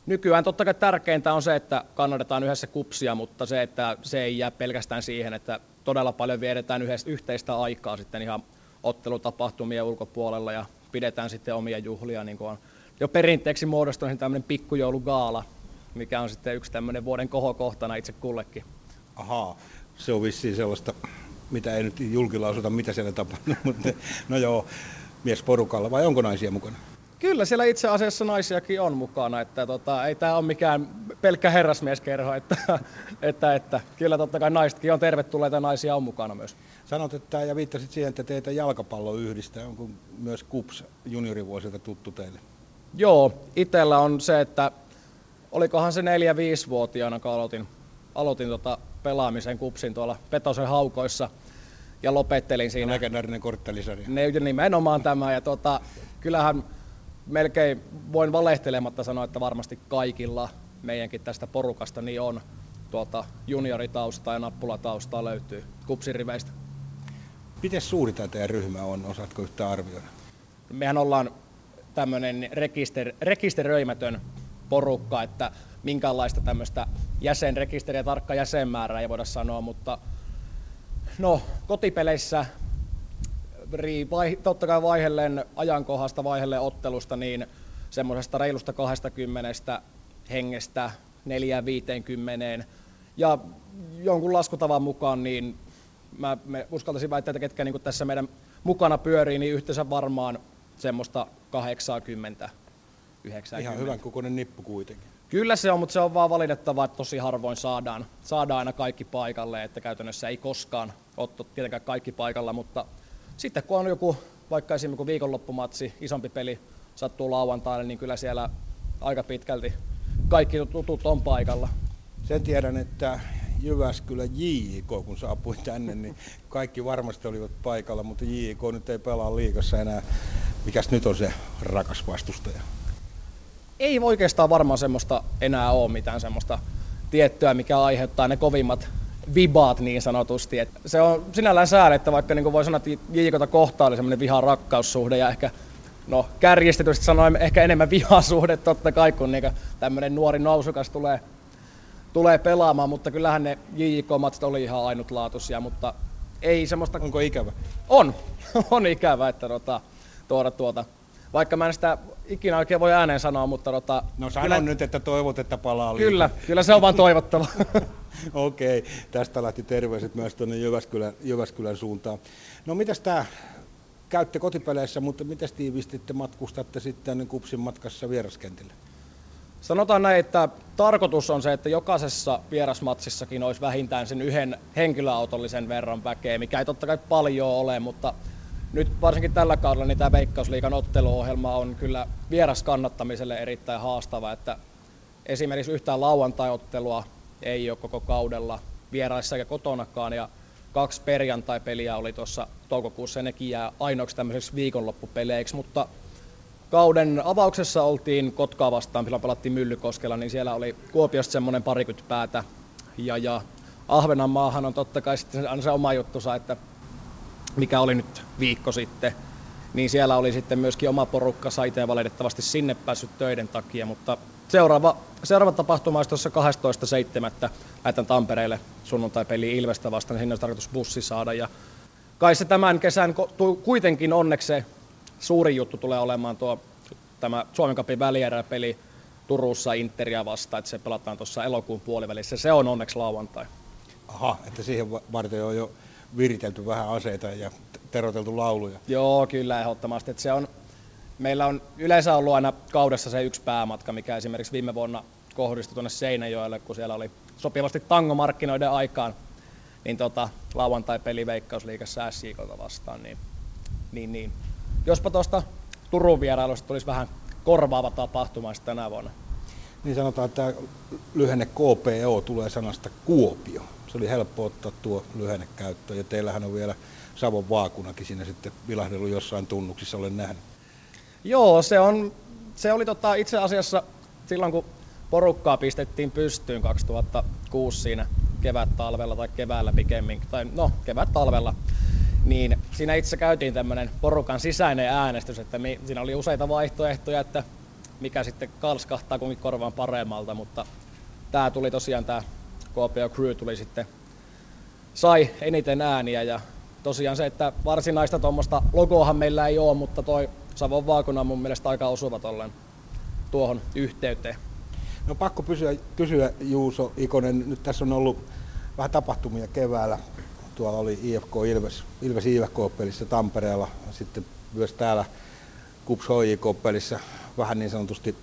Nykyään totta kai tärkeintä on se, että kannatetaan yhdessä kupsia, mutta se, että se ei jää pelkästään siihen, että todella paljon viedetään yhdessä, yhteistä aikaa sitten ihan ottelutapahtumien ulkopuolella ja pidetään sitten omia juhlia, niin kuin on jo perinteeksi muodostunut tämmöinen pikkujoulugaala, mikä on sitten yksi tämmöinen vuoden kohokohtana itse kullekin. Ahaa, se on vissiin sellaista, mitä ei nyt julkilausuta, mitä siellä tapahtuu, mutta no joo, miesporukalla, vai onko naisia mukana? Kyllä siellä itse asiassa naisiakin on mukana, että tota, ei tämä ole mikään pelkkä herrasmieskerho, että, että, että kyllä totta kai naisetkin on tervetulleita naisia on mukana myös. Sanot, että ja viittasit siihen, että teitä jalkapallo yhdistää. Onko myös KUPS juniorivuosilta tuttu teille? Joo, itsellä on se, että olikohan se 4-5-vuotiaana, kun aloitin, aloitin tota pelaamisen KUPSin tuolla Petosen haukoissa ja lopettelin siinä. Legendaarinen korttelisarja. Ne, nimenomaan tämä. Ja tota, kyllähän melkein voin valehtelematta sanoa, että varmasti kaikilla meidänkin tästä porukasta niin on tuota junioritausta ja nappulataustaa löytyy kupsin riveistä. Miten suuri tämä teidän ryhmä on, osaatko yhtään arvioida? Mehän ollaan tämmöinen rekister, rekisteröimätön porukka, että minkälaista tämmöistä jäsenrekisteriä, tarkka jäsenmäärää ei voida sanoa, mutta no, kotipeleissä totta kai vaihelleen ajankohdasta, vaihelleen ottelusta, niin semmoisesta reilusta 20 hengestä 4-50 ja jonkun laskutavan mukaan niin mä me uskaltaisin väittää, että ketkä niin tässä meidän mukana pyörii, niin yhteensä varmaan semmoista 80 90. Ihan hyvän kokoinen nippu kuitenkin. Kyllä se on, mutta se on vaan valitettavaa, että tosi harvoin saadaan, saadaan aina kaikki paikalle, että käytännössä ei koskaan ole tietenkään kaikki paikalla, mutta sitten kun on joku vaikka esimerkiksi viikonloppumatsi, isompi peli sattuu lauantaille, niin kyllä siellä aika pitkälti kaikki tutut on paikalla. Sen tiedän, että Jyväskylä JIK, kun saapui tänne, niin kaikki varmasti olivat paikalla, mutta JIK nyt ei pelaa liikassa enää. Mikäs nyt on se rakas vastustaja? Ei oikeastaan varmaan semmoista enää ole mitään semmoista tiettyä, mikä aiheuttaa ne kovimmat vibaat niin sanotusti. Et se on sinällään sääli, että vaikka niin voi sanoa, että JIKota kohtaa oli semmoinen viha-rakkaussuhde ja ehkä no kärjistetysti sanoen ehkä enemmän vihasuhde totta kai, kun niin tämmöinen nuori nousukas tulee, tulee pelaamaan, mutta kyllähän ne JJK-matsit oli ihan ainutlaatuisia, mutta ei semmoista... Onko ikävä? On, on ikävä, että tota, tuoda tuota vaikka mä en sitä ikinä oikein voi ääneen sanoa, mutta tota, No sano kyllä, nyt, että toivot, että palaa Kyllä, liikaa. kyllä se on vaan toivottava. Okei, okay, tästä lähti terveiset myös tuonne Jyväskylän, Jyväskylän suuntaan. No mitäs tämä käytte kotipeleissä, mutta miten tiivisti te matkustatte sitten kupsin matkassa vieraskentille? Sanotaan näin, että tarkoitus on se, että jokaisessa vierasmatsissakin olisi vähintään sen yhden henkilöautollisen verran väkeä, mikä ei totta kai paljon ole, mutta nyt varsinkin tällä kaudella niin tämä Veikkausliikan otteluohjelma on kyllä vieras kannattamiselle erittäin haastava, että esimerkiksi yhtään lauantai-ottelua ei ole koko kaudella vieraissa eikä kotonakaan. Ja kaksi perjantai-peliä oli tuossa toukokuussa ja nekin jää ainoaksi tämmöiseksi viikonloppupeleiksi, mutta kauden avauksessa oltiin Kotkaa vastaan, silloin pelattiin Myllykoskella, niin siellä oli Kuopiosta semmoinen parikymmentä päätä. Ja, ja Ahvenanmaahan on totta kai sitten se oma juttusa, että mikä oli nyt viikko sitten, niin siellä oli sitten myöskin oma porukka, itse valitettavasti sinne päässyt töiden takia, mutta seuraava, seuraava tapahtuma olisi tuossa 12.7. lähetän Tampereelle sunnuntai-peli Ilvestä vastaan, niin sinne olisi tarkoitus bussi saada ja kai se tämän kesän kuitenkin onneksi se suuri juttu tulee olemaan tuo tämä Suomen Cupin välieräpeli Turussa Interia vastaan, että se pelataan tuossa elokuun puolivälissä. Se on onneksi lauantai. Aha, että siihen varten on jo viritelty vähän aseita ja teroteltu lauluja. Joo, kyllä ehdottomasti. Että se on, meillä on yleensä ollut aina kaudessa se yksi päämatka, mikä esimerkiksi viime vuonna kohdistui tuonne Seinäjoelle, kun siellä oli sopivasti tangomarkkinoiden aikaan, niin tota, lauantai-peli Veikkausliigassa SJKta vastaan, niin, niin, niin. jospa tuosta Turun vierailusta tulisi vähän korvaava tapahtuma tänä vuonna. Niin sanotaan, että lyhenne KPO tulee sanasta Kuopio se oli helppo ottaa tuo lyhenne käyttöön. Ja teillähän on vielä Savon vaakunakin siinä sitten vilahdellut jossain tunnuksissa, olen nähnyt. Joo, se, on, se oli tota, itse asiassa silloin, kun porukkaa pistettiin pystyyn 2006 siinä kevät-talvella tai keväällä pikemmin, tai no kevät-talvella, niin siinä itse käytiin tämmöinen porukan sisäinen äänestys, että mi, siinä oli useita vaihtoehtoja, että mikä sitten kalskahtaa kunkin korvaan paremmalta, mutta tämä tuli tosiaan, tämä KPO Crew tuli sitten, sai eniten ääniä ja tosiaan se, että varsinaista tuommoista logoahan meillä ei ole, mutta toi Savon vaakuna on mun mielestä aika osuva tolleen tuohon yhteyteen. No pakko pysyä, kysyä Juuso Ikonen, nyt tässä on ollut vähän tapahtumia keväällä. Tuolla oli IFK Ilves, Ilves IFK-pelissä Tampereella, sitten myös täällä Kups HJK-pelissä vähän niin sanotusti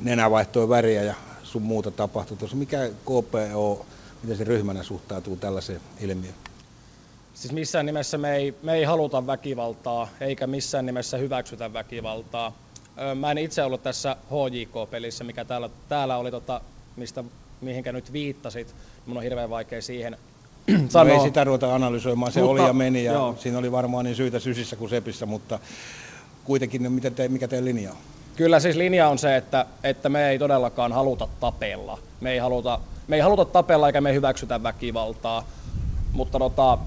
nenä vaihtoi väriä ja sun muuta tapahtui. Tuossa mikä KPO, miten se ryhmänä suhtautuu tällaiseen ilmiöön? Siis missään nimessä me ei, me ei haluta väkivaltaa, eikä missään nimessä hyväksytä väkivaltaa. Mä en itse ollut tässä HJK-pelissä, mikä täällä, täällä oli, tota, mistä, mihinkä nyt viittasit. Mun on hirveän vaikea siihen sanoa. No ei sitä ruveta analysoimaan, se mutta, oli ja meni ja joo. siinä oli varmaan niin syytä sysissä kuin sepissä, mutta kuitenkin te, mikä teidän linja on? Kyllä siis linja on se, että, että me ei todellakaan haluta tapella. Me ei haluta, me ei haluta tapella eikä me hyväksytä väkivaltaa. Mutta tota,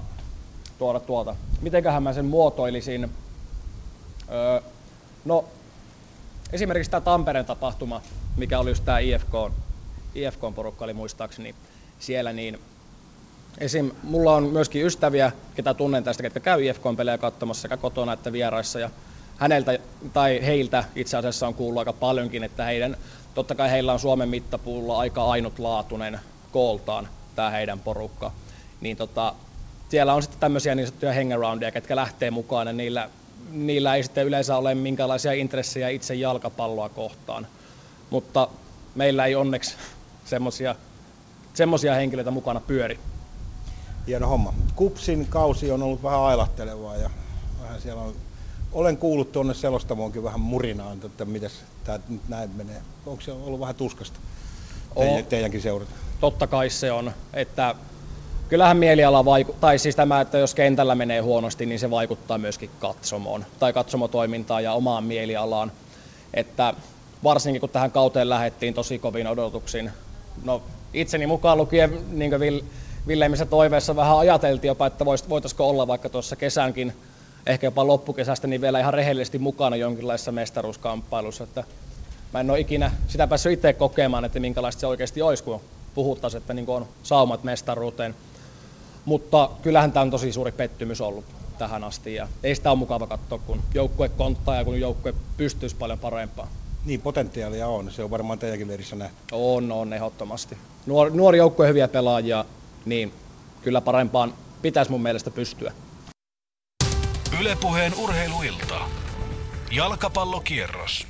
tuoda tuolta. Mitenköhän mä sen muotoilisin? Öö, no, esimerkiksi tämä Tampereen tapahtuma, mikä oli just tämä IFK, IFK-porukka oli muistaakseni siellä, niin esim. mulla on myöskin ystäviä, ketä tunnen tästä, ketkä käy IFK-pelejä katsomassa sekä kotona että vieraissa, ja häneltä tai heiltä itse asiassa on kuullut aika paljonkin, että heidän, totta kai heillä on Suomen mittapuulla aika ainutlaatuinen kooltaan tämä heidän porukka, niin tota, siellä on sitten tämmöisiä niin sanottuja hangaroundia, ketkä lähtee mukaan ja niillä, niillä ei sitten yleensä ole minkälaisia intressejä itse jalkapalloa kohtaan. Mutta meillä ei onneksi semmoisia semmoisia henkilöitä mukana pyöri. Hieno homma. Kupsin kausi on ollut vähän ailahtelevaa ja vähän siellä on, olen kuullut tuonne selostamoonkin vähän murinaan, että miten tämä nyt näin menee. Onko se ollut vähän tuskasta Teidän, teidänkin seurata? Totta kai se on, että kyllähän mieliala vaikuttaa, tai siis tämä, että jos kentällä menee huonosti, niin se vaikuttaa myöskin katsomoon, tai katsomotoimintaan ja omaan mielialaan. Että varsinkin kun tähän kauteen lähettiin tosi kovin odotuksin, no itseni mukaan lukien niin kuin Villeimissä toiveessa vähän ajateltiin jopa, että voitaisiko olla vaikka tuossa kesänkin, ehkä jopa loppukesästä, niin vielä ihan rehellisesti mukana jonkinlaisessa mestaruuskamppailussa. Että mä en ole ikinä sitä päässyt itse kokemaan, että minkälaista se oikeasti olisi, kun puhuttaisiin, että niin on saumat mestaruuteen. Mutta kyllähän tämä on tosi suuri pettymys ollut tähän asti ja ei sitä ole mukava katsoa, kun joukkue konttaa ja kun joukkue pystyisi paljon parempaan. Niin, potentiaalia on. Se on varmaan teidänkin leirissä nähty. On, on, ehdottomasti. Nuor, nuori joukkue hyviä pelaajia, niin kyllä parempaan pitäisi mun mielestä pystyä. Ylepuheen urheiluilta. Jalkapallokierros.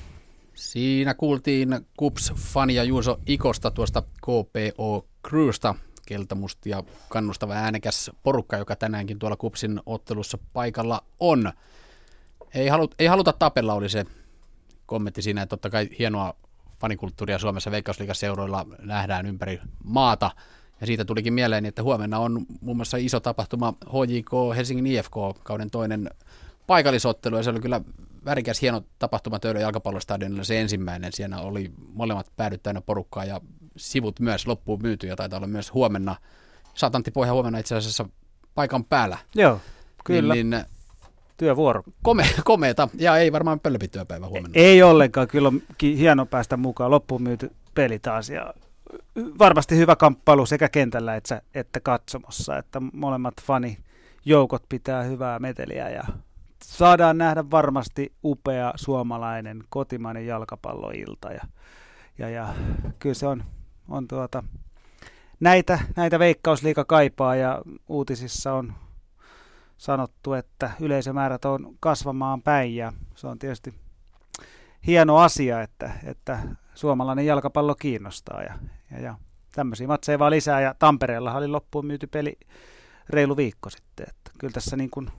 Siinä kuultiin Kups-fania Juuso Ikosta tuosta KPO Crewsta keltamustia kannustava äänekäs porukka, joka tänäänkin tuolla Kupsin ottelussa paikalla on. Ei, halu, ei haluta tapella, oli se kommentti siinä, että totta kai hienoa fanikulttuuria Suomessa Veikkausliigaseuroilla nähdään ympäri maata. Ja siitä tulikin mieleen, että huomenna on muun muassa iso tapahtuma HJK Helsingin IFK kauden toinen paikallisottelu, ja se oli kyllä värikäs hieno tapahtuma Töölön jalkapallostadionilla se ensimmäinen. Siellä oli molemmat päädyt täynnä porukkaa ja sivut myös loppuun myyty ja taitaa olla myös huomenna, Saatantti Pohja huomenna itse asiassa paikan päällä. Joo, kyllä. Niin, niin Työvuoro. Kome, komeeta, ja ei varmaan pölpityöpäivä huomenna. Ei ollenkaan, kyllä on hieno päästä mukaan. Loppuun myyty peli taas, ja varmasti hyvä kamppailu sekä kentällä että, että katsomossa, että molemmat fanijoukot pitää hyvää meteliä ja saadaan nähdä varmasti upea suomalainen kotimainen jalkapalloilta ja, ja, ja kyllä se on on tuota, näitä, näitä veikkausliika kaipaa ja uutisissa on sanottu, että yleisömäärät on kasvamaan päin ja se on tietysti hieno asia, että, että suomalainen jalkapallo kiinnostaa ja, ja, ja tämmöisiä matseja vaan lisää ja Tampereella oli loppuun myyty peli reilu viikko sitten, että kyllä tässä niin kuin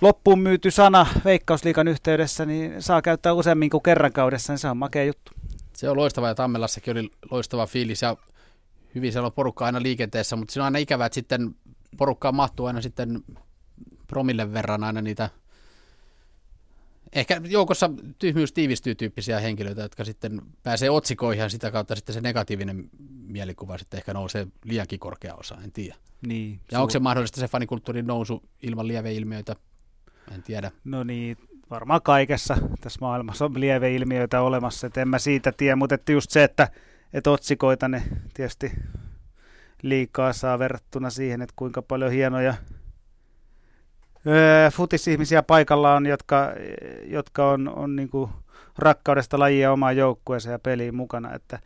loppuun myyty sana Veikkausliikan yhteydessä, niin saa käyttää useammin kuin kerran kaudessa, niin se on makea juttu. Se on loistava ja Tammelassakin oli loistava fiilis ja hyvin siellä on porukka aina liikenteessä, mutta se on aina ikävää, että sitten porukkaan mahtuu aina sitten promille verran aina niitä ehkä joukossa tyhmyys tiivistyy tyyppisiä henkilöitä, jotka sitten pääsee otsikoihin ja sitä kautta sitten se negatiivinen mielikuva sitten ehkä nousee liiankin korkea osa, en tiedä. Niin, ja onko se mahdollista se fanikulttuurin nousu ilman lieveilmiöitä? En tiedä. No niin, varmaan kaikessa tässä maailmassa on lieveilmiöitä olemassa, että en mä siitä tiedä, mutta että just se, että, että otsikoita ne tietysti liikaa saa verrattuna siihen, että kuinka paljon hienoja öö, futisihmisiä paikalla on, jotka, jotka on, on niin kuin rakkaudesta lajia omaan joukkueeseen ja peliin mukana, että,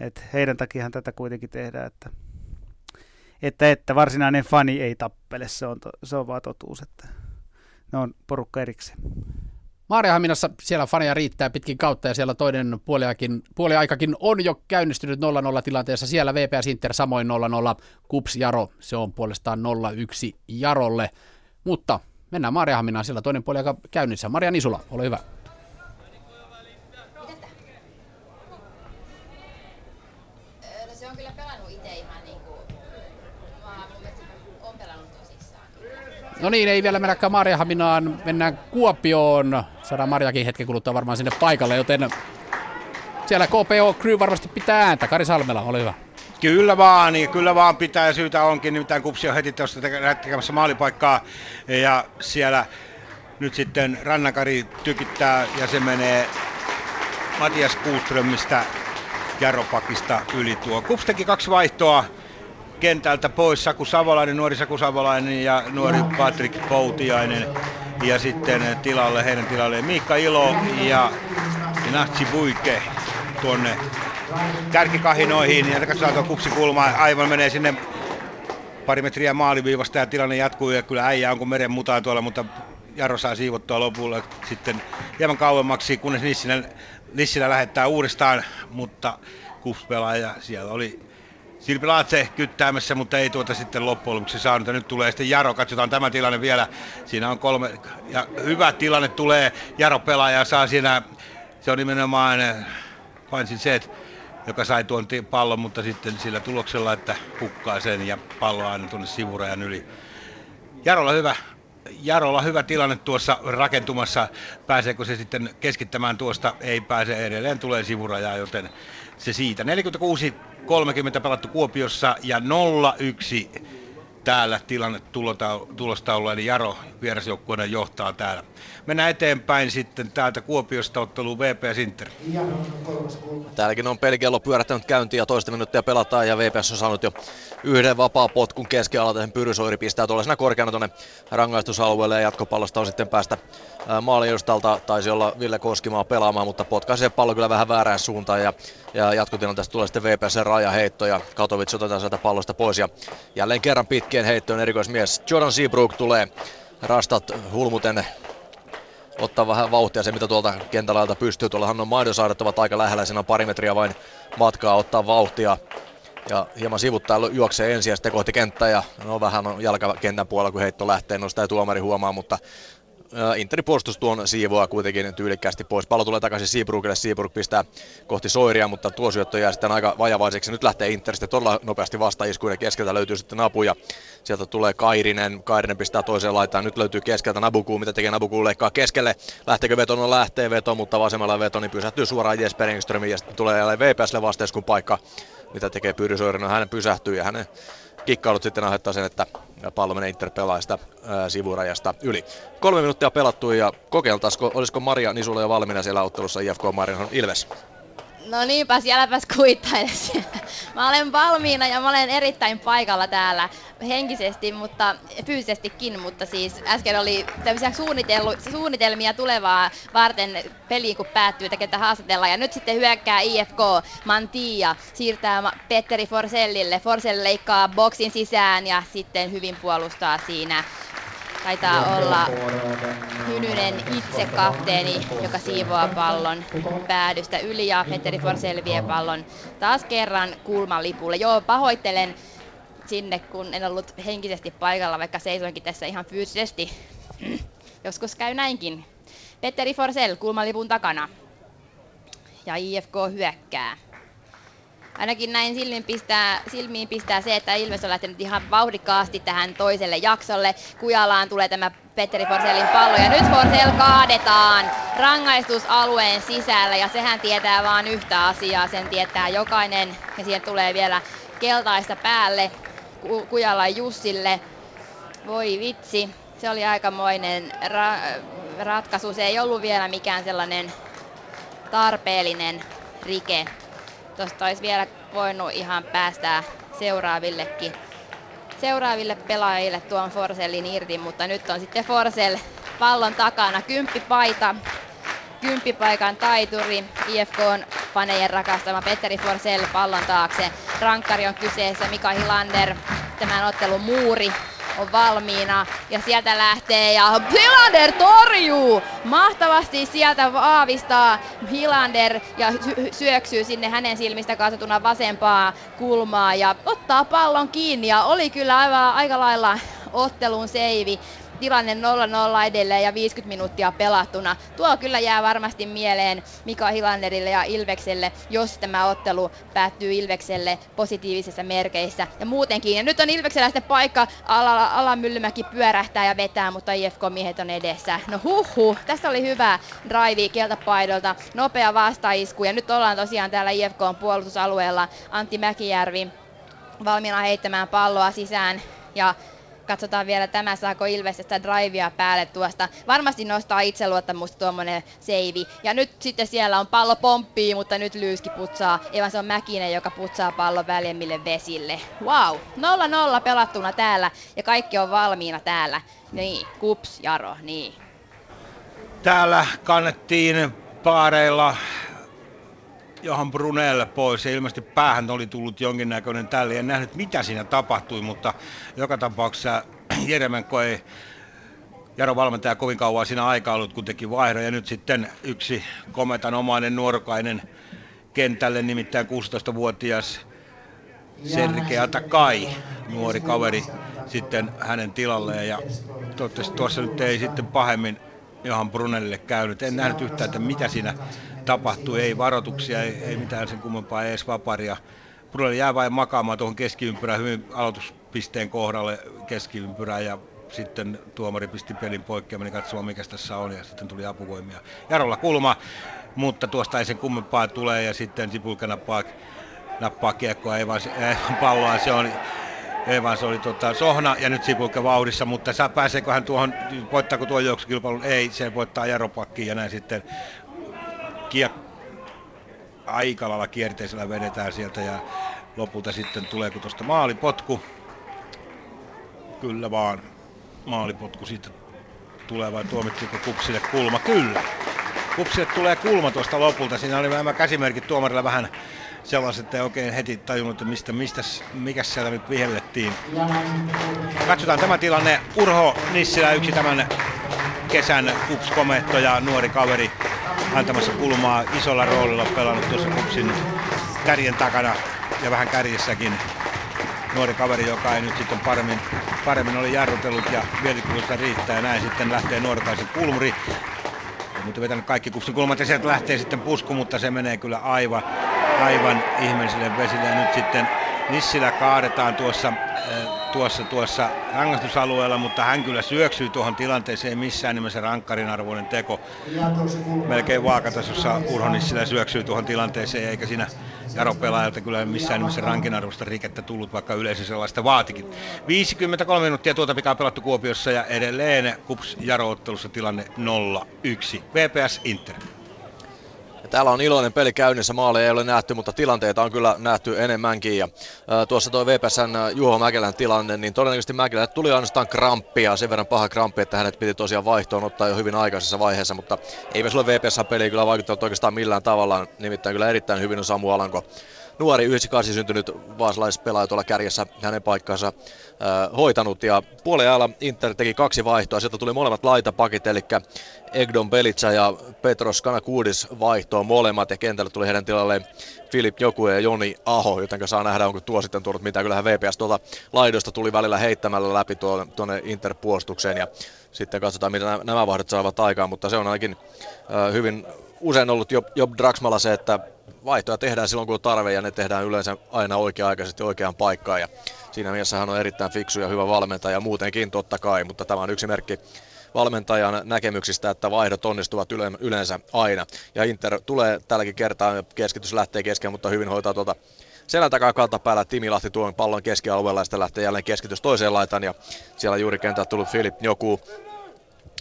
että heidän takiahan tätä kuitenkin tehdään, että, että, että varsinainen fani ei tappele, se on, to, se on vaan totuus, että ne on porukka erikseen. Maariahaminassa siellä faneja riittää pitkin kautta ja siellä toinen puoliaikakin, puoliaikakin on jo käynnistynyt 0-0 tilanteessa. Siellä VPS Inter samoin 0-0, Kups Jaro, se on puolestaan 0-1 Jarolle. Mutta mennään Maariahaminaan, siellä toinen puoliaika käynnissä. Maria Nisula, ole hyvä. No niin, ei vielä mennäkään Marjahaminaan, mennään Kuopioon. Saadaan Marjakin hetken kuluttua varmaan sinne paikalle, joten siellä KPO Crew varmasti pitää ääntä. Kari Salmela, ole hyvä. Kyllä vaan, niin kyllä vaan pitää ja syytä onkin, nimittäin Kupsi on heti tuosta tekemässä maalipaikkaa ja siellä nyt sitten Rannakari tykittää ja se menee Matias Kuuströmistä Jarropakista yli tuo. Kups teki kaksi vaihtoa, kentältä pois Saku Savolainen, nuori Saku Savolainen ja nuori Patrick Poutiainen. Ja sitten tilalle, heidän tilalleen Miikka Ilo ja Natsi Buike tuonne kärkikahinoihin. Ja katsotaan tuo kupsikulma aivan menee sinne pari metriä maaliviivasta ja tilanne jatkuu ja kyllä äijä on kuin meren mutaan tuolla, mutta Jaro saa siivottua lopulla sitten hieman kauemmaksi, kunnes Nissinä, Nissinä lähettää uudestaan, mutta Kups pelaaja siellä oli Silpi Laatse kyttäämässä, mutta ei tuota sitten loppujen lopuksi saanut. Ja nyt tulee sitten Jaro, katsotaan tämä tilanne vielä. Siinä on kolme, ja hyvä tilanne tulee. Jaro pelaaja saa siinä, se on nimenomaan Eh, set, joka sai tuon pallon, mutta sitten sillä tuloksella, että hukkaa sen ja pallo aina tuonne sivurajan yli. Jarolla hyvä, Jarolla hyvä tilanne tuossa rakentumassa. Pääseekö se sitten keskittämään tuosta? Ei pääse edelleen, tulee sivurajaa, joten se siitä. 46-30 pelattu Kuopiossa ja 0-1 täällä tilanne tulostaululla, eli Jaro vierasjoukkueena johtaa täällä. Mennään eteenpäin sitten täältä Kuopiosta otteluun VPS Inter. Täälläkin on pelikello pyörähtänyt käyntiin ja toista minuuttia pelataan ja VPS on saanut jo yhden vapaa potkun keskialalta. Sen Pyrysoiri pistää tuollaisena korkeana tuonne rangaistusalueelle ja jatkopallosta on sitten päästä maaliedustalta. Taisi olla Ville Koskimaa pelaamaan, mutta potkaisee pallo kyllä vähän väärään suuntaan ja, ja jatkotilanteesta tulee sitten VPS rajaheitto ja Katowic otetaan sieltä pallosta pois ja jälleen kerran pitkien heittoon erikoismies. Jordan Seabrook tulee. Rastat hulmuten ottaa vähän vauhtia. Se, mitä tuolta kentällä pystyy. Tuollahan on Maidosaaret ovat aika lähellä, siinä on pari metriä vain matkaa ottaa vauhtia. Ja hieman sivuttaa juoksee ensin ja sitten kohti kenttää. Ja no vähän on jalkakentän puolella kun heitto lähtee, no sitä ei tuomari huomaa, mutta Interin puolustus tuon siivoa kuitenkin tyylikkäästi pois. Pallo tulee takaisin Seabrookille, Seabrook pistää kohti Soiria, mutta tuo syöttö jää sitten aika vajavaiseksi. Nyt lähtee Inter sitten todella nopeasti vastaiskuun ja keskeltä löytyy sitten apu ja sieltä tulee Kairinen. Kairinen pistää toiseen laitaan. Nyt löytyy keskeltä Nabuku, mitä tekee Nabuku leikkaa keskelle. Lähteekö veto? No lähtee veto, mutta vasemmalla veto niin pysähtyy suoraan Jesper Engströmiin ja sitten tulee jälleen VPSlle vastaiskun paikka. Mitä tekee Pyry Soirin? No hän pysähtyy ja hänen kikkailut sitten aiheuttaa sen, että pallo menee Inter pelaajasta sivurajasta yli. Kolme minuuttia pelattu ja kokeiltaisiko, olisiko Maria Nisula jo valmiina siellä ottelussa IFK Marian Ilves? No niinpä, sielläpäs kuittailisi. Mä olen valmiina ja mä olen erittäin paikalla täällä henkisesti, mutta fyysisestikin, mutta siis äsken oli tämmöisiä suunnitelmia tulevaa varten peliin, kun päättyy, että ketä haastatellaan. Ja nyt sitten hyökkää IFK Mantia, siirtää Petteri Forsellille. Forsell leikkaa boksin sisään ja sitten hyvin puolustaa siinä Taitaa olla Hynynen itse kapteeni, joka siivoaa pallon päädystä yli ja Petteri Forsell vie pallon taas kerran kulman lipulle. Joo, pahoittelen sinne, kun en ollut henkisesti paikalla, vaikka seisoinkin tässä ihan fyysisesti. Joskus käy näinkin. Petteri Forsell kulmalipun takana. Ja IFK hyökkää. Ainakin näin silmiin pistää, silmiin pistää se, että Ilves on lähtenyt ihan vauhdikkaasti tähän toiselle jaksolle. Kujalaan tulee tämä Petteri Forsellin pallo ja nyt Forsell kaadetaan rangaistusalueen sisällä ja sehän tietää vain yhtä asiaa, sen tietää jokainen ja siihen tulee vielä keltaista päälle Kujalan Jussille. Voi vitsi, se oli aikamoinen ra- ratkaisu. Se ei ollut vielä mikään sellainen tarpeellinen rike. Tuosta olisi vielä voinut ihan päästää seuraavillekin seuraaville pelaajille tuon Forsellin irti, mutta nyt on sitten Forsell pallon takana. Kymppipaita, kymppipaikan taituri, IFK on fanejen rakastama Petteri Forsell pallon taakse. Rankkari on kyseessä, Mika Hilander, tämän ottelun muuri on valmiina ja sieltä lähtee ja Hilander torjuu! Mahtavasti sieltä vaavistaa Hilander ja syöksyy sinne hänen silmistä katsotuna vasempaa kulmaa ja ottaa pallon kiinni ja oli kyllä aivan aika lailla ottelun seivi tilanne 0-0 edelleen ja 50 minuuttia pelattuna. Tuo kyllä jää varmasti mieleen Mika Hilanderille ja Ilvekselle, jos tämä ottelu päättyy Ilvekselle positiivisissa merkeissä ja muutenkin. Ja nyt on Ilveksellä sitten paikka, ala, ala pyörähtää ja vetää, mutta IFK-miehet on edessä. No huhu, tässä oli hyvä drive keltapaidolta, nopea vastaisku ja nyt ollaan tosiaan täällä IFK puolustusalueella. Antti Mäkijärvi valmiina heittämään palloa sisään ja katsotaan vielä tämä, saako Ilves sitä drivea päälle tuosta. Varmasti nostaa itseluottamusta tuommoinen seivi. Ja nyt sitten siellä on pallo pomppii, mutta nyt Lyyski putsaa. Evan se on Mäkinen, joka putsaa pallon väljemmille vesille. Wow, 0-0 pelattuna täällä ja kaikki on valmiina täällä. Niin, kups, Jaro, niin. Täällä kannettiin paareilla Johan Brunel pois ja ilmeisesti päähän oli tullut jonkinnäköinen tälle. En nähnyt mitä siinä tapahtui, mutta joka tapauksessa Jeremenko ei Jaro valmentaja kovin kauan siinä aikaa ollut, kun teki vaihdon. Ja nyt sitten yksi kometanomainen nuorukainen kentälle, nimittäin 16-vuotias Sergei Atakai, nuori kaveri sitten hänen tilalleen. Ja toivottavasti tuossa nyt ei sitten pahemmin Johan Brunelille käynyt. En nähnyt yhtään, että mitä siinä tapahtui. Ei varoituksia, ei, ei mitään sen kummempaa, edes vaparia. Brunel jää vain makaamaan tuohon keskiympyrään hyvin aloituspisteen kohdalle keskiympyrään ja sitten tuomari pisti pelin poikki ja meni katsomaan mikä tässä on ja sitten tuli apuvoimia. Jarolla kulma, mutta tuosta ei sen kummempaa tulee ja sitten Sipulka nappaa, nappaa kiekkoa, ei vaan, ei, palloa, se on ei vaan se oli tota, Sohna ja nyt Sipulka vauhdissa, mutta saa, pääseekö hän tuohon, voittaako tuo juoksukilpailun? Ei, se voittaa Jaropakkiin ja näin sitten kiek aika lailla kierteisellä vedetään sieltä ja lopulta sitten tuleeko tuosta maalipotku. Kyllä vaan, maalipotku siitä tulee vai tuomittiinko Kupsille kulma? Kyllä. Kupsille tulee kulma tuosta lopulta. Siinä oli nämä käsimerkit tuomarilla vähän sellaiset, että ei oikein heti tajunnut, että mistä, mistä, mikä siellä nyt vihellettiin. Katsotaan tämä tilanne. Urho Nissilä, yksi tämän kesän kups ja nuori kaveri antamassa kulmaa isolla roolilla pelannut tuossa kupsin kärjen takana ja vähän kärjessäkin nuori kaveri, joka ei nyt sitten paremmin, paremmin oli jarrutellut ja mielikuvista riittää ja näin sitten lähtee nuorkaisen kulmuri. Mutta vetänyt kaikki kupsin kulmat ja sieltä lähtee sitten pusku, mutta se menee kyllä aivan, aivan ihmeelliselle vesille ja nyt sitten Nissilä kaadetaan tuossa, äh, tuossa, tuossa rangaistusalueella, mutta hän kyllä syöksyy tuohon tilanteeseen missään nimessä rankkarin arvoinen teko. Melkein vaakatasossa Urho Nissilä syöksyy tuohon tilanteeseen, eikä siinä Jaro pelaajalta kyllä missään nimessä rankinarvosta rikettä tullut, vaikka yleisö sellaista vaatikin. 53 minuuttia tuota pikaa pelattu Kuopiossa ja edelleen Kups Jaro-ottelussa tilanne 0-1. VPS Inter. Täällä on iloinen peli käynnissä, maaleja ei ole nähty, mutta tilanteita on kyllä nähty enemmänkin. Ja, ää, tuossa tuo VPSn Juho Mäkelän tilanne, niin todennäköisesti Mäkelä tuli ainoastaan kramppia, sen verran paha kramppi, että hänet piti tosiaan vaihtoon ottaa jo hyvin aikaisessa vaiheessa, mutta ei sulle VPSn peli kyllä vaikuttanut oikeastaan millään tavalla, nimittäin kyllä erittäin hyvin on Samu Alanko nuori 98 syntynyt vaasalaispelaaja tuolla kärjessä hänen paikkansa äh, hoitanut. Ja puolen Inter teki kaksi vaihtoa. Sieltä tuli molemmat laitapakit, eli Egdon Belitsa ja Petros Kanakuudis vaihtoon molemmat. Ja kentälle tuli heidän tilalleen Filip Joku ja Joni Aho, joten saa nähdä, onko tuo sitten tuonut mitään. Kyllähän VPS tuolta laidosta tuli välillä heittämällä läpi tuonne Inter-puolustukseen ja sitten katsotaan, mitä nämä vaihdot saavat aikaan, mutta se on ainakin äh, hyvin usein ollut Job, Job Draxmalla se, että vaihtoja tehdään silloin kun on tarve ja ne tehdään yleensä aina oikea-aikaisesti oikeaan paikkaan ja siinä mielessä hän on erittäin fiksu ja hyvä valmentaja muutenkin totta kai, mutta tämä on yksi merkki valmentajan näkemyksistä, että vaihdot onnistuvat yleensä aina. Ja Inter tulee tälläkin kertaa, keskitys lähtee kesken, mutta hyvin hoitaa tuota selän takaa kantapäällä Timi Lahti tuon pallon keskialueella ja sitten lähtee jälleen keskitys toiseen laitaan ja siellä juuri kentältä tullut Filip joku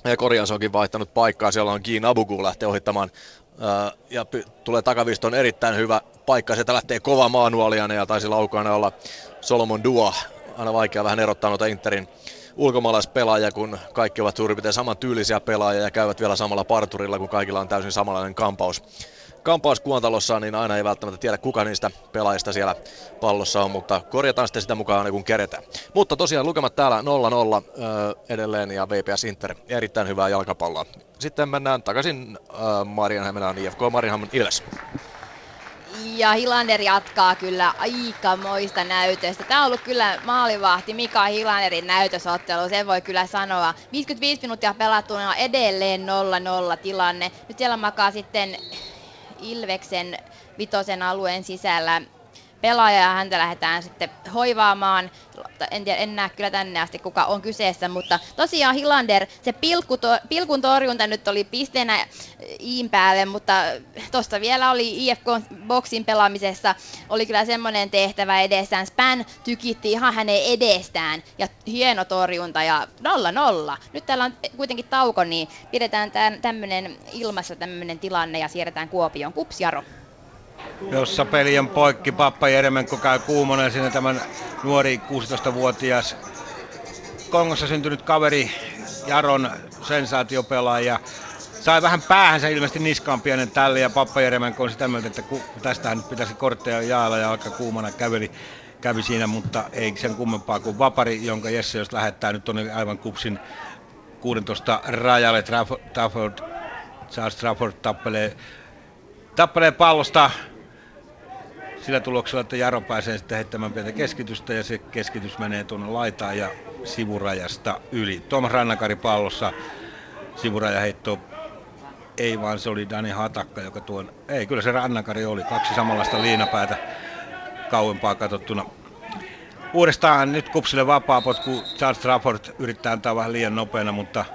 ja Korjans onkin vaihtanut paikkaa, siellä on Kiin Abugu lähtee ohittamaan ja py- tulee takaviston erittäin hyvä paikka, sieltä lähtee kova maanuoliana ja taisi laukaana olla Solomon Dua, aina vaikea vähän erottaa noita Interin ulkomaalaispelaajia, kun kaikki ovat suurin piirtein saman tyylisiä pelaajia ja käyvät vielä samalla parturilla, kun kaikilla on täysin samanlainen kampaus kampaus Kuontalossa, niin aina ei välttämättä tiedä kuka niistä pelaajista siellä pallossa on, mutta korjataan sitten sitä mukaan kun keretään. Mutta tosiaan lukemat täällä 0-0 öö, edelleen ja VPS Inter erittäin hyvää jalkapalloa. Sitten mennään takaisin öö, IFK Marianhämeen Ilves. Ja Hilander jatkaa kyllä aikamoista näytöstä. Tämä on ollut kyllä maalivahti Mika Hilanderin näytösottelu, sen voi kyllä sanoa. 55 minuuttia pelattuna edelleen 0-0 tilanne. Nyt siellä makaa sitten Ilveksen vitosen alueen sisällä pelaaja ja häntä lähdetään sitten hoivaamaan. En, tiedä, en näe kyllä tänne asti kuka on kyseessä, mutta tosiaan Hilander, se pilkku to, pilkun torjunta nyt oli pisteenä Iin päälle, mutta tuossa vielä oli IFK-boksin pelaamisessa, oli kyllä semmoinen tehtävä edessään. Span tykitti ihan hänen edestään ja hieno torjunta ja nolla nolla. Nyt täällä on kuitenkin tauko, niin pidetään tämmöinen ilmassa tämmöinen tilanne ja siirretään Kuopioon. Kupsjaro jossa peli on poikki. Pappa Jeremenko käy kuumonen sinne tämän nuori 16-vuotias Kongossa syntynyt kaveri Jaron sensaatiopelaaja. Sai vähän päähänsä ilmeisesti niskaan pienen tälle ja Pappa Jeremenko on sitä mieltä, että tästähän nyt pitäisi kortteja jaalla ja aika kuumana käveli kävi siinä, mutta ei sen kummempaa kuin Vapari, jonka Jesse jos lähettää nyt tuonne aivan kupsin 16 rajalle. Trafford, Charles Trafford tappelee, tappelee pallosta. Sillä tuloksella, että Jaro pääsee sitten heittämään pientä keskitystä ja se keskitys menee tuonne laitaan ja sivurajasta yli. Tom Rannakari pallossa. Sivurajaheitto ei vaan se oli Dani Hatakka, joka tuon, ei kyllä se Rannakari oli, kaksi samanlaista liinapäätä kauempaa katsottuna. Uudestaan nyt kupsille vapaa potku, Charles Trafford yrittää antaa vähän liian nopeana, mutta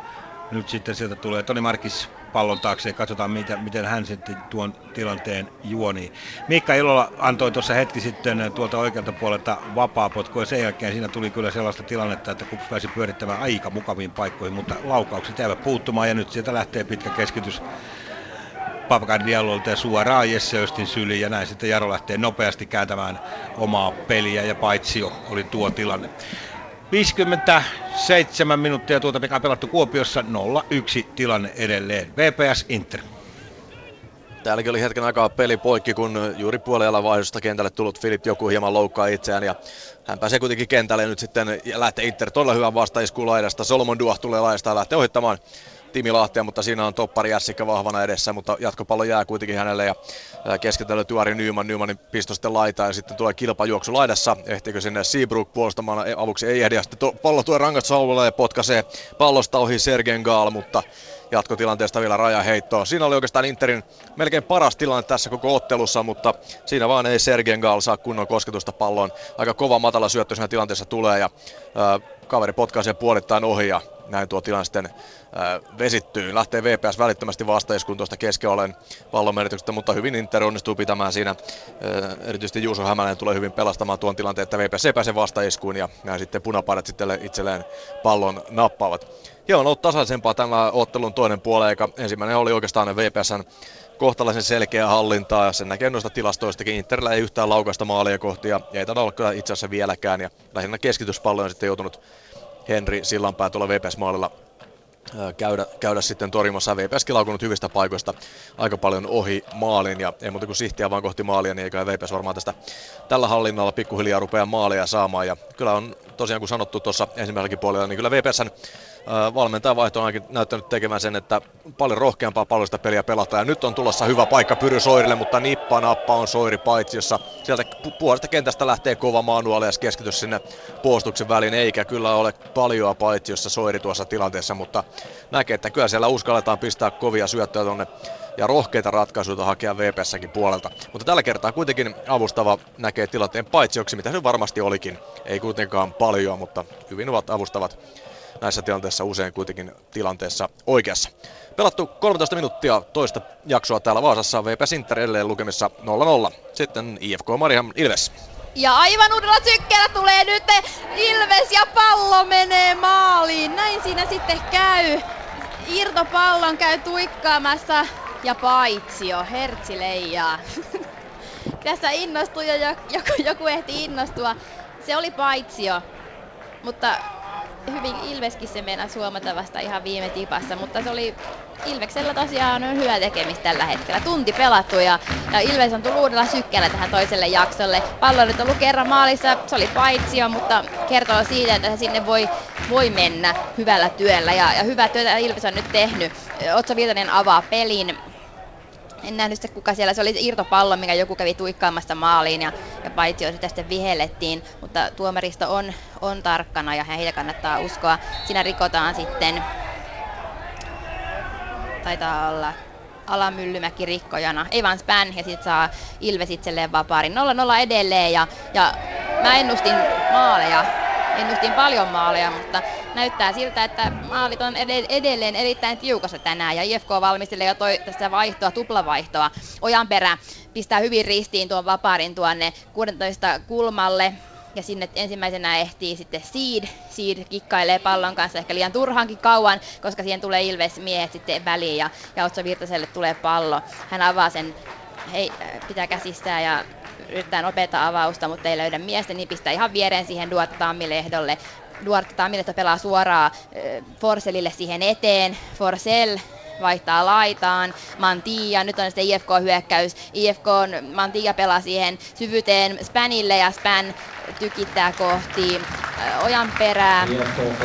nyt sitten sieltä tulee Toni Markis pallon taakse ja katsotaan, mitä, miten hän sitten tuon tilanteen juoni. Mikka Ilola antoi tuossa hetki sitten tuolta oikealta puolelta vapaa potku ja sen jälkeen siinä tuli kyllä sellaista tilannetta, että Kups pääsi pyörittämään aika mukaviin paikkoihin, mutta laukaukset jäivät puuttumaan ja nyt sieltä lähtee pitkä keskitys Papakan Diallolta ja suoraan Jesse Östin syliin ja näin sitten Jaro lähtee nopeasti kääntämään omaa peliä ja paitsio oli tuo tilanne. 57 minuuttia tuota on pelattu Kuopiossa, 0-1 tilanne edelleen. VPS Inter. Täälläkin oli hetken aikaa peli poikki, kun juuri puolella vaihdosta kentälle tullut Filip joku hieman loukkaa itseään ja hän pääsee kuitenkin kentälle nyt sitten ja lähtee Inter todella hyvän vastaiskuun laidasta. Solomon Duah tulee laidasta ja lähtee ohittamaan Timi Lahtia, mutta siinä on toppari Jässikkä vahvana edessä, mutta jatkopallo jää kuitenkin hänelle ja keskitellä Tuari Nyman, Nymanin pisto sitten laitaa ja sitten tulee kilpajuoksu laidassa, ehtiikö sinne Seabrook puolustamaan, avuksi ei ehdi ja sitten to, pallo tulee rangastusalueelle ja potkaisee pallosta ohi Sergen Gaal, mutta jatkotilanteesta vielä rajaheittoa. Siinä oli oikeastaan Interin melkein paras tilanne tässä koko ottelussa, mutta siinä vaan ei Sergen Gaal saa kunnon kosketusta palloon. Aika kova matala syöttö siinä tilanteessa tulee ja ää, kaveri potkaisee puolittain ohi ja näin tuo tilanne sitten äh, vesittyy. Lähtee VPS välittömästi vastaiskuun tuosta keskiollen pallon merkityksestä, mutta hyvin Inter onnistuu pitämään siinä. Äh, erityisesti Juuso Hämäläinen tulee hyvin pelastamaan tuon tilanteen, että VPS ei pääse vastaiskuun ja näin sitten punapaidat sitten itselleen pallon nappaavat. Joo, on ollut tasaisempaa tämä ottelun toinen puoli, eikä ensimmäinen oli oikeastaan VPSn kohtalaisen selkeä hallintaa. Sen näkee noista tilastoistakin. Interillä ei yhtään laukaista maalia kohti ja ei taida olla kyllä itse asiassa vieläkään. Ja lähinnä keskityspallo on sitten joutunut Henri Sillanpää tuolla VPS-maalilla käydä, käydä sitten torjumassa. VPSkin laukunut hyvistä paikoista aika paljon ohi maalin ja ei muuta kuin sihtiä vaan kohti maalia, niin eikä VPS varmaan tästä tällä hallinnalla pikkuhiljaa rupeaa maalia saamaan. Ja kyllä on tosiaan kun sanottu tuossa ensimmäiselläkin puolella, niin kyllä VPSn valmentajan vaihto on näyttänyt tekemään sen, että paljon rohkeampaa pallosta peliä pelataan. Ja nyt on tulossa hyvä paikka Pyry Soirille, mutta nippa nappa on Soiri paitsi, jossa sieltä puolesta kentästä lähtee kova manuaali ja keskitys sinne puolustuksen väliin, eikä kyllä ole paljoa paitsi, jossa Soiri tuossa tilanteessa, mutta näkee, että kyllä siellä uskalletaan pistää kovia syöttöjä tuonne ja rohkeita ratkaisuja hakea VPSsäkin puolelta. Mutta tällä kertaa kuitenkin avustava näkee tilanteen paitsioksi, mitä se varmasti olikin. Ei kuitenkaan paljon, mutta hyvin ovat avustavat näissä tilanteissa usein kuitenkin tilanteessa oikeassa. Pelattu 13 minuuttia toista jaksoa täällä Vaasassa, VPS Inter edelleen lukemissa 0-0. Sitten IFK Mariam Ilves. Ja aivan uudella sykkeellä tulee nyt Ilves ja pallo menee maaliin. Näin siinä sitten käy. Irtopallon käy tuikkaamassa ja paitsio, hertsi leijaa. Tässä innostui ja joku, joku ehti innostua. Se oli paitsio, mutta hyvin Ilveskin se meinaa huomata vasta ihan viime tipassa, mutta se oli Ilveksellä tosiaan on hyvä tekemistä tällä hetkellä. Tunti pelattu ja, ja Ilves on tullut uudella sykkeellä tähän toiselle jaksolle. Pallo nyt on ollut kerran maalissa, se oli paitsio, mutta kertoo siitä, että sinne voi, voi mennä hyvällä työllä ja, ja hyvää työtä Ilves on nyt tehnyt. Otso Viitanen avaa pelin en nähnyt se kuka siellä, se oli irtopallo, mikä joku kävi tuikkaamassa maaliin ja, ja paitsi sitä sitten vihellettiin, mutta tuomaristo on, on tarkkana ja heitä kannattaa uskoa. Siinä rikotaan sitten, taitaa olla Alamyllymäki rikkojana, ei vaan Span ja sitten saa Ilves itselleen vapaarin. 0-0 edelleen ja, ja mä ennustin maaleja ennustin paljon maaleja, mutta näyttää siltä, että maalit on edelleen erittäin tiukassa tänään ja IFK valmistelee jo toi, tästä vaihtoa, tuplavaihtoa. Ojanperä pistää hyvin ristiin tuon vapaarin tuonne 16 kulmalle ja sinne ensimmäisenä ehtii sitten Seed. Seed kikkailee pallon kanssa ehkä liian turhankin kauan, koska siihen tulee Ilves miehet sitten väliin ja, ja Otso Virtaselle tulee pallo. Hän avaa sen, hei, pitää käsistää ja yrittää nopeata avausta, mutta ei löydä miestä, niin pistää ihan viereen siihen Duarte Tammilehdolle. Duarte Tammilehto pelaa suoraan Forselille siihen eteen. Forsell vaihtaa laitaan, Mantia, nyt on sitten IFK-hyökkäys, IFK Mantia pelaa siihen syvyyteen Spanille ja Span tykittää kohti ojan perää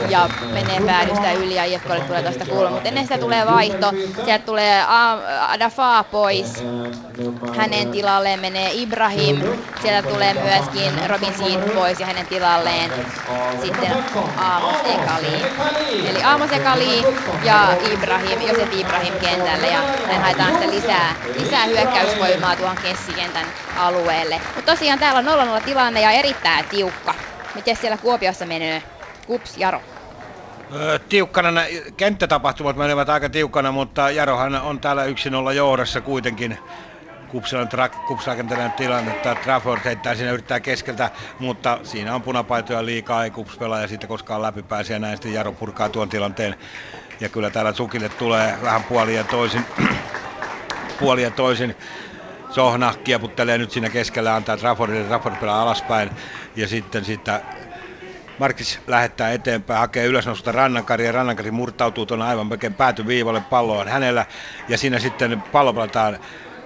ja menee päädystä yli ja IFKlle tulee tuosta kulma, mutta ennen sitä tulee vaihto, sieltä tulee Adafa pois, hänen tilalleen menee Ibrahim, sieltä tulee myöskin Robin Seed pois ja hänen tilalleen sitten Aamos Ekali. Eli Aamos Ekali ja Ibrahim, Josef Ibrahim kentälle ja näin haetaan sitten lisää, lisää hyökkäysvoimaa tuohon kessikentän alueelle. Mutta tosiaan täällä on 0-0 tilanne ja erittäin tiukka. Miten siellä Kuopiossa menee? Kups, Jaro. tiukkana, kenttätapahtumat menevät aika tiukkana, mutta Jarohan on täällä yksin olla johdossa kuitenkin. Kupsilan tra- tilanne, että Trafford heittää siinä yrittää keskeltä, mutta siinä on punapaitoja liikaa, ei kups pelaa ja siitä koskaan läpi pääsee näin sitten Jaro purkaa tuon tilanteen. Ja kyllä täällä Sukille tulee vähän puolia toisin, puolia toisin Sohna kieputtelee nyt siinä keskellä, antaa Traffordille, Trafford pelaa alaspäin. Ja sitten sitä Markis lähettää eteenpäin, hakee ylösnosta Rannankari ja Rannankari murtautuu tuonne aivan melkein päätyviivalle, pallo on hänellä. Ja siinä sitten pallo pelataan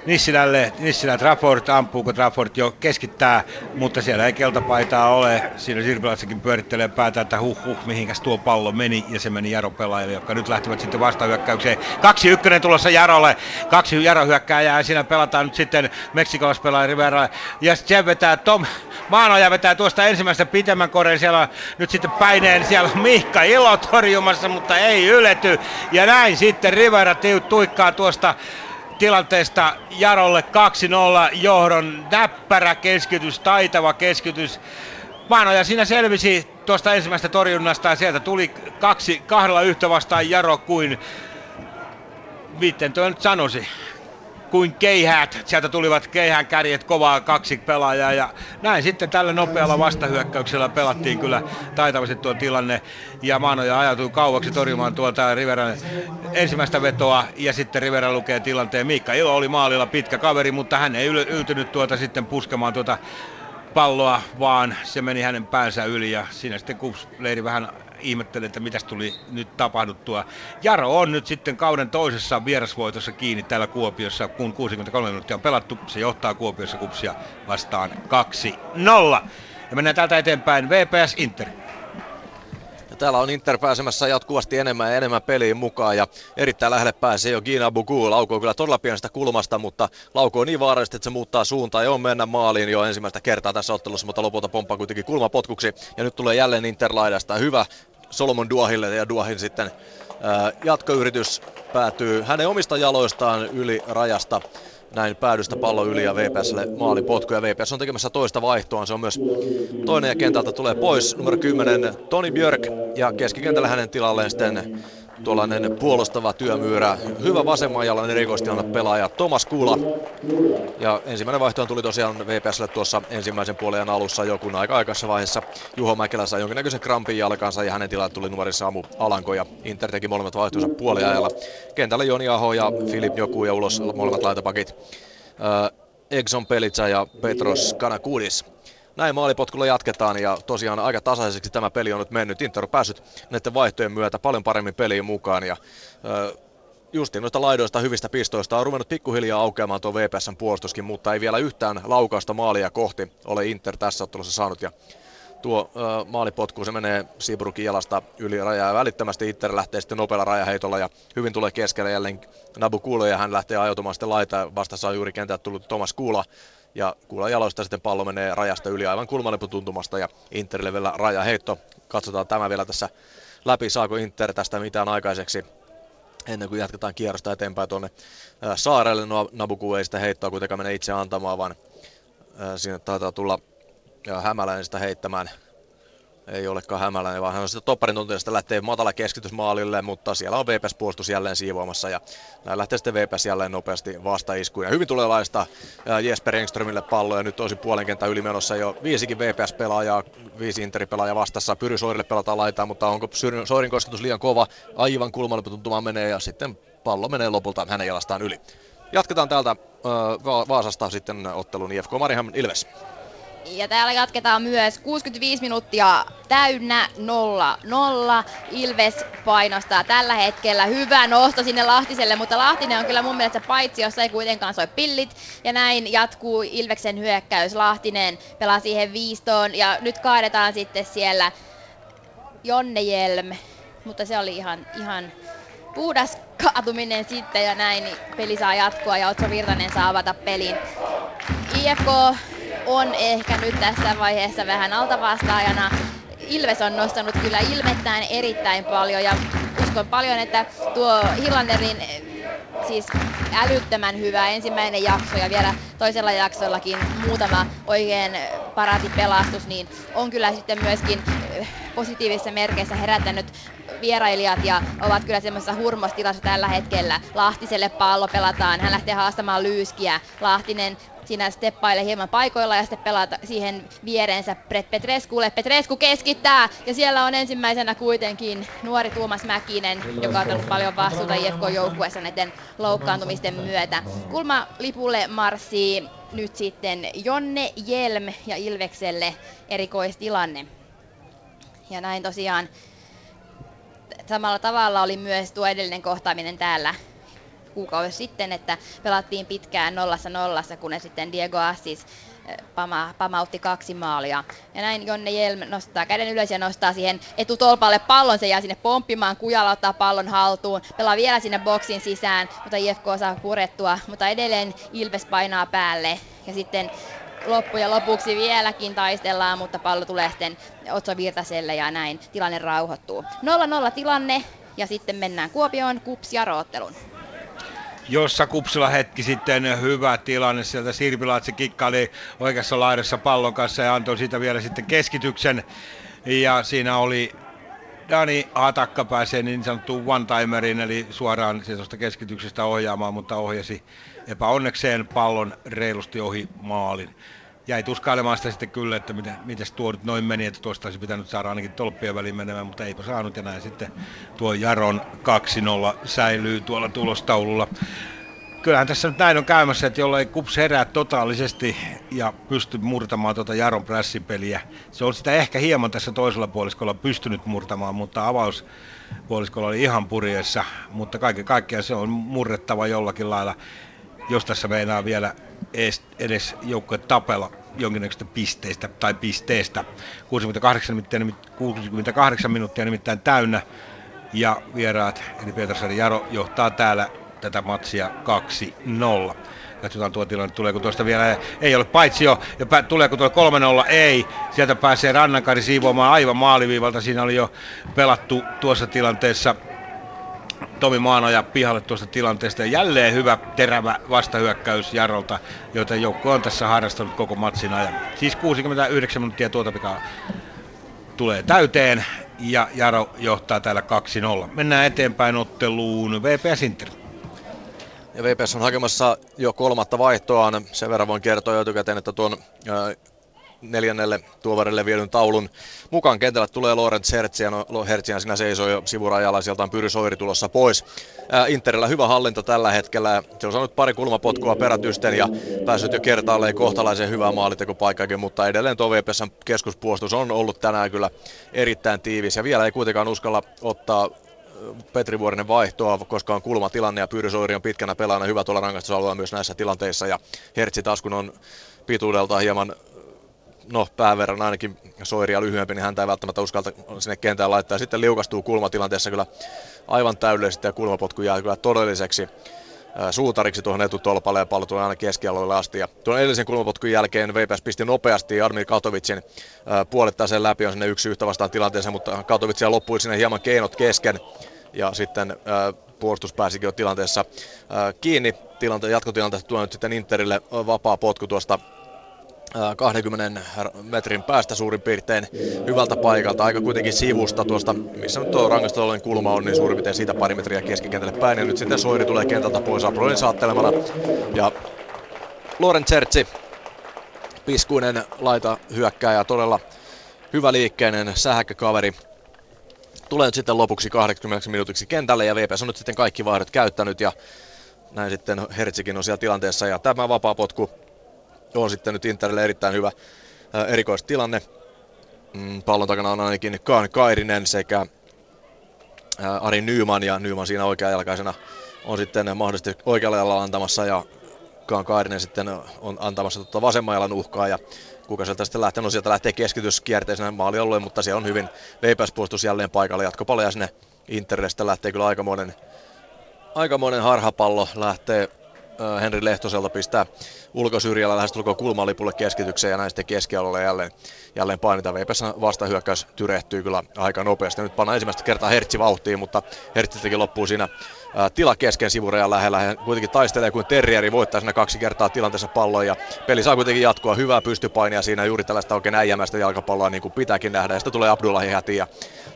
Nissilälle, Nissilä Trafford, ampuuko Trafford jo keskittää, mutta siellä ei keltapaitaa ole. Siinä Sirpilassakin pyörittelee päätä, että huh huh, mihinkäs tuo pallo meni, ja se meni Jaro pelaajille, jotka nyt lähtevät sitten vastahyökkäykseen. Kaksi ykkönen tulossa Jarolle, kaksi Jaro hyökkääjää, ja siinä pelataan nyt sitten meksikolaispelaaja Rivera, ja se vetää Tom Maanoja vetää tuosta ensimmäistä pitemmän koreen, siellä on nyt sitten päineen, siellä on Mihka Ilo torjumassa, mutta ei ylety, ja näin sitten Rivera tuikkaa tuosta tilanteesta Jarolle 2-0 johdon näppärä keskitys, taitava keskitys. Maanoja siinä selvisi tuosta ensimmäisestä torjunnasta ja sieltä tuli kaksi, kahdella yhtä vastaan Jaro kuin, miten tuo nyt sanoisi, kuin keihät. Sieltä tulivat keihään kärjet kovaa kaksi pelaajaa ja näin sitten tällä nopealla vastahyökkäyksellä pelattiin kyllä taitavasti tuo tilanne ja Maanoja ajautui kauaksi torjumaan tuolta Riveran ensimmäistä vetoa ja sitten Rivera lukee tilanteen. Miikka Ilo oli maalilla pitkä kaveri, mutta hän ei yltynyt tuota sitten puskemaan tuota palloa, vaan se meni hänen päänsä yli ja siinä sitten Kups-leiri vähän ihmetteli, että mitä tuli nyt tapahduttua. Jaro on nyt sitten kauden toisessa vierasvoitossa kiinni täällä Kuopiossa, kun 63 minuuttia on pelattu. Se johtaa Kuopiossa Kupsia vastaan 2-0. Ja mennään täältä eteenpäin VPS Inter. Ja täällä on Inter pääsemässä jatkuvasti enemmän ja enemmän peliin mukaan ja erittäin lähelle pääsee jo Gina Bugu. Laukoo kyllä todella pienestä kulmasta, mutta laukoo niin vaarallisesti, että se muuttaa suuntaa ja on mennä maaliin jo ensimmäistä kertaa tässä ottelussa, mutta lopulta pomppaa kuitenkin kulmapotkuksi. Ja nyt tulee jälleen Inter laidasta. Hyvä Solomon Duahille ja Duahin sitten jatkoyritys päätyy hänen omista jaloistaan yli rajasta. Näin päädystä pallo yli ja VPSlle maalipotku ja VPS on tekemässä toista vaihtoa. Se on myös toinen ja kentältä tulee pois numero 10 Toni Björk. Ja keskikentällä hänen tilalleen sitten tuollainen puolustava työmyyrä. Hyvä vasemmanjalainen erikoistilanne pelaaja Thomas Kula. Ja ensimmäinen vaihtoehto tuli tosiaan VPSlle tuossa ensimmäisen puolen alussa jo, kun aika aikaisessa vaiheessa Juho Mäkelä sai jonkinnäköisen krampin jalkansa ja hänen tilalle tuli numeri Samu Alanko ja Inter teki molemmat vaihtoehtonsa puoliajalla. Kentällä Joni Aho ja Filip Joku ja ulos molemmat laitapakit. Äh, Exxon Pelitsa ja Petros Kanakudis näin maalipotkulla jatketaan ja tosiaan aika tasaiseksi tämä peli on nyt mennyt. Inter on päässyt näiden vaihtojen myötä paljon paremmin peliin mukaan ja justiin noista laidoista hyvistä pistoista on ruvennut pikkuhiljaa aukeamaan tuo VPSn puolustuskin, mutta ei vielä yhtään laukausta maalia kohti ole Inter tässä ottelussa saanut ja tuo ö, maalipotku, se menee Sibrukin jalasta yli rajaa ja välittömästi Inter lähtee sitten nopealla rajaheitolla ja hyvin tulee keskelle jälleen Nabu Kuulo ja hän lähtee ajautumaan sitten laita vastassa on juuri kentältä tullut Thomas Kuula ja kuulla jaloista sitten pallo menee rajasta yli aivan tuntumasta ja Interille vielä rajaheitto. Katsotaan tämä vielä tässä läpi, saako Inter tästä mitään aikaiseksi ennen kuin jatketaan kierrosta eteenpäin tuonne saarelle. No, Nabuku ei sitä heittoa kuitenkaan mene itse antamaan, vaan sinne taitaa tulla Hämäläinen sitä heittämään ei olekaan hämäläinen, vaan hän on sitten topparin tunteesta lähtee matala keskitysmaalille, mutta siellä on VPS puolustus jälleen siivoamassa ja näin lähtee sitten VPS jälleen nopeasti vastaiskuun. Ja hyvin tulee laista Jesper Engströmille pallo ja nyt olisi puolen kentän ylimenossa jo viisikin VPS-pelaajaa, viisi Interi-pelaajaa vastassa. Pyry Soirille pelataan laitaa, mutta onko Soirin kosketus liian kova? Aivan kulmalle tuntumaan menee ja sitten pallo menee lopulta hänen jalastaan yli. Jatketaan täältä Vaasasta sitten ottelun IFK Mariham Ilves. Ja täällä jatketaan myös 65 minuuttia täynnä 0-0. Ilves painostaa tällä hetkellä hyvä nosto sinne Lahtiselle, mutta Lahtinen on kyllä mun mielestä paitsi, jos ei kuitenkaan soi pillit. Ja näin jatkuu Ilveksen hyökkäys. Lahtinen pelaa siihen viistoon ja nyt kaadetaan sitten siellä Jonne Jelm. Mutta se oli ihan, ihan puhdas kaatuminen sitten ja näin peli saa jatkua ja Otso Virtanen saa avata pelin. IFK on ehkä nyt tässä vaiheessa vähän altavastaajana. Ilves on nostanut kyllä ilmettään erittäin paljon ja uskon paljon, että tuo Hillanderin siis älyttömän hyvä ensimmäinen jakso ja vielä toisella jaksollakin muutama oikein parati pelastus, niin on kyllä sitten myöskin eh, positiivisissa merkeissä herättänyt vierailijat ja ovat kyllä semmoisessa hurmostilassa tällä hetkellä. Lahtiselle pallo pelataan, hän lähtee haastamaan Lyyskiä. Lahtinen siinä steppailee hieman paikoilla ja sitten pelata siihen viereensä Petreskulle. Petresku keskittää ja siellä on ensimmäisenä kuitenkin nuori Tuomas Mäkinen, joka on ottanut paljon vastuuta IFK-joukkueessa näiden loukkaantumisten myötä. Kulma lipulle marssii nyt sitten Jonne Jelm ja Ilvekselle erikoistilanne. Ja näin tosiaan samalla tavalla oli myös tuo edellinen kohtaaminen täällä kuukausi sitten, että pelattiin pitkään nollassa nollassa, kun sitten Diego Assis eh, pama, pamautti kaksi maalia. Ja näin Jonne Jelm nostaa käden ylös ja nostaa siihen etutolpalle pallon. Se jää sinne pomppimaan, Kujala ottaa pallon haltuun, pelaa vielä sinne boksin sisään, mutta IFK saa purettua. Mutta edelleen Ilves painaa päälle. Ja sitten loppu ja lopuksi vieläkin taistellaan, mutta pallo tulee sitten Otso Virtaselle ja näin tilanne rauhoittuu. 0-0 tilanne ja sitten mennään Kuopioon Kups ja Roottelun jossa Kupsilla hetki sitten hyvä tilanne. Sieltä Sirpilaatsi kikkaili oikeassa laidassa pallon kanssa ja antoi siitä vielä sitten keskityksen. Ja siinä oli Dani Atakka pääsee niin sanottuun one-timeriin, eli suoraan tuosta keskityksestä ohjaamaan, mutta ohjasi epäonnekseen pallon reilusti ohi maalin jäi tuskailemaan sitä sitten kyllä, että miten, miten tuo nyt noin meni, että tuosta olisi pitänyt saada ainakin tolppien väliin menemään, mutta eipä saanut ja näin sitten tuo Jaron 2-0 säilyy tuolla tulostaululla. Kyllähän tässä nyt näin on käymässä, että jollei Kups herää totaalisesti ja pysty murtamaan tuota Jaron prässipeliä. Se on sitä ehkä hieman tässä toisella puoliskolla pystynyt murtamaan, mutta avaus puoliskolla oli ihan purjeessa, mutta kaiken kaikkiaan se on murrettava jollakin lailla jos tässä meinaa vielä edes, edes joukkue tapella jonkinnäköistä pisteistä tai pisteestä. 68, nimittäin, 68 minuuttia nimittäin täynnä ja vieraat, eli Pietarsaari Jaro johtaa täällä tätä matsia 2-0. Katsotaan tuo tilanne, tuleeko tuosta vielä, ei ole paitsi jo, ja pä, tuleeko tuo 3-0, ei. Sieltä pääsee Rannankari siivoamaan aivan maaliviivalta, siinä oli jo pelattu tuossa tilanteessa Tomi Maanoja pihalle tuosta tilanteesta. Ja jälleen hyvä terävä vastahyökkäys Jarolta, joita joukko on tässä harrastanut koko matsin ajan. Siis 69 minuuttia tuota pikaa tulee täyteen ja Jaro johtaa täällä 2-0. Mennään eteenpäin otteluun VPS Inter. Ja VPS on hakemassa jo kolmatta vaihtoaan. Sen verran voin kertoa jo etukäteen, että tuon neljännelle tuovarille viedyn taulun mukaan kentällä tulee Lorenz Hertziä. No, Hertziä siinä seisoo jo sivurajalla, sieltä on Pyry Soiri tulossa pois. Ää, Interillä hyvä hallinta tällä hetkellä. Se on saanut pari kulmapotkua perätysten ja päässyt jo kertaalleen kohtalaisen hyvää maalitekopaikkakin, mutta edelleen tuo VPSn keskuspuolustus on ollut tänään kyllä erittäin tiivis ja vielä ei kuitenkaan uskalla ottaa Petri Vuorinen vaihtoa, koska on kulmatilanne ja Pyry Soiri on pitkänä pelaana hyvä tuolla rangaistusalueella myös näissä tilanteissa ja Hertzi taas kun on pituudelta hieman no pääverran ainakin soiria lyhyempi, niin häntä ei välttämättä uskalta sinne kentään laittaa. Sitten liukastuu kulmatilanteessa kyllä aivan täydellisesti ja kulmapotku jää kyllä todelliseksi suutariksi tuohon etutolpalle ja pallo tulee aina keskialueelle asti. Ja tuon edellisen kulmapotkun jälkeen VPS pisti nopeasti Armir Katovicin puolittaisen läpi on sinne yksi yhtä vastaan tilanteeseen, mutta Katovitsia loppui sinne hieman keinot kesken. Ja sitten puolustus pääsikin jo tilanteessa kiinni. Tilante, jatkotilanteessa tuo nyt sitten Interille vapaa potku tuosta 20 metrin päästä suurin piirtein hyvältä paikalta, aika kuitenkin sivusta tuosta, missä nyt tuo rangaistuolojen kulma on, niin suurin piirtein siitä pari metriä keskikentälle päin, ja nyt sitten Soiri tulee kentältä pois Abrolin saattelemana, ja Loren Chertsi, piskuinen laita hyökkääjä, todella hyvä liikkeinen, sähäkkä kaveri, tulee nyt sitten lopuksi 80 minuutiksi kentälle, ja VPS on nyt sitten kaikki vaihdot käyttänyt, ja näin sitten Hertsikin on siellä tilanteessa, ja tämä vapaa potku on sitten nyt Interille erittäin hyvä erikoistilanne. Mm, pallon takana on ainakin Kaan Kairinen sekä Ari Nyman ja Nyman siinä oikeajalkaisena on sitten mahdollisesti oikealla jalalla antamassa ja Kaan Kairinen sitten on antamassa tuota vasemman jalan uhkaa ja kuka sieltä sitten lähtee, no sieltä lähtee keskityskierteisenä maalialueen, mutta siellä on hyvin veipäspuolustus jälleen paikalla, jatkopallo ja sinne Interille sitten lähtee kyllä aikamoinen, aikamoinen harhapallo lähtee Henri Lehtoselta pistää ulkosyrjällä lähestulkoon kulmalipulle keskitykseen ja näin sitten keskialueelle jälleen, jälleen painitaan. VPS vastahyökkäys tyrehtyy kyllä aika nopeasti. Nyt pannaan ensimmäistä kertaa Hertsi vauhtiin, mutta Hertsistäkin loppuu siinä ää, tila kesken sivurajan lähellä. Hän kuitenkin taistelee kuin terrieri, voittaa siinä kaksi kertaa tilanteessa pallon ja peli saa kuitenkin jatkoa. Hyvää pystypainia siinä juuri tällaista oikein äijämäistä jalkapalloa niin kuin pitääkin nähdä. Ja sitten tulee Abdullahi hätiin ja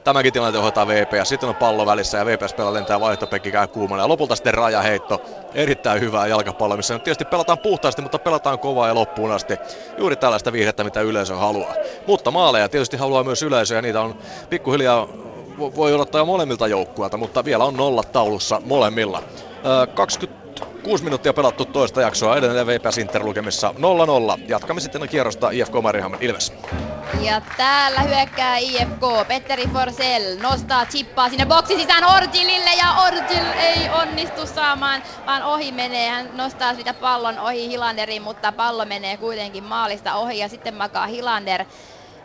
tämänkin tilanteen hoitaa VPS. Sitten on pallo välissä ja VPS pelaa lentää vaihtopekki käy kuumana. Ja lopulta sitten rajaheitto. Erittäin hyvää jalkapalloa, missä nyt tietysti pelataan puhtaasti, mutta pelataan kovaa ja loppuun asti. Juuri tällaista viihdettä, mitä yleisö haluaa. Mutta maaleja tietysti haluaa myös yleisö ja niitä on pikkuhiljaa voi odottaa molemmilta joukkueilta, mutta vielä on nollat taulussa molemmilla. 26 minuuttia pelattu toista jaksoa, edelleen VPS Inter lukemissa 0-0. Jatkamme sitten kierrosta IFK Mariehamn Ilves. Ja täällä hyökkää IFK. Petteri Forsell nostaa chippaa sinne boksi sisään Orgilille ja Orgil ei onnistu saamaan, vaan ohi menee. Hän nostaa sitä pallon ohi Hilanderin, mutta pallo menee kuitenkin maalista ohi ja sitten makaa Hilander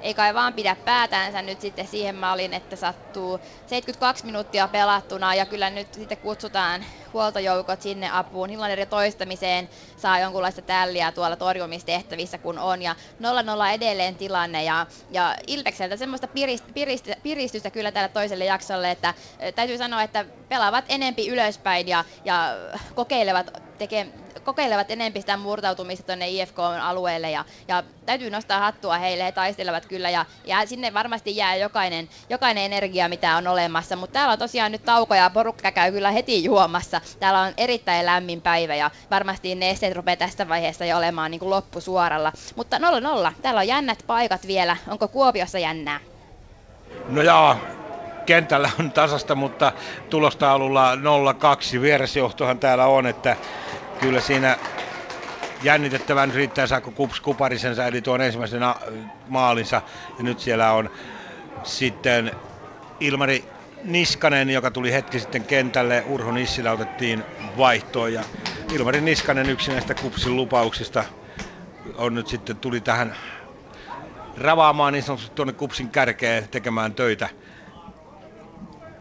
ei kai vaan pidä päätänsä nyt sitten siihen malliin, että sattuu 72 minuuttia pelattuna ja kyllä nyt sitten kutsutaan huoltojoukot sinne apuun. Hillanerin toistamiseen saa jonkunlaista tälliä tuolla torjumistehtävissä kun on. Ja 0-0 edelleen tilanne. Ja, ja Ilvekseltä semmoista pirist, pirist, piristystä kyllä tälle toiselle jaksolle, että täytyy sanoa, että pelaavat enempi ylöspäin ja, ja kokeilevat tekee, kokeilevat enemmän sitä murtautumista tuonne IFK-alueelle ja, ja täytyy nostaa hattua heille, he taistelevat kyllä ja, ja sinne varmasti jää jokainen, jokainen energia, mitä on olemassa, mutta täällä on tosiaan nyt tauko ja porukka käy kyllä heti juomassa. Täällä on erittäin lämmin päivä ja varmasti ne esteet rupeaa tästä vaiheessa jo olemaan niin kuin loppusuoralla. Mutta 0-0, täällä on jännät paikat vielä. Onko Kuopiossa jännää? No jaa, kentällä on tasasta, mutta tulostaululla 0-2. Vierasjohtohan täällä on, että kyllä siinä jännitettävän riittää saako Kups Kuparisensa eli tuon ensimmäisen maalinsa. Ja nyt siellä on sitten Ilmari Niskanen, joka tuli hetki sitten kentälle. Urho Nissilä otettiin vaihtoon ja Ilmari Niskanen yksi näistä Kupsin lupauksista on nyt sitten tuli tähän ravaamaan niin sanotusti tuonne kupsin kärkeen tekemään töitä.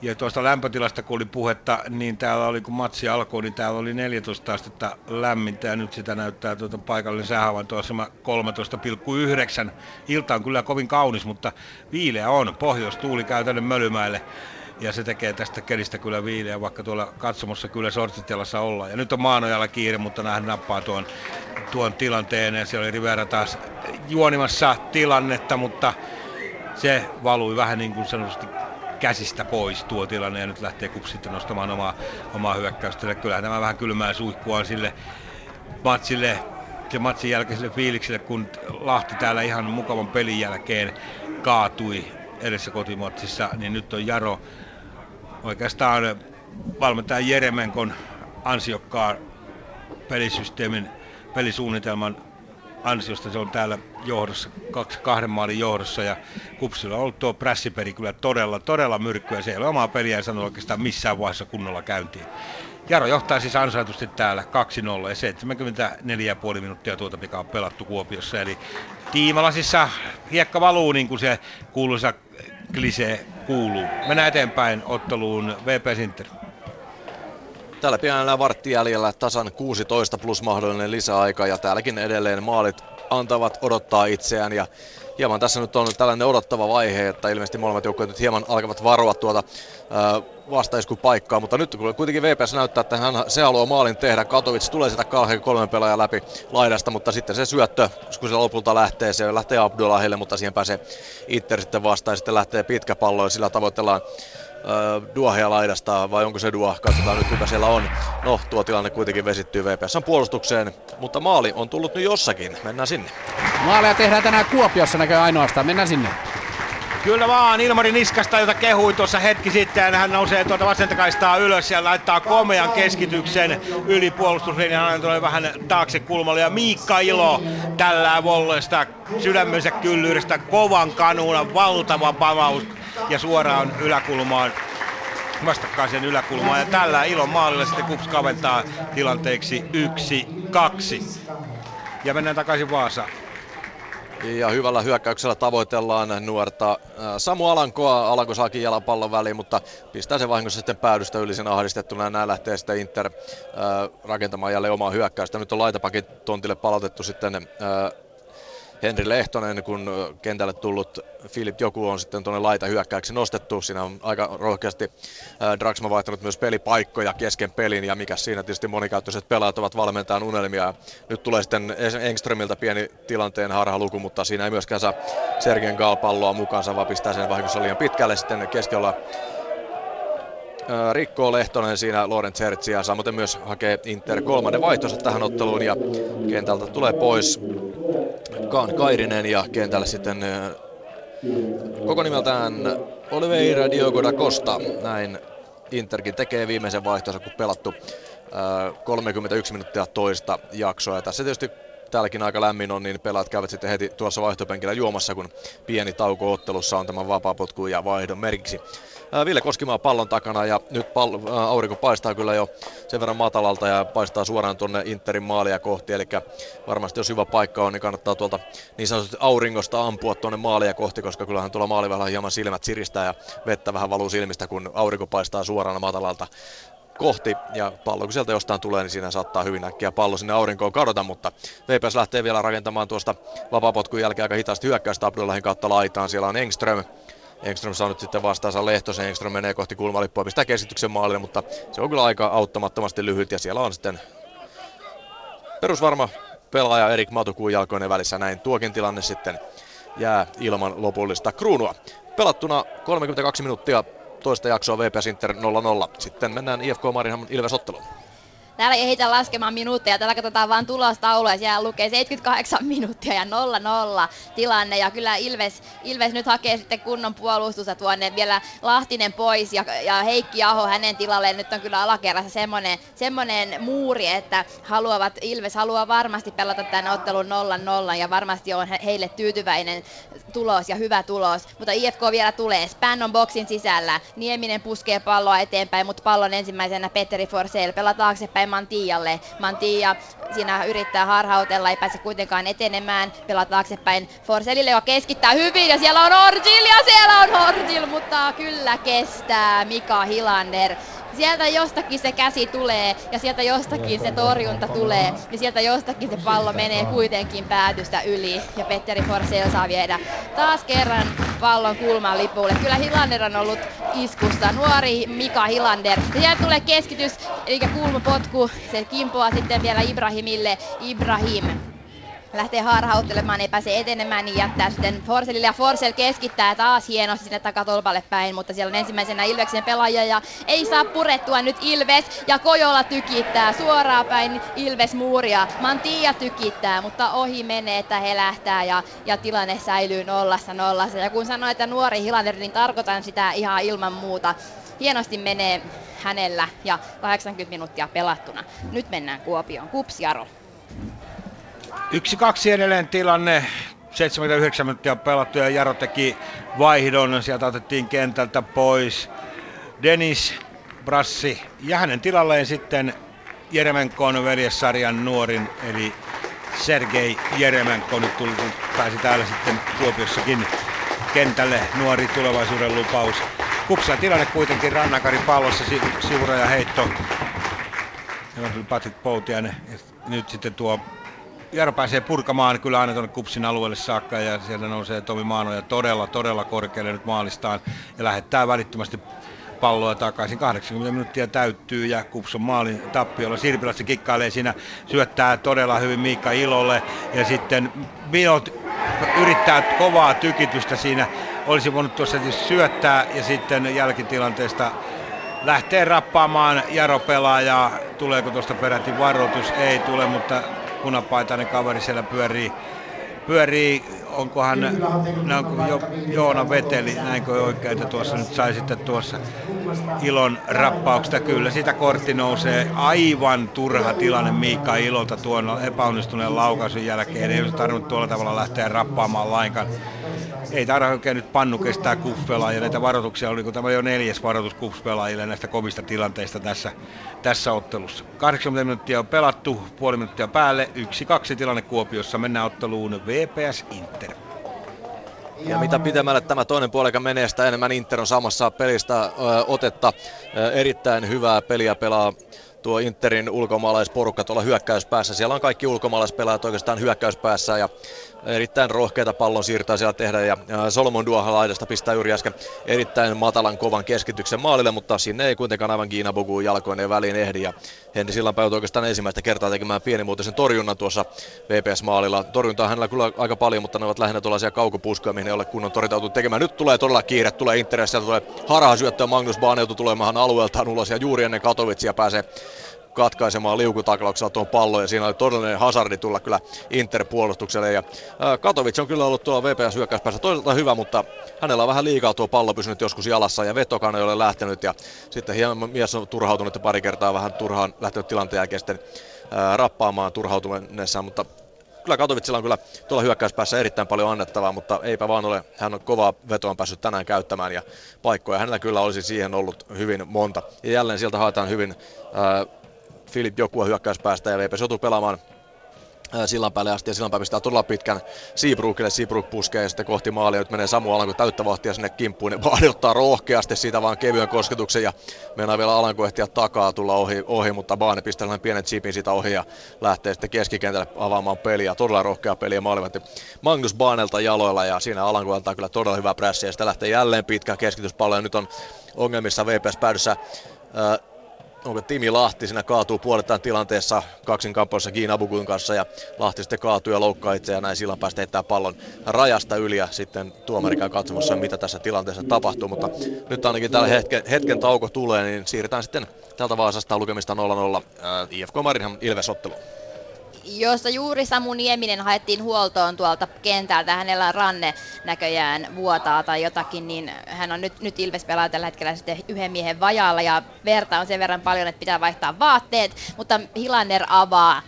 Ja tuosta lämpötilasta kun oli puhetta, niin täällä oli kun matsi alkoi, niin täällä oli 14 astetta lämmintä ja nyt sitä näyttää tuota paikallinen säähaavan tuossa 13,9. Ilta on kyllä kovin kaunis, mutta viileä on. Pohjoistuuli käytännön Mölymäelle ja se tekee tästä kelistä kyllä viileä, vaikka tuolla katsomossa kyllä sortitelassa ollaan. Ja nyt on Maanojalla kiire, mutta nähdään nappaa tuon, tuon tilanteen. Ja siellä oli Rivera taas juonimassa tilannetta, mutta se valui vähän niin kuin sanotusti käsistä pois tuo tilanne ja nyt lähtee kups sitten nostamaan omaa, omaa hyökkäystä. Kyllähän tämä vähän kylmää suihkua sille matsille se matsin jälkeiselle fiilikselle, kun Lahti täällä ihan mukavan pelin jälkeen kaatui edessä kotimatsissa, niin nyt on Jaro oikeastaan valmentaja Jeremenkon ansiokkaan pelisysteemin, pelisuunnitelman ansiosta se on täällä johdossa, kahden maalin johdossa ja Kupsilla on ollut tuo prässiperi kyllä todella, todella myrkkyä. Se ei ole omaa peliä ja sanonut oikeastaan missään vaiheessa kunnolla käyntiin. Jaro johtaa siis ansaitusti täällä 2-0 ja 74,5 minuuttia tuota mikä on pelattu Kuopiossa. Eli Tiimalasissa hiekka valuu niin kuin se kuuluisa klisee kuuluu. Mennään eteenpäin otteluun VP Sinter. Täällä pian enää vartti jäljellä tasan 16 plus mahdollinen lisäaika ja täälläkin edelleen maalit antavat odottaa itseään. Ja hieman tässä nyt on tällainen odottava vaihe, että ilmeisesti molemmat joukkueet nyt hieman alkavat varoa tuota paikkaa, mutta nyt kuitenkin VPS näyttää, että hän, se haluaa maalin tehdä. Katovic tulee sitä kahden kolmen pelaajan läpi laidasta, mutta sitten se syöttö, kun se lopulta lähtee, se lähtee Abdullahille, mutta siihen pääsee Itter sitten vastaan ja sitten lähtee pitkä pallo ja sillä tavoitellaan Duahia laidasta, vai onko se Duah? Katsotaan nyt kuka siellä on. No, tuo tilanne kuitenkin vesittyy VPSn puolustukseen, mutta maali on tullut nyt jossakin. Mennään sinne. Maaleja tehdään tänään Kuopiossa näkö ainoastaan. Mennään sinne. Kyllä vaan, Ilmari Niskasta, jota kehui tuossa hetki sitten, hän nousee tuota vasentakaistaa ylös ja laittaa komean keskityksen yli puolustuslinjan, hän tulee vähän taakse kulmalle ja Miikka Ilo tällä vollesta sydämensä kyllyydestä kovan kanuuna, valtava pamaus ja suoraan yläkulmaan vastakkaisen yläkulmaan. Ja tällä ilon maalilla sitten Kups kaventaa tilanteeksi yksi kaksi Ja mennään takaisin Vaasaan. Ja hyvällä hyökkäyksellä tavoitellaan nuorta Samu Alankoa. Alanko saakin jalan pallon väliin, mutta pistää se vahingossa sitten päädystä yli sen ahdistettuna. Näin lähtee sitten Inter rakentamaan jälleen omaa hyökkäystä. Nyt on laitapakin tontille palautettu sitten Henri Lehtonen, kun kentälle tullut Filip Joku on sitten tuonne laita hyökkäyksi nostettu. Siinä on aika rohkeasti Draxma vaihtanut myös pelipaikkoja kesken pelin ja mikä siinä tietysti monikäyttöiset pelaajat ovat valmentajan unelmia. Nyt tulee sitten Engströmiltä pieni tilanteen harhaluku, mutta siinä ei myöskään saa Sergen Gaal palloa mukaansa, vaan pistää sen vahingossa liian pitkälle sitten keskellä Rikko Lehtonen siinä Lorenz Hertzia, samoin myös hakee Inter kolmannen vaihtonsa tähän otteluun ja kentältä tulee pois Kaan Kairinen ja kentällä sitten koko nimeltään Oliveira Diogo da Costa. Näin Interkin tekee viimeisen vaihtonsa, kun pelattu 31 minuuttia toista jaksoa. Ja tässä tietysti täälläkin aika lämmin on, niin pelaat käyvät sitten heti tuossa vaihtopenkillä juomassa, kun pieni tauko ottelussa on tämän vapaapotku ja vaihdon merkiksi. Ville Koskimaa pallon takana ja nyt pallo, aurinko paistaa kyllä jo sen verran matalalta ja paistaa suoraan tuonne Interin maalia kohti. Eli varmasti jos hyvä paikka on, niin kannattaa tuolta niin sanotusti auringosta ampua tuonne maalia kohti, koska kyllähän tuolla maali vähän hieman silmät siristää ja vettä vähän valuu silmistä, kun aurinko paistaa suoraan matalalta kohti ja pallo kun sieltä jostain tulee, niin siinä saattaa hyvin äkkiä pallo sinne aurinkoon kadota, mutta VPS lähtee vielä rakentamaan tuosta vapapotkun jälkeen aika hitaasti hyökkäystä Abdullahin kautta laitaan. Siellä on Engström, Engström saa nyt sitten vastaansa Lehtosen. Engström menee kohti kulmalippua, pistää keskityksen maalille, mutta se on kyllä aika auttamattomasti lyhyt ja siellä on sitten perusvarma pelaaja Erik Matukuun jalkoinen välissä. Näin tuokin tilanne sitten jää ilman lopullista kruunua. Pelattuna 32 minuuttia toista jaksoa VPS Inter 0-0. Sitten mennään IFK Marinhamn Ilves otteluun. Täällä ei ehditä laskemaan minuutteja, täällä katsotaan vain tulostaulua ja siellä lukee 78 minuuttia ja 0-0 tilanne. Ja kyllä Ilves, Ilves nyt hakee sitten kunnon puolustusta tuonne vielä Lahtinen pois ja, ja Heikki Aho hänen tilalleen. Nyt on kyllä alakerrassa semmoinen, semmoinen muuri, että haluavat, Ilves haluaa varmasti pelata tämän ottelun 0-0 ja varmasti on heille tyytyväinen tulos ja hyvä tulos. Mutta IFK vielä tulee. Span on boksin sisällä. Nieminen puskee palloa eteenpäin, mutta pallon ensimmäisenä Petteri Forsell pelaa taaksepäin Mantialle. Mantia siinä yrittää harhautella, ei pääse kuitenkaan etenemään, pelaa taaksepäin Forselille, joka keskittää hyvin ja siellä on Orgil ja siellä on Orgil, mutta kyllä kestää Mika Hilander sieltä jostakin se käsi tulee ja sieltä jostakin se torjunta tulee ja sieltä jostakin se pallo menee kuitenkin päätystä yli ja Petteri Forsell saa viedä taas kerran pallon kulman lipulle. Kyllä Hilander on ollut iskussa, nuori Mika Hilander. Ja sieltä tulee keskitys, eli kulmapotku, se kimpoaa sitten vielä Ibrahimille. Ibrahim lähtee harhauttelemaan, ei pääse etenemään, niin jättää sitten Forselille ja Forsell keskittää taas hienosti sinne takatolpalle päin, mutta siellä on ensimmäisenä Ilveksen pelaaja ja ei saa purettua nyt Ilves ja Kojola tykittää suoraan päin Ilves muuria. Mantia tykittää, mutta ohi menee, että he lähtää ja, ja tilanne säilyy nollassa nollassa. Ja kun sanoin, että nuori Hilander, niin tarkoitan sitä ihan ilman muuta. Hienosti menee hänellä ja 80 minuuttia pelattuna. Nyt mennään Kuopioon. Kups Jaro. Yksi kaksi edelleen tilanne. 79 minuuttia pelattu ja Jaro teki vaihdon. Sieltä otettiin kentältä pois Denis Brassi ja hänen tilalleen sitten Jeremenkon veljessarjan nuorin eli Sergei Jeremenko nyt tuli, pääsi täällä sitten Kuopiossakin kentälle nuori tulevaisuuden lupaus. Kupsilla tilanne kuitenkin Rannakari pallossa, sivuraja heitto. Patrick Poutiainen nyt sitten tuo Jaro pääsee purkamaan kyllä aina tuonne Kupsin alueelle saakka ja sieltä nousee Tomi Maanoja todella, todella korkealle nyt maalistaan ja lähettää välittömästi palloa takaisin. 80 minuuttia täyttyy ja Kups on maalin tappiolla. Sirpilässä kikkailee siinä, syöttää todella hyvin Miikka Ilolle ja sitten Minot yrittää kovaa tykitystä siinä. Olisi voinut tuossa syöttää ja sitten jälkitilanteesta lähtee rappaamaan Jaro pelaajaa. Tuleeko tuosta peräti varoitus? Ei tule, mutta punapaitainen kaveri siellä pyörii, pyörii onkohan onko jo, Joona Veteli, näinkö oikein, että tuossa nyt sai sitten tuossa ilon rappauksesta. Kyllä sitä kortti nousee aivan turha tilanne Miikka Ilolta tuon epäonnistuneen laukaisun jälkeen. Ei olisi tarvinnut tuolla tavalla lähteä rappaamaan lainkaan ei tarvitse oikein nyt pannu kestää kuffelaajia. Näitä varoituksia oli, kun tämä jo neljäs varoitus kuffelaajille näistä kovista tilanteista tässä, tässä ottelussa. 80 minuuttia on pelattu, puoli minuuttia päälle, yksi kaksi tilanne Kuopiossa. Mennään otteluun VPS Inter. Ja mitä pitemmälle tämä toinen puolika menee, sitä enemmän Inter on samassa pelistä ö, otetta. Ö, erittäin hyvää peliä pelaa tuo Interin ulkomaalaisporukka tuolla hyökkäyspäässä. Siellä on kaikki ulkomaalaispelaajat oikeastaan hyökkäyspäässä ja erittäin rohkeita pallon siirtoa siellä tehdä ja Solomon Duoha laidasta pistää juuri äsken erittäin matalan kovan keskityksen maalille, mutta sinne ei kuitenkaan aivan Kiina Boguun jalkoinen väliin ehdi ja Henri Sillanpää joutui oikeastaan ensimmäistä kertaa tekemään pienimuotoisen torjunnan tuossa VPS-maalilla. Torjuntaa hänellä kyllä aika paljon, mutta ne ovat lähinnä tuollaisia kaukopuskuja, mihin ei ole kunnon torjutautunut tekemään. Nyt tulee todella kiire, tulee Interissä, tulee harha syöttöä, Magnus Baan tulemaan alueeltaan ulos ja juuri ennen Katowitsia pääsee katkaisemaan liukutaklauksella tuon pallon ja siinä oli todellinen hazardi tulla kyllä Inter-puolustukselle. Ja Katovic on kyllä ollut tuolla VPS hyökkäyspäässä toisaalta hyvä, mutta hänellä on vähän liikaa tuo pallo pysynyt joskus jalassa ja vetokaan ei ole lähtenyt ja sitten hieman mies on turhautunut pari kertaa vähän turhaan lähtenyt tilanteen jälkeen sitten rappaamaan turhautuneessa, mutta kyllä Katovitsilla on kyllä tuolla hyökkäyspäässä erittäin paljon annettavaa, mutta eipä vaan ole, hän on kovaa vetoa päässyt tänään käyttämään ja paikkoja hänellä kyllä olisi siihen ollut hyvin monta. Ja jälleen sieltä haetaan hyvin äh, Filip Jokua hyökkäyspäästä ja VPS joutuu pelaamaan sillan päälle asti ja sillan pistää todella pitkän Seabrookille. Seabrook puskee sitten kohti maalia. Nyt menee Samu Alanko täyttä vahtia sinne kimppuun. Vaadi ottaa rohkeasti siitä vaan kevyen kosketuksen ja mennään vielä Alanko ehtiä takaa tulla ohi, ohi mutta Baane pistää sellainen pienen chipin siitä ohi ja lähtee sitten keskikentälle avaamaan peliä. Todella rohkea peli ja maalivahti Magnus Baanelta jaloilla ja siinä Alanko antaa kyllä todella hyvää prässiä ja sitten lähtee jälleen pitkä keskityspallo ja nyt on ongelmissa VPS päädyssä onko Timi Lahti siinä kaatuu puolettaan tilanteessa kaksin kampoissa Kiina Bukun kanssa ja Lahti sitten kaatuu ja loukkaa itse ja näin sillan päästä heittää pallon rajasta yli ja sitten tuomari käy katsomassa mitä tässä tilanteessa tapahtuu, mutta nyt ainakin tällä hetken, hetken tauko tulee, niin siirretään sitten tältä Vaasasta lukemista 0-0 äh, IFK Marinhan Ilves-ottelu jossa juuri Samu Nieminen haettiin huoltoon tuolta kentältä. Hänellä on ranne näköjään vuotaa tai jotakin, niin hän on nyt, nyt Ilves pelaa tällä hetkellä sitten yhden miehen vajaalla ja verta on sen verran paljon, että pitää vaihtaa vaatteet, mutta Hilander avaa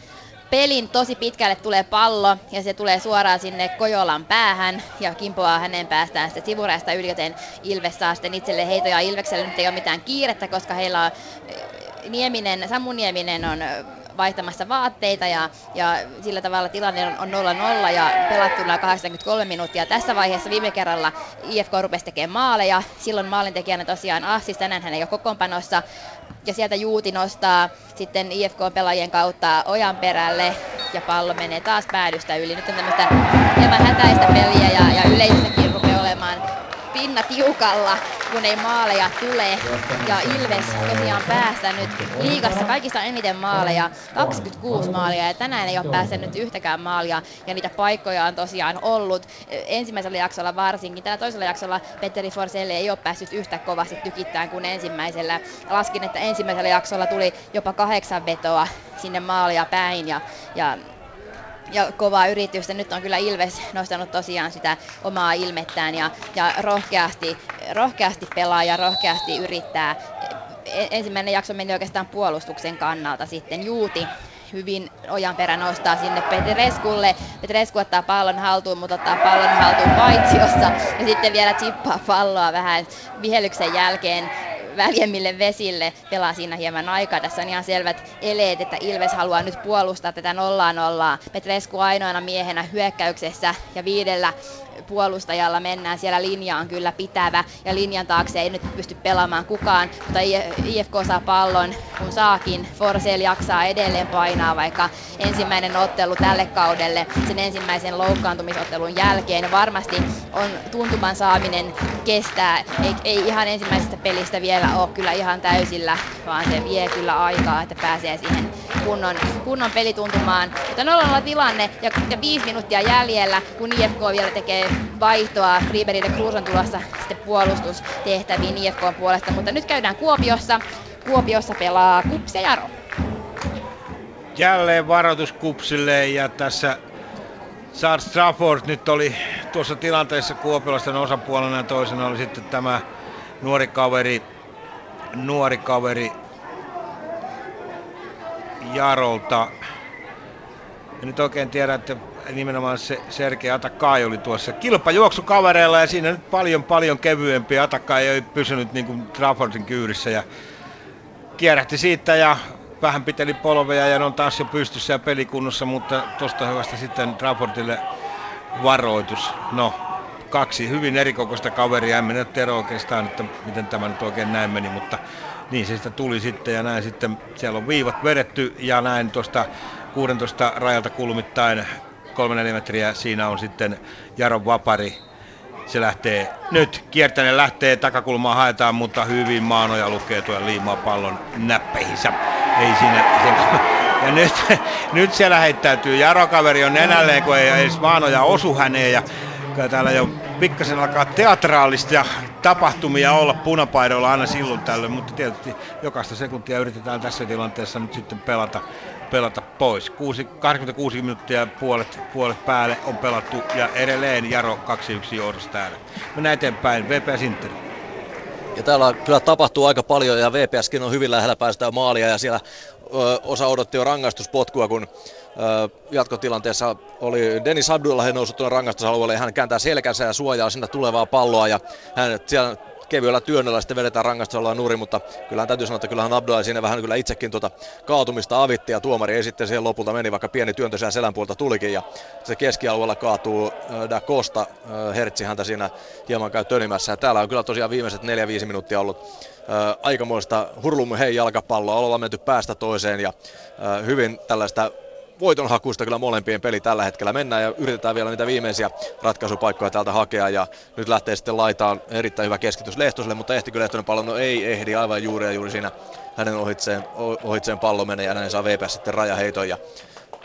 pelin tosi pitkälle tulee pallo ja se tulee suoraan sinne Kojolan päähän ja kimpoaa hänen päästään sitten sivureista yli, joten Ilves saa sitten itselle heitoja. Ilvekselle nyt ei ole mitään kiirettä, koska heillä on Nieminen, Samu Nieminen on vaihtamassa vaatteita ja, ja sillä tavalla tilanne on 0-0 ja pelattuna 83 minuuttia. Tässä vaiheessa viime kerralla IFK rupesi tekemään maaleja. Silloin maalintekijänä tosiaan Ahsis, tänään hän ei ole kokoonpanossa. Ja sieltä Juuti nostaa sitten IFK-pelaajien kautta ojan perälle ja pallo menee taas päädystä yli. Nyt on tämmöistä hieman hätäistä peliä ja, ja yleisössäkin rupeaa olemaan pinna tiukalla, kun ei maaleja tule. Ja Ilves tosiaan päästänyt liigassa kaikista eniten maaleja, 26 maalia, ja tänään ei ole päästänyt yhtäkään maalia, ja niitä paikkoja on tosiaan ollut. Ensimmäisellä jaksolla varsinkin, tällä toisella jaksolla Petteri Forselle ei ole päässyt yhtä kovasti tykittämään kuin ensimmäisellä. Laskin, että ensimmäisellä jaksolla tuli jopa kahdeksan vetoa sinne maalia päin, ja, ja ja kovaa yritystä. Nyt on kyllä Ilves nostanut tosiaan sitä omaa ilmettään ja, ja rohkeasti, rohkeasti pelaa ja rohkeasti yrittää. E, ensimmäinen jakso meni oikeastaan puolustuksen kannalta sitten. Juuti hyvin ojan perä nostaa sinne Petreskulle. Petresku ottaa pallon haltuun, mutta ottaa pallon haltuun paitsiossa ja sitten vielä chippaa palloa vähän vihellyksen jälkeen väljemmille vesille, pelaa siinä hieman aikaa. Tässä on ihan selvät eleet, että Ilves haluaa nyt puolustaa tätä nollaa nollaa. Petrescu ainoana miehenä hyökkäyksessä ja viidellä puolustajalla mennään. Siellä linja on kyllä pitävä ja linjan taakse ei nyt pysty pelaamaan kukaan, mutta IFK saa pallon, kun saakin. Forsell jaksaa edelleen painaa, vaikka ensimmäinen ottelu tälle kaudelle sen ensimmäisen loukkaantumisottelun jälkeen varmasti on tuntuman saaminen kestää. Ei, ei ihan ensimmäisestä pelistä vielä ole kyllä ihan täysillä, vaan se vie kyllä aikaa, että pääsee siihen kunnon, kunnon pelituntumaan. Mutta 0 tilanne ja, ja viisi minuuttia jäljellä, kun IFK vielä tekee vaihtoa. Friberg ja Cruz tulossa sitten puolustustehtäviin IFK puolesta, mutta nyt käydään Kuopiossa. Kuopiossa pelaa Kups ja Jaro. Jälleen varoitus Kupsille ja tässä Charles Trafford nyt oli tuossa tilanteessa Kuopiolaisten osapuolena ja toisena oli sitten tämä nuori kaveri, nuori kaveri Jarolta. En nyt oikein tiedä, että nimenomaan se Sergei Atakai oli tuossa kilpajuoksu kavereilla ja siinä nyt paljon paljon kevyempi. Atakai ei pysynyt niin kuin Traffordin kyyrissä ja kierrähti siitä ja vähän piteli polveja ja ne on taas jo pystyssä ja pelikunnossa, mutta tosta hyvästä sitten Traffordille varoitus. No, kaksi hyvin erikokoista kaveria, en minä tiedä oikeastaan, että miten tämä nyt oikein näin meni, mutta niin se sitä tuli sitten ja näin sitten siellä on viivat vedetty ja näin tuosta 16 rajalta kulmittain 3-4 metriä siinä on sitten Jaron Vapari. Se lähtee nyt, kiertäinen lähtee, takakulmaa haetaan, mutta hyvin maanoja lukee tuon liimaa pallon näppeihinsä. Ei siinä sen... Ja nyt, nyt siellä heittäytyy. Jaro kaveri on nenälleen, kun ei edes maanoja osu häneen. Ja täällä jo pikkasen alkaa teatraalista tapahtumia olla punapaidoilla aina silloin tällöin, mutta tietysti jokaista sekuntia yritetään tässä tilanteessa nyt sitten pelata, pelata pois. 6, 86 minuuttia puolet, puolet päälle on pelattu ja edelleen Jaro 2-1 johdossa täällä. Mennään eteenpäin, VPS Inter. Ja täällä kyllä tapahtuu aika paljon ja VPSkin on hyvin lähellä päästä maalia ja siellä ö, osa odotti jo rangaistuspotkua, kun jatkotilanteessa oli Dennis Abdullah noussut tuonne rangaistusalueelle ja hän kääntää selkänsä ja suojaa sinne tulevaa palloa ja hän siellä kevyellä työnnöllä sitten vedetään rangaistusalueen nurin, mutta kyllähän täytyy sanoa, että kyllähän Abdullah siinä vähän kyllä itsekin tuota kaatumista avitti ja tuomari ei sitten siihen lopulta meni, vaikka pieni työntö siellä selän puolta tulikin ja se keskialueella kaatuu Da Costa, Hertzi häntä siinä hieman käy tönimässä. Ja täällä on kyllä tosiaan viimeiset 4-5 minuuttia ollut aikamoista hurlumme hei jalkapalloa, ollaan menty päästä toiseen ja hyvin tällaista voitonhakuista kyllä molempien peli tällä hetkellä mennään ja yritetään vielä niitä viimeisiä ratkaisupaikkoja täältä hakea ja nyt lähtee sitten laitaan erittäin hyvä keskitys Lehtoselle, mutta ehtikö Lehtonen pallo? No ei ehdi aivan juuri ja juuri siinä hänen ohitseen, ohitseen pallo menee ja näin saa VPS sitten rajaheiton ja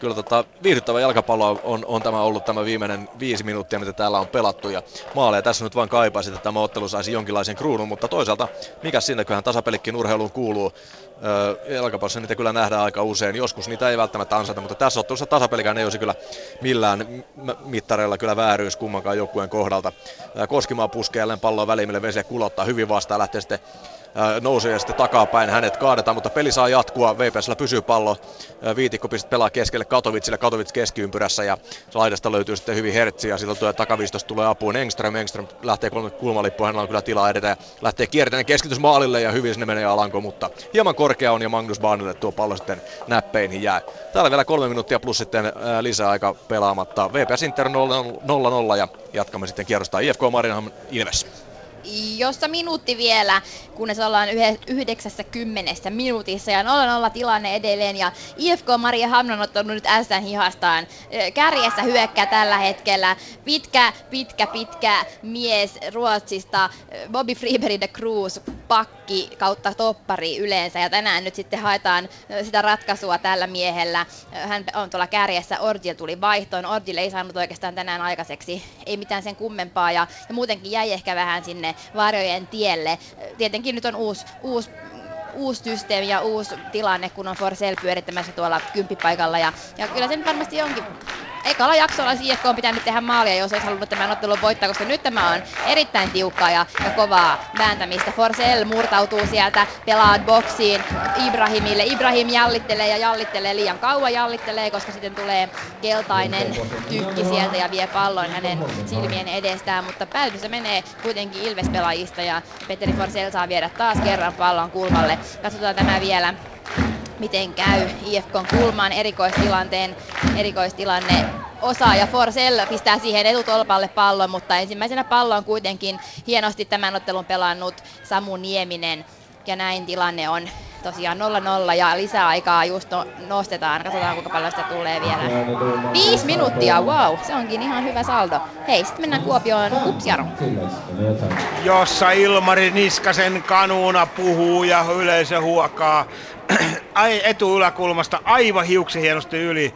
kyllä tota, viihdyttävä jalkapallo on, on, tämä ollut tämä viimeinen viisi minuuttia, mitä täällä on pelattu. Ja maaleja tässä nyt vain kaipaisi, että tämä ottelu saisi jonkinlaisen kruunun, mutta toisaalta mikä sinne, kyllähän tasapelikin urheiluun kuuluu. Jalkapallossa niitä kyllä nähdään aika usein. Joskus niitä ei välttämättä ansata, mutta tässä ottelussa tasapelikään ei olisi kyllä millään mittareilla kyllä vääryys kummankaan joukkueen kohdalta. Koskimaa puskee jälleen palloa välimille, vesiä kulottaa hyvin vastaan, lähtee sitten nousee ja sitten takapäin hänet kaadetaan, mutta peli saa jatkua. VPSllä pysyy pallo. Viitikko pistää pelaa keskelle Katovitsille, Katovits keskiympyrässä ja laidasta löytyy sitten hyvin Hertzi ja silloin tulee takaviistosta tulee apuun Engström. Engström lähtee kolme kulmalippua, hänellä on kyllä tilaa edetä ja lähtee kiertämään keskitys maalille ja hyvin sinne menee Alanko, mutta hieman korkea on ja Magnus Baanille tuo pallo sitten näppeihin jää. Täällä vielä kolme minuuttia plus sitten ää, lisäaika pelaamatta. VPS Inter 0-0 ja jatkamme sitten kierrosta IFK Marienhamn Ilves jossa minuutti vielä, kunnes ollaan 90 minuutissa. Ja 0-0 tilanne edelleen. Ja IFK Maria Hamna on ottanut nyt SN hihastaan. Kärjessä hyökkää tällä hetkellä. Pitkä, pitkä, pitkä mies Ruotsista, Bobby Freeberg de Cruz, pakki kautta toppari yleensä. Ja tänään nyt sitten haetaan sitä ratkaisua tällä miehellä. Hän on tuolla kärjessä, Orgil tuli vaihtoon, Orgil ei saanut oikeastaan tänään aikaiseksi, ei mitään sen kummempaa. Ja, ja muutenkin jäi ehkä vähän sinne varjojen tielle. Tietenkin nyt on uusi, uusi uusi systeemi ja uusi tilanne, kun on Forsell pyörittämässä tuolla kymppipaikalla. Ja, ja kyllä sen varmasti onkin ekalla jaksolla IFK on pitänyt tehdä maalia, jos olisi halunnut tämän ottelun voittaa, koska nyt tämä on erittäin tiukkaa ja, ja kovaa vääntämistä. Forsell murtautuu sieltä, pelaa boksiin Ibrahimille. Ibrahim jallittelee ja jallittelee liian kauan jallittelee, koska sitten tulee keltainen tykki sieltä ja vie pallon hänen silmien edestään, mutta päätössä menee kuitenkin Ilves-pelaajista ja Petteri Forsell saa viedä taas kerran pallon kulmalle. Katsotaan tämä vielä miten käy. IFKn kulmaan erikoistilanteen, erikoistilanne. Osaa ja Forsell pistää siihen etutolpalle pallon, mutta ensimmäisenä pallon kuitenkin hienosti tämän ottelun pelannut Samu Nieminen. Ja näin tilanne on tosiaan 0-0 ja lisäaikaa just no, nostetaan. Katsotaan kuinka paljon sitä tulee vielä. Viisi minuuttia, wow, se onkin ihan hyvä saldo. Hei, sitten mennään Kuopioon Kupsjaro. Jossa Ilmari Niskasen kanuuna puhuu ja yleisö huokaa. Ai, etuyläkulmasta aivan hiuksi hienosti yli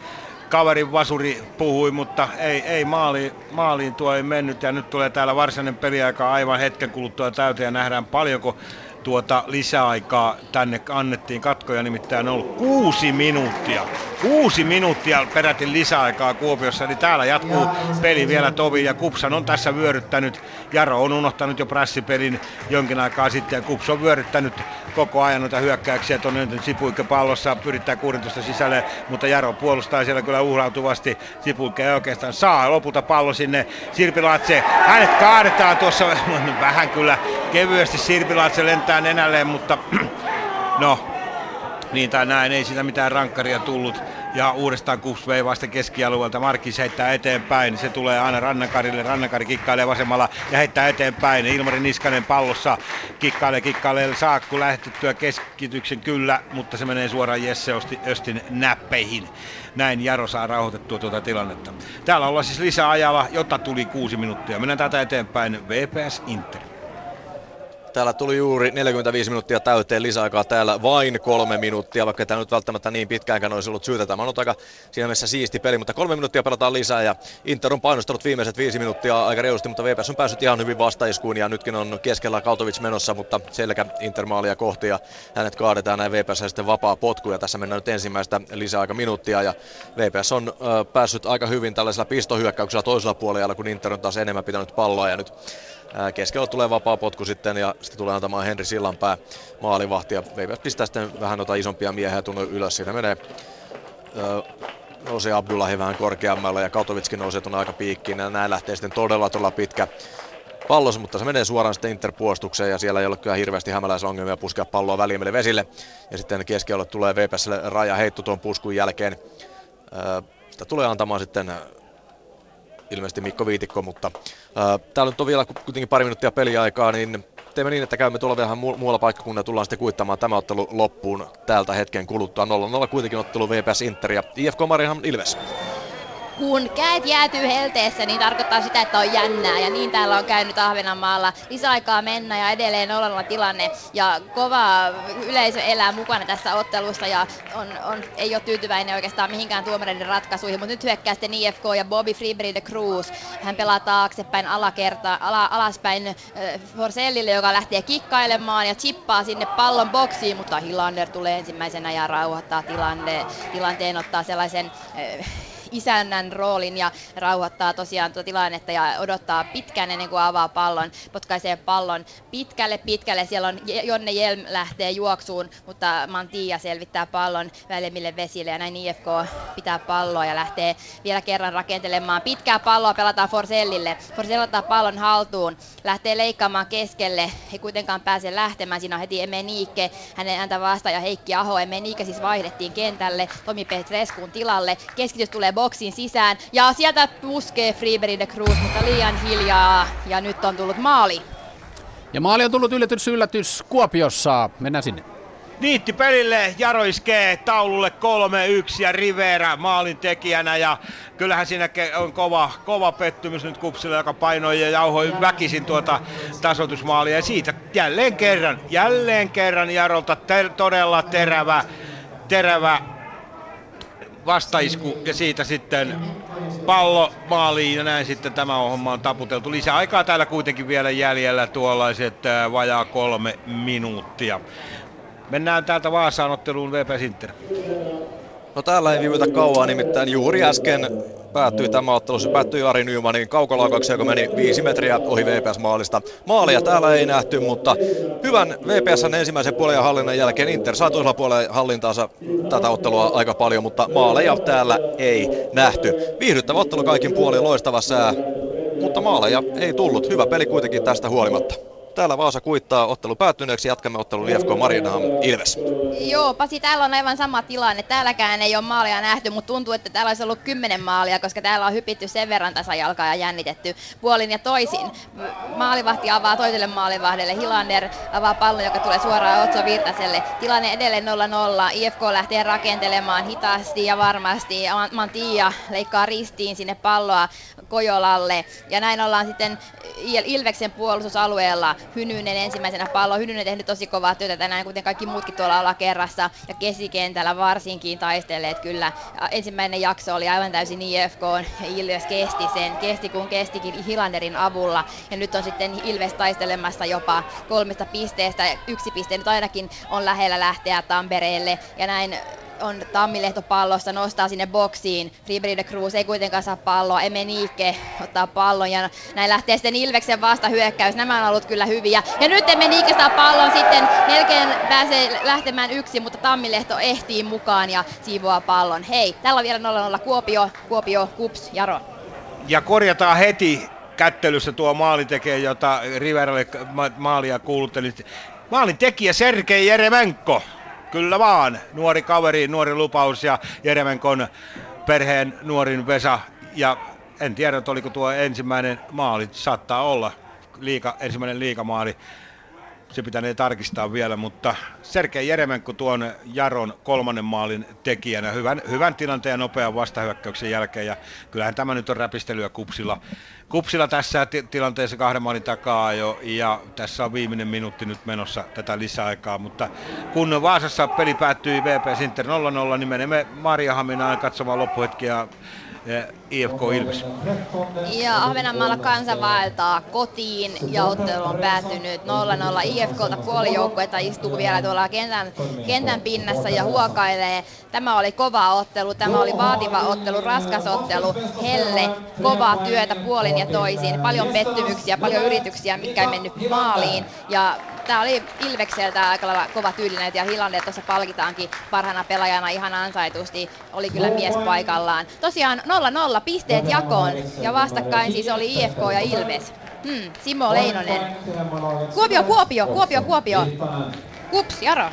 kaverin vasuri puhui, mutta ei, ei maaliin, maaliin tuo ei mennyt. Ja nyt tulee täällä varsinainen peliaika aivan hetken kuluttua täyteen ja nähdään paljonko tuota lisäaikaa tänne annettiin. Katkoja nimittäin on ollut kuusi minuuttia. Kuusi minuuttia peräti lisäaikaa Kuopiossa, eli täällä jatkuu peli vielä tovi ja Kupsan on tässä vyöryttänyt. Jaro on unohtanut jo prässipelin jonkin aikaa sitten ja Kups on vyöryttänyt koko ajan noita hyökkäyksiä tuonne Sipuikka pallossa pyrittää 16 sisälle, mutta Jaro puolustaa siellä kyllä uhrautuvasti. Sipuikka ei oikeastaan saa lopulta pallo sinne Sirpilatse. Hänet kaadetaan tuossa vähän kyllä kevyesti Sirpilatse lentää nenälleen, mutta no niin tai näin, ei siitä mitään rankkaria tullut. Ja uudestaan Kups vei vasta keskialueelta. Markis heittää eteenpäin. Se tulee aina Rannakarille. Rannakari kikkailee vasemmalla ja heittää eteenpäin. Ilmari Niskanen pallossa kikkailee, kikkailee. Saakku lähetettyä keskityksen kyllä, mutta se menee suoraan Jesse Östin näppeihin. Näin Jaro saa rauhoitettua tuota tilannetta. Täällä ollaan siis lisäajalla, jota tuli kuusi minuuttia. Mennään täältä eteenpäin. VPS Inter. Täällä tuli juuri 45 minuuttia täyteen lisäaikaa täällä vain kolme minuuttia, vaikka tämä nyt välttämättä niin pitkäänkään olisi ollut syytä. Tämä on aika siinä mielessä siisti peli, mutta kolme minuuttia pelataan lisää ja Inter on painostanut viimeiset viisi minuuttia aika reilusti, mutta VPS on päässyt ihan hyvin vastaiskuun ja nytkin on keskellä Kautovic menossa, mutta selkä Intermaalia kohti ja hänet kaadetaan näin VPS sitten vapaa potku ja tässä mennään nyt ensimmäistä lisäaika minuuttia ja VPS on ö, päässyt aika hyvin tällaisella pistohyökkäyksellä toisella puolella, kun Inter on taas enemmän pitänyt palloa ja nyt Keskellä tulee vapaa potku sitten ja sitten tulee antamaan Henri Sillanpää maalivahti ja VPS pistää sitten vähän noita isompia miehiä tunne ylös. Siinä menee nousee Abdullahi vähän korkeammalle ja Kautovitskin nousee tuonne aika piikkiin ja näin lähtee sitten todella todella pitkä pallos, mutta se menee suoraan sitten Interpuolustukseen ja siellä ei ole kyllä hirveästi hämäläisongelmia puskea palloa väliemelle vesille. Ja sitten keskiölle tulee VPSlle raja heitto tuon puskun jälkeen. Sitä tulee antamaan sitten ilmeisesti Mikko Viitikko, mutta ää, täällä nyt on vielä kuitenkin pari minuuttia peliaikaa, niin teemme niin, että käymme tuolla vähän muualla paikkakunnalla tullaan sitten kuittamaan tämä ottelu loppuun täältä hetken kuluttua. 0-0 kuitenkin ottelu VPS Inter ja IFK Marihan Ilves kun käet jäätyy helteessä, niin tarkoittaa sitä, että on jännää. Ja niin täällä on käynyt Ahvenanmaalla. Lisäaikaa mennä ja edelleen olla tilanne. Ja kova yleisö elää mukana tässä ottelussa ja on, on, ei ole tyytyväinen oikeastaan mihinkään tuomareiden ratkaisuihin. Mutta nyt hyökkää sitten IFK ja Bobby Freeberry de Cruz. Hän pelaa taaksepäin alakerta, ala, alaspäin äh, Forsellille, joka lähtee kikkailemaan ja chippaa sinne pallon boksiin. Mutta Hilander tulee ensimmäisenä ja rauhoittaa tilanne, tilanteen, ottaa sellaisen äh, isännän roolin ja rauhoittaa tosiaan tuota tilannetta ja odottaa pitkään ennen kuin avaa pallon, potkaisee pallon pitkälle pitkälle. Siellä on Jonne Jelm lähtee juoksuun, mutta Mantia selvittää pallon välemmille vesille ja näin IFK pitää palloa ja lähtee vielä kerran rakentelemaan. Pitkää palloa pelataan Forsellille. Forsell ottaa pallon haltuun, lähtee leikkaamaan keskelle, ei kuitenkaan pääse lähtemään. Siinä on heti Eme Niikke, hänen ääntä vastaan ja Heikki Aho. Eme Niikke siis vaihdettiin kentälle Tomi Petreskun tilalle. Keskitys tulee boksiin sisään ja sieltä puskee Freeberg de Cruz, mutta liian hiljaa ja nyt on tullut maali. Ja maali on tullut yllätys yllätys Kuopiossa. Mennään sinne. Niitti pelille, Jaro iskee taululle 3-1 ja Rivera maalin tekijänä ja kyllähän siinä on kova, kova pettymys nyt Kupsille, joka painoi ja jauhoi väkisin tuota tasoitusmaalia ja siitä jälleen kerran, jälleen kerran Jarolta te- todella terävä, terävä vastaisku ja siitä sitten pallo maaliin ja näin sitten tämä homma on taputeltu. Lisää aikaa täällä kuitenkin vielä jäljellä tuollaiset äh, vajaa kolme minuuttia. Mennään täältä Vaasaan otteluun VP Sinter. No täällä ei viivytä kauan, nimittäin juuri äsken päättyi tämä ottelu. Se päättyi Ari Nymanin kaukolaukauksen, joka meni viisi metriä ohi VPS-maalista. Maalia täällä ei nähty, mutta hyvän VPSn ensimmäisen puolen hallinnan jälkeen Inter saa toisella puolella hallintaansa tätä ottelua aika paljon, mutta maaleja täällä ei nähty. Viihdyttävä ottelu kaikin puolin, loistava sää, mutta maaleja ei tullut. Hyvä peli kuitenkin tästä huolimatta. Täällä Vaasa kuittaa ottelu päättyneeksi. Jatkamme ottelun IFK Marinaham Ilves. Joo, Pasi, täällä on aivan sama tilanne. Täälläkään ei ole maalia nähty, mutta tuntuu, että täällä olisi ollut kymmenen maalia, koska täällä on hypitty sen verran tasajalkaa ja jännitetty puolin ja toisin. Maalivahti avaa toiselle maalivahdelle, Hilander avaa pallon, joka tulee suoraan Otso Virtaselle. Tilanne edelleen 0-0. IFK lähtee rakentelemaan hitaasti ja varmasti. Mantia leikkaa ristiin sinne palloa Kojolalle. Ja näin ollaan sitten Ilveksen puolustusalueella. Hynynen ensimmäisenä pallo. Hynynen tehnyt tosi kovaa työtä tänään, kuten kaikki muutkin tuolla alakerrassa. Ja kesikentällä varsinkin taistelleet kyllä. Ensimmäinen jakso oli aivan täysin IFK Ilves kesti sen. Kesti kun kestikin Hilanderin avulla. Ja nyt on sitten Ilves taistelemassa jopa kolmesta pisteestä. Yksi piste nyt ainakin on lähellä lähteä Tampereelle. Ja näin on Tammilehto pallossa, nostaa sinne boksiin. Friberg de Cruz ei kuitenkaan saa palloa. Emeniike ottaa pallon ja näin lähtee sitten Ilveksen vastahyökkäys. Nämä on ollut kyllä hyviä. Ja nyt Emeniike saa pallon sitten. Melkein pääsee lähtemään yksi, mutta Tammilehto ehtii mukaan ja siivoaa pallon. Hei, täällä on vielä 0-0 Kuopio, Kuopio, Kups, Jaro. Ja korjataan heti kättelyssä tuo maali tekee, jota Riveralle maalia kuulutteli. Maalin tekijä Sergei Jeremenko. Kyllä vaan, nuori kaveri, nuori lupaus ja Jeremenkon perheen nuorin Vesa. Ja en tiedä, oliko tuo ensimmäinen maali, saattaa olla liika, ensimmäinen liikamaali. Se pitänee tarkistaa vielä, mutta Sergei Jeremenko tuon Jaron kolmannen maalin tekijänä hyvän, hyvän tilanteen ja nopean vastahyökkäyksen jälkeen. Ja kyllähän tämä nyt on räpistelyä kupsilla, kupsilla tässä t- tilanteessa kahden maalin takaa jo. Ja tässä on viimeinen minuutti nyt menossa tätä lisäaikaa. Mutta kun Vaasassa peli päättyi VP Sinter 0-0, niin menemme Mariahaminaan katsomaan loppuhetkiä IFK Ilves. Ja Ahvenanmaalla kansa vaeltaa kotiin ja ottelu on päättynyt 0-0. IFKlta puolijoukkuetta istuu vielä tuolla kentän, kentän pinnassa ja huokailee. Tämä oli kova ottelu, tämä oli vaativa ottelu, raskas ottelu, helle, kovaa työtä puolin ja toisin. Paljon pettymyksiä, paljon yrityksiä, mikä ei mennyt maaliin. Ja tämä oli Ilvekseltä aika lailla kova tyylinen ja Hilander tuossa palkitaankin parhaana pelaajana ihan ansaitusti. Oli kyllä mies paikallaan. Tosiaan 0-0 pisteet jakoon ja vastakkain siis oli IFK ja Ilves. Hmm, Simo Leinonen. Kuopio, Kuopio, Kuopio, Kuopio. Kups, Jaro.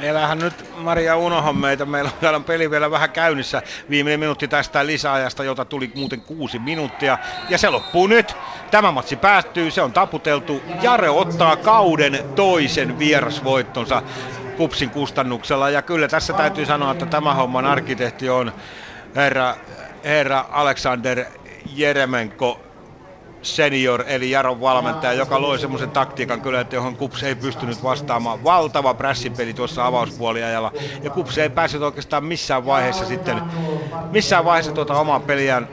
Elähän nyt Maria unohan meitä. Meillä on täällä peli vielä vähän käynnissä. Viimeinen minuutti tästä lisäajasta, jota tuli muuten kuusi minuuttia. Ja se loppuu nyt. Tämä matsi päättyy, se on taputeltu. Jare ottaa kauden toisen vierasvoittonsa kupsin kustannuksella. Ja kyllä tässä täytyy sanoa, että tämä homman arkkitehti on herra, herra Alexander Jeremenko senior, eli Jaron valmentaja, joka loi semmoisen taktiikan kyllä, että johon Kups ei pystynyt vastaamaan. Valtava prässipeli tuossa avauspuoliajalla, ja Kups ei päässyt oikeastaan missään vaiheessa sitten, missään vaiheessa tuota omaa peliään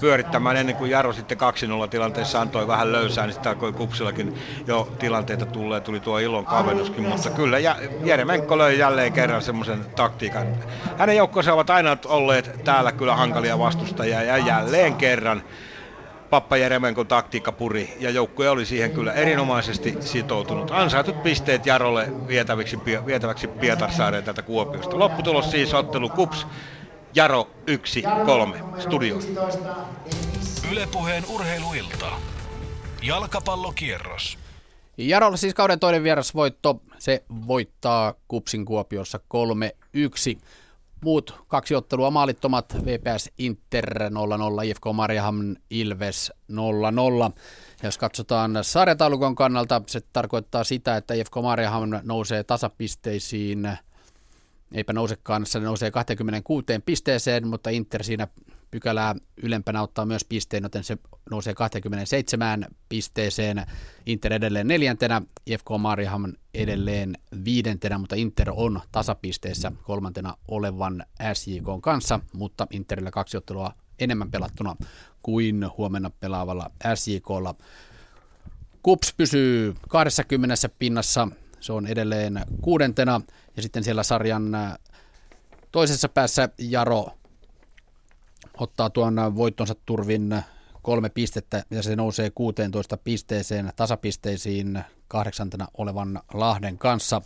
pyörittämään ennen kuin Jaro sitten 2-0 tilanteessa antoi vähän löysää, niin sitten alkoi Kupsillakin jo tilanteita tulee, tuli tuo ilon kavennuskin, mutta kyllä Jeremenko löi jälleen kerran semmoisen taktiikan. Hänen joukkonsa ovat aina olleet täällä kyllä hankalia vastustajia ja jälleen kerran Pappa Jeremenko taktiikka puri ja joukkue oli siihen kyllä erinomaisesti sitoutunut. Ansaitut pisteet Jarolle vietäväksi, vietäväksi Pietarsaareen tätä Kuopiosta. Lopputulos siis ottelu Kups Jaro 1-3 studioon. Ylepuheen urheiluilta. Jalkapallokierros. Jarolla siis kauden toinen vierasvoitto. Se voittaa Kupsin Kuopiossa 3-1. Muut kaksi ottelua maalittomat, VPS Inter 0-0, IFK Marjahamn Ilves 0-0. Ja jos katsotaan sarjataulukon kannalta, se tarkoittaa sitä, että IFK Marjahamn nousee tasapisteisiin eipä nousekaan, se nousee 26 pisteeseen, mutta Inter siinä pykälää ylempänä ottaa myös pisteen, joten se nousee 27 pisteeseen. Inter edelleen neljäntenä, IFK Mariham edelleen viidentenä, mutta Inter on tasapisteessä kolmantena olevan SJK kanssa, mutta Interillä kaksi ottelua enemmän pelattuna kuin huomenna pelaavalla SJKlla. Kups pysyy 20 pinnassa, se on edelleen kuudentena ja sitten siellä sarjan toisessa päässä Jaro ottaa tuon voittonsa turvin kolme pistettä ja se nousee 16 pisteeseen tasapisteisiin kahdeksantena olevan Lahden kanssa.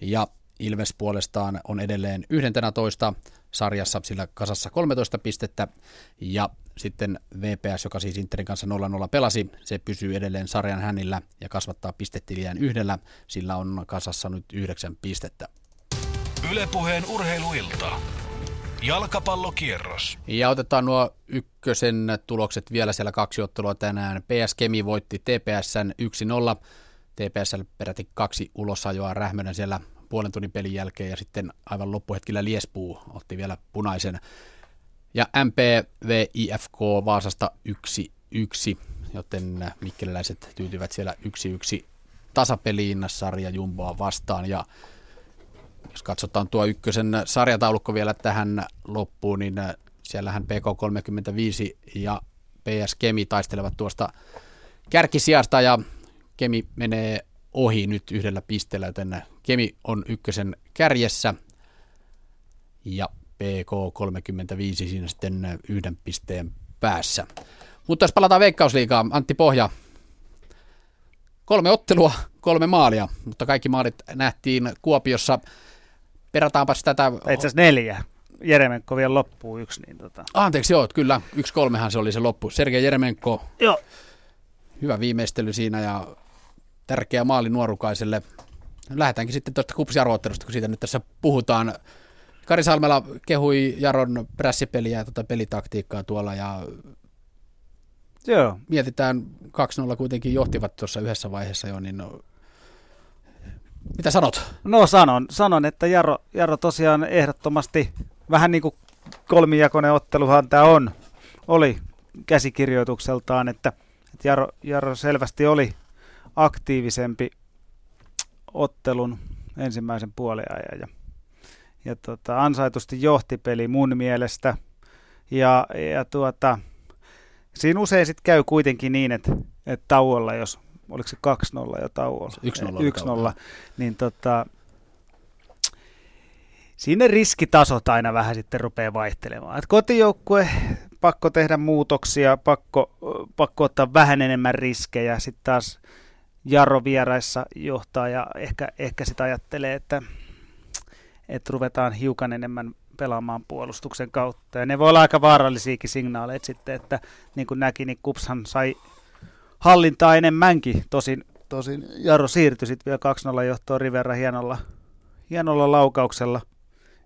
Ja Ilves puolestaan on edelleen 11 sarjassa, sillä kasassa 13 pistettä. Ja sitten VPS, joka siis Interin kanssa 0-0 pelasi, se pysyy edelleen sarjan hänillä ja kasvattaa pistetiliään yhdellä. Sillä on kasassa nyt 9 pistettä. Ylepuheen urheiluilta. Jalkapallokierros. Ja otetaan nuo ykkösen tulokset vielä siellä kaksi ottelua tänään. PS Kemi voitti TPSn 1-0. TPSL peräti kaksi ulosajoa Rähmönen siellä puolen tunnin pelin jälkeen ja sitten aivan loppuhetkillä Liespuu otti vielä punaisen. Ja MPVIFK Vaasasta 1-1, joten mikkeliläiset tyytyvät siellä 1-1 tasapeliin sarja Jumboa vastaan ja jos katsotaan tuo ykkösen sarjataulukko vielä tähän loppuun, niin äh, siellähän PK35 ja PS Kemi taistelevat tuosta kärkisijasta ja Kemi menee ohi nyt yhdellä pisteellä, joten Kemi on ykkösen kärjessä ja PK35 siinä sitten yhden pisteen päässä. Mutta jos palataan Veikkausliigaan, Antti Pohja, kolme ottelua, kolme maalia, mutta kaikki maalit nähtiin Kuopiossa. Perataanpas tätä. Itse asiassa neljä. Jeremenko vielä loppuu yksi. Niin tota. Anteeksi, joo, kyllä. Yksi kolmehan se oli se loppu. Sergei Jeremenko. Joo. Hyvä viimeistely siinä ja tärkeä maali nuorukaiselle. Lähdetäänkin sitten tuosta kupsiarvoottelusta, kun siitä nyt tässä puhutaan. Kari Salmela kehui Jaron prässipeliä ja tuota pelitaktiikkaa tuolla ja Joo. mietitään 2-0 kuitenkin johtivat tuossa yhdessä vaiheessa jo, niin mitä sanot? No sanon, sanon että Jaro, Jaro tosiaan ehdottomasti vähän niin kuin kolmijakoinen otteluhan tämä on, oli käsikirjoitukseltaan, että, että Jaro, Jaro selvästi oli aktiivisempi ottelun ensimmäisen puoliajan ja, ja tota, ansaitusti johti peli mun mielestä. Ja, ja tuota, siinä usein sitten käy kuitenkin niin, että, että tauolla, jos oliko se 2-0 jo tauolla? 1-0. 1-0, niin tota, siinä riskitasot aina vähän sitten rupeaa vaihtelemaan. Et kotijoukkue, pakko tehdä muutoksia, pakko, pakko ottaa vähän enemmän riskejä. Sitten taas Jarro vieraissa johtaa ja ehkä, ehkä sitä ajattelee, että, että ruvetaan hiukan enemmän pelaamaan puolustuksen kautta. Ja ne voi olla aika vaarallisiakin signaaleja sitten, että niin kuin näki, niin Kupshan sai hallintaa enemmänkin. Tosin, tosin. Jarro siirtyi sitten vielä 2-0 johtoon Rivera hienolla, hienolla laukauksella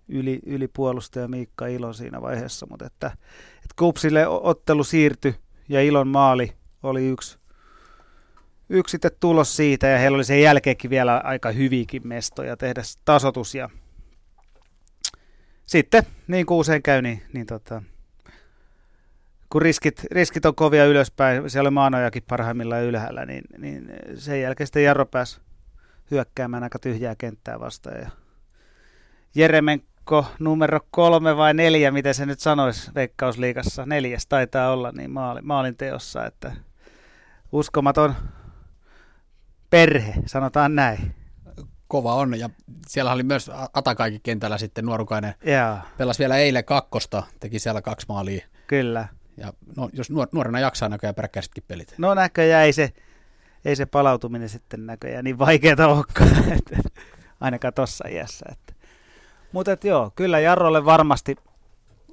yli, yli puolustaja Miikka Ilo siinä vaiheessa, mutta että, että Kupsille ottelu siirtyi ja Ilon maali oli yksi, yksi sitten tulos siitä. Ja heillä oli sen jälkeenkin vielä aika hyviäkin mestoja tehdä tasotus ja sitten, niin kuin usein käy, niin, niin tota, kun riskit, riskit on kovia ylöspäin, siellä on maanojakin parhaimmillaan ylhäällä, niin, niin sen jälkeen sitten Jarro pääsi hyökkäämään aika tyhjää kenttää vastaan. Ja Jeremen, pakko numero kolme vai neljä, miten se nyt sanoisi Veikkausliigassa. Neljäs taitaa olla niin maali, maalin teossa, että uskomaton perhe, sanotaan näin. Kova on, ja siellä oli myös Atakaikin kentällä sitten nuorukainen. Joo. Pelasi vielä eilen kakkosta, teki siellä kaksi maalia. Kyllä. Ja no, jos nuor- nuorena jaksaa näköjään peräkkäisetkin pelit. No näköjään ei se, ei se palautuminen sitten näköjään niin vaikeaa olekaan, että, ainakaan tuossa iässä. Että. Mutta joo, kyllä Jarrolle varmasti,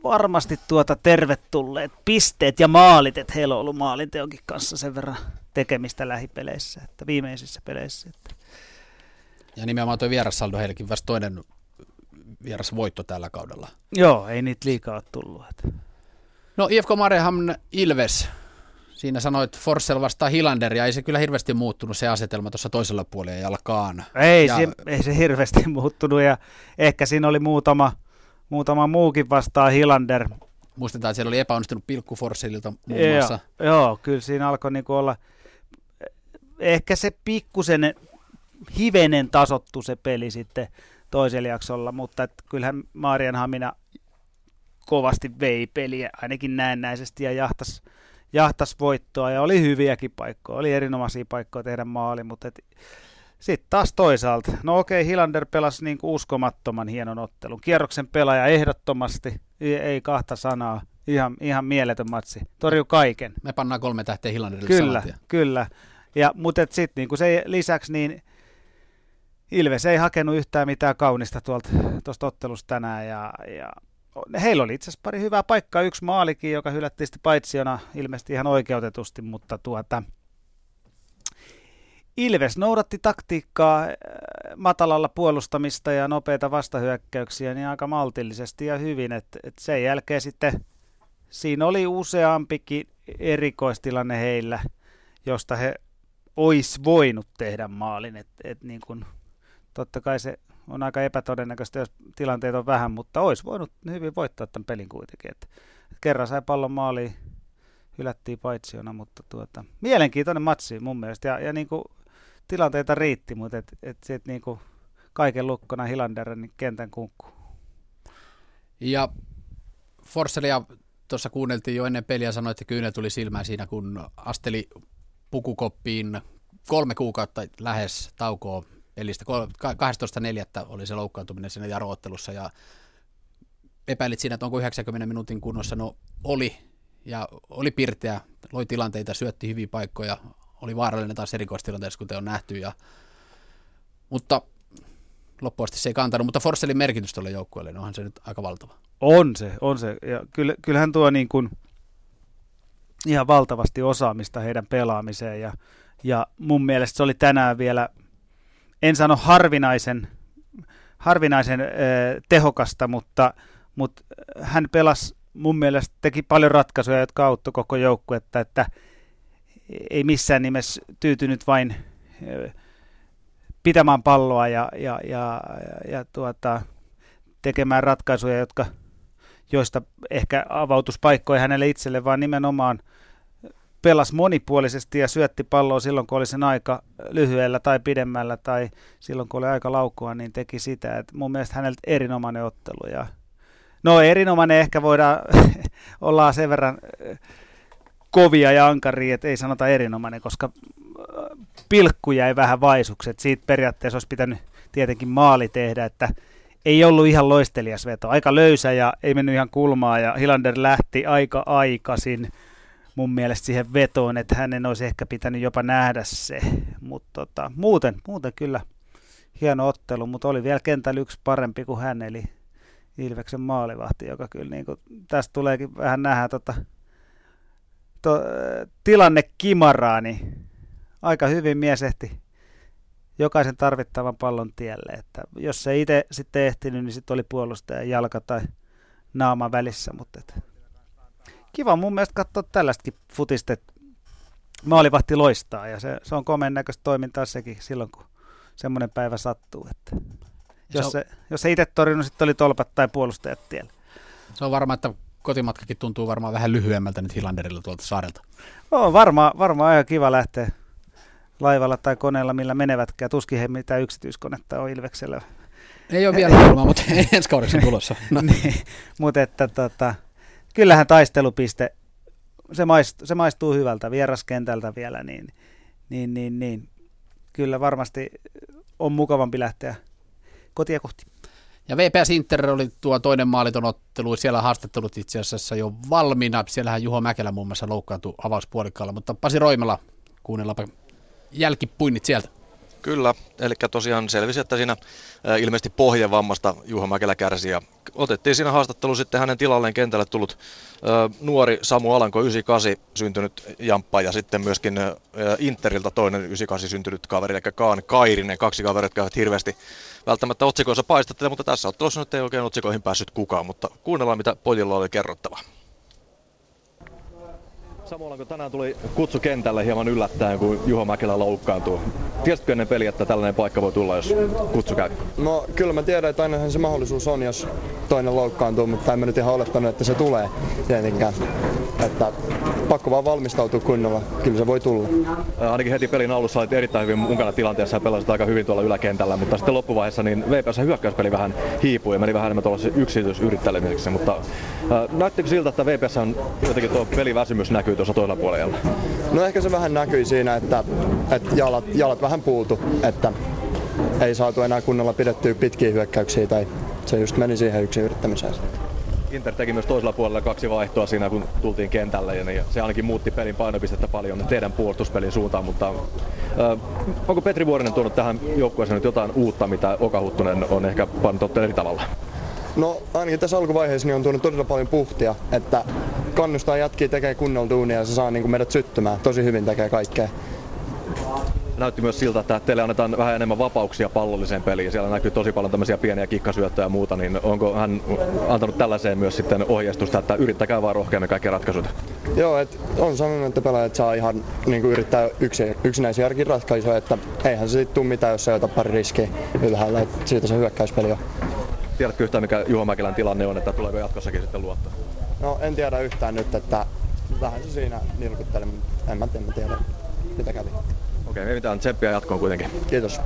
varmasti tuota tervetulleet pisteet ja maalit, että heillä on ollut maalinteonkin kanssa sen verran tekemistä lähipeleissä, että viimeisissä peleissä. Että. Ja nimenomaan tuo vierassaldo heillekin vasta toinen vierasvoitto tällä kaudella. Joo, ei niitä liikaa ole tullut. Että. No IFK Mariehamn Ilves, siinä sanoit Forssell vastaan Hilander, ja ei se kyllä hirveästi muuttunut se asetelma tuossa toisella puolella jalkaan. Ei, ja... se, ei se hirveästi muuttunut, ja ehkä siinä oli muutama, muutama muukin vastaan Hilander. Muistetaan, että siellä oli epäonnistunut pilkku Forssellilta muun muassa. Joo, joo kyllä siinä alkoi niinku olla, ehkä se pikkusen hivenen tasottu se peli sitten toisella jaksolla, mutta et kyllähän Marianhamina kovasti vei peliä, ainakin näennäisesti, ja jahtas, jahtas voittoa, ja oli hyviäkin paikkoja, oli erinomaisia paikkoja tehdä maali, mutta sitten taas toisaalta, no okei, Hilander pelasi niin uskomattoman hienon ottelun, kierroksen pelaaja ehdottomasti, ei kahta sanaa, ihan, ihan mieletön matsi, torju kaiken. Me pannaan kolme tähteä Hilanderille Kyllä, kyllä, ja, mutta sitten niin se lisäksi niin Ilves ei hakenut yhtään mitään kaunista tuolta tuosta ottelusta tänään ja, ja heillä oli itse asiassa pari hyvää paikkaa. Yksi maalikin, joka hylättiin sitten paitsiona ilmeisesti ihan oikeutetusti, mutta tuota, Ilves noudatti taktiikkaa äh, matalalla puolustamista ja nopeita vastahyökkäyksiä niin aika maltillisesti ja hyvin. Et, et sen jälkeen sitten siinä oli useampikin erikoistilanne heillä, josta he olisi voinut tehdä maalin. Et, et niin kun, totta kai se on aika epätodennäköistä, jos tilanteet on vähän, mutta olisi voinut hyvin voittaa tämän pelin kuitenkin. Et, kerran sai pallon maaliin, hylättiin paitsiona, mutta tuota, mielenkiintoinen matsi mun mielestä. Ja, ja niin kuin tilanteita riitti, mutta et, et sit niin kuin kaiken lukkona Hilanderin niin kentän kunkku. Ja Forsselia tuossa kuunneltiin jo ennen peliä, sanoi, että kyynel tuli silmään siinä, kun asteli pukukoppiin kolme kuukautta lähes taukoa pelistä. 12.4. oli se loukkaantuminen siinä jaroottelussa ja epäilit siinä, että onko 90 minuutin kunnossa. No oli ja oli pirteä, loi tilanteita, syötti hyviä paikkoja, oli vaarallinen taas erikoistilanteessa, kuten on nähty. Ja, mutta loppuasti se ei kantanut, mutta Forselin merkitys tuolle joukkueelle, onhan se nyt aika valtava. On se, on se. Ja kyllähän tuo niin kuin ihan valtavasti osaamista heidän pelaamiseen ja, ja mun mielestä se oli tänään vielä en sano harvinaisen, harvinaisen äh, tehokasta, mutta, mutta hän pelasi mun mielestä, teki paljon ratkaisuja, jotka auttoi koko joukkuetta, että ei missään nimessä tyytynyt vain pitämään palloa ja, ja, ja, ja, ja tuota, tekemään ratkaisuja, jotka, joista ehkä avautuspaikkoja hänelle itselle, vaan nimenomaan – pelasi monipuolisesti ja syötti palloa silloin, kun oli sen aika lyhyellä tai pidemmällä tai silloin, kun oli aika laukua, niin teki sitä. Et mun mielestä häneltä erinomainen ottelu. Ja no erinomainen ehkä voidaan olla sen verran äh, kovia ja ankaria, että ei sanota erinomainen, koska äh, pilkku jäi vähän vaisukset. Siitä periaatteessa olisi pitänyt tietenkin maali tehdä, että ei ollut ihan loistelias veto. Aika löysä ja ei mennyt ihan kulmaa ja Hilander lähti aika aikaisin mun mielestä siihen vetoon, että hänen olisi ehkä pitänyt jopa nähdä se. Mutta tota, muuten, muuten kyllä hieno ottelu, mutta oli vielä kentällä yksi parempi kuin hän, eli Ilveksen maalivahti, joka kyllä niin kuin, tästä tuleekin vähän nähdä tota, to, tilanne kimaraa, niin aika hyvin mies ehti jokaisen tarvittavan pallon tielle. Että jos se itse sitten ehtinyt, niin sitten oli puolustaja jalka tai naama välissä, mutta et, kiva mun mielestä katsoa tällaistakin futista, että maalivahti loistaa ja se, se on komeen näköistä toimintaa sekin silloin, kun semmoinen päivä sattuu. Että jos, se, jos se itse torjunut, sitten oli tolpat tai puolustajat tiellä. Se on varma, että kotimatkakin tuntuu varmaan vähän lyhyemmältä nyt Hilanderilla tuolta saarelta. On varmaan varma aika kiva lähteä laivalla tai koneella, millä menevätkään. Tuskin he mitä yksityiskonetta on Ilveksellä Ei ole vielä kulmaa, mutta ensi kaudeksi tulossa. No. niin, mutta että tota, kyllähän taistelupiste, se maistuu, se maistuu hyvältä vieraskentältä vielä, niin, niin, niin, niin kyllä varmasti on mukavampi lähteä kotia kohti. Ja VPS Inter oli tuo toinen maaliton ottelu, siellä haastattelut itse asiassa jo valmiina. Siellähän Juho Mäkelä muun muassa loukkaantui avauspuolikkaalla, mutta Pasi Roimela, kuunnellaanpa jälkipuinnit sieltä. Kyllä, eli tosiaan selvisi, että siinä ilmeisesti pohjevammasta Juha Mäkelä kärsi ja otettiin siinä haastattelu sitten hänen tilalleen kentälle tullut nuori Samu Alanko 98 syntynyt jamppa ja sitten myöskin Interiltä toinen 98 syntynyt kaveri, eli Kaan Kairinen, kaksi kaveria, jotka ovat hirveästi välttämättä otsikoissa paistatte, mutta tässä ottelussa nyt ei oikein otsikoihin päässyt kukaan, mutta kuunnellaan mitä pojilla oli kerrottava. Samoin kun tänään tuli kutsu kentälle hieman yllättäen, kun Juho Mäkelä loukkaantuu. Tiesitkö ennen peliä, että tällainen paikka voi tulla, jos kutsu käy? No kyllä mä tiedän, että ainahan se mahdollisuus on, jos toinen loukkaantuu, mutta en mä nyt ihan olettanut, että se tulee tietenkään. Että pakko vaan valmistautua kunnolla, kyllä se voi tulla. Ainakin heti pelin alussa olit erittäin hyvin mukana tilanteessa ja pelasit aika hyvin tuolla yläkentällä, mutta sitten loppuvaiheessa niin VPS hyökkäyspeli vähän hiipui ja meni vähän enemmän tuollaisen yksityisyrittelemiseksi, mutta äh, näyttikö siltä, että VPS on jotenkin tuo peliväsymys näkyy tuossa toisella puolella? No ehkä se vähän näkyi siinä, että, että jalat, jalat vähän puutu, että ei saatu enää kunnolla pidettyä pitkiä hyökkäyksiä tai se just meni siihen yksin yrittämiseen. Inter teki myös toisella puolella kaksi vaihtoa siinä, kun tultiin kentälle, ja niin se ainakin muutti pelin painopistettä paljon teidän puolustuspelin suuntaan, mutta äh, onko Petri Vuorinen tuonut tähän joukkueeseen nyt jotain uutta, mitä Oka Huttunen on ehkä pannut eri tavalla? No ainakin tässä alkuvaiheessa niin on tullut todella paljon puhtia, että kannustaa jätkiä tekee kunnolla duunia ja se saa niin kuin meidät syttymään. Tosi hyvin tekee kaikkea. Näytti myös siltä, että teille annetaan vähän enemmän vapauksia pallolliseen peliin. Siellä näkyy tosi paljon tämmöisiä pieniä kikkasyöttöjä ja muuta, niin onko hän antanut tällaiseen myös sitten ohjeistusta, että yrittäkää vaan rohkeammin kaikkia ratkaisut? Joo, et on sanonut, että pelaajat saa ihan niin kuin yrittää yksi, yksinäisiä ratkaisuja, että eihän se sitten tule mitään, jos ei ota pari riskiä ylhäällä, että siitä se hyökkäyspeli on. Tiedätkö yhtään, mikä Juho Mäkelän tilanne on, että tuleeko jatkossakin sitten luottaa? No en tiedä yhtään nyt, että vähän se siinä nilkutteli, en mä tiedä, tiedä mitä kävi. Okei, me mitään tseppiä jatkoon kuitenkin. Kiitos.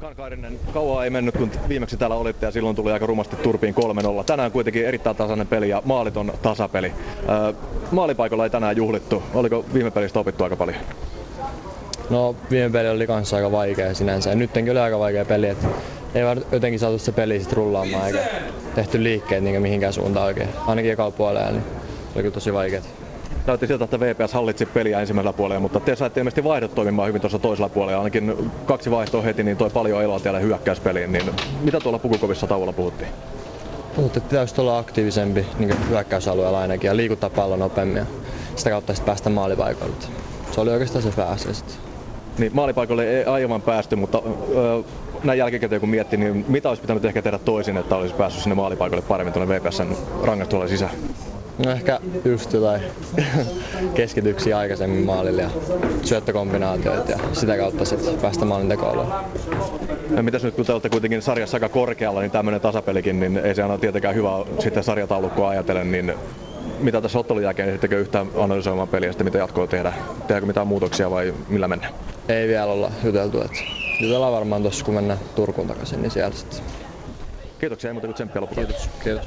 Kankaarinen, kauan ei mennyt, kun viimeksi täällä olitte ja silloin tuli aika rumasti turpiin 3-0. Tänään kuitenkin erittäin tasainen peli ja maaliton tasapeli. Öö, maalipaikalla ei tänään juhlittu. Oliko viime pelistä opittu aika paljon? No viime peli oli kanssa aika vaikea sinänsä ja nytkin oli aika vaikea peli, että ei vaan jotenkin saatu se peli sit rullaamaan eikä tehty liikkeet niin mihinkään suuntaan oikein. Ainakin ekalla puolella, niin oli kyllä tosi vaikeet. Näytti siltä, että VPS hallitsi peliä ensimmäisellä puolella, mutta te saitte ilmeisesti vaihdot toimimaan hyvin tuossa toisella puolella. Ainakin kaksi vaihtoa heti, niin toi paljon eloa teille hyökkäyspeliin. Niin mitä tuolla Pukukovissa tauolla puhuttiin? Puhuttiin, että pitäisi olla aktiivisempi niin hyökkäysalueella ainakin ja liikuttaa pallon nopeammin ja sitä kautta sitten päästä maalipaikoille. Se oli oikeastaan se päässä sitten. Niin maalipaikalle ei aivan päästy, mutta öö, näin jälkikäteen kun miettii, niin mitä olisi pitänyt ehkä tehdä toisin, että olisi päässyt sinne maalipaikalle paremmin tuonne VPSn rangaistualle sisään? No ehkä just jotain keskityksiä aikaisemmin maalille ja syöttökombinaatioita ja sitä kautta sitten päästä maalin tekoiluun. No mitäs nyt kun te olette kuitenkin sarjassa aika korkealla, niin tämmöinen tasapelikin, niin ei se aina tietenkään hyvä sitten sarjataulukkoa ajatellen, niin mitä tässä ottelun jälkeen, esittekö yhtään analysoimaan peliä sitten mitä jatkoa tehdä? Tehdäänkö mitään muutoksia vai millä mennään? Ei vielä olla juteltu, että jutellaan varmaan tuossa kun mennään Turkuun takaisin, niin siellä sitten. Kiitoksia, ei muuta kuin tsemppiä lopuksi. Kiitos. Kiitos.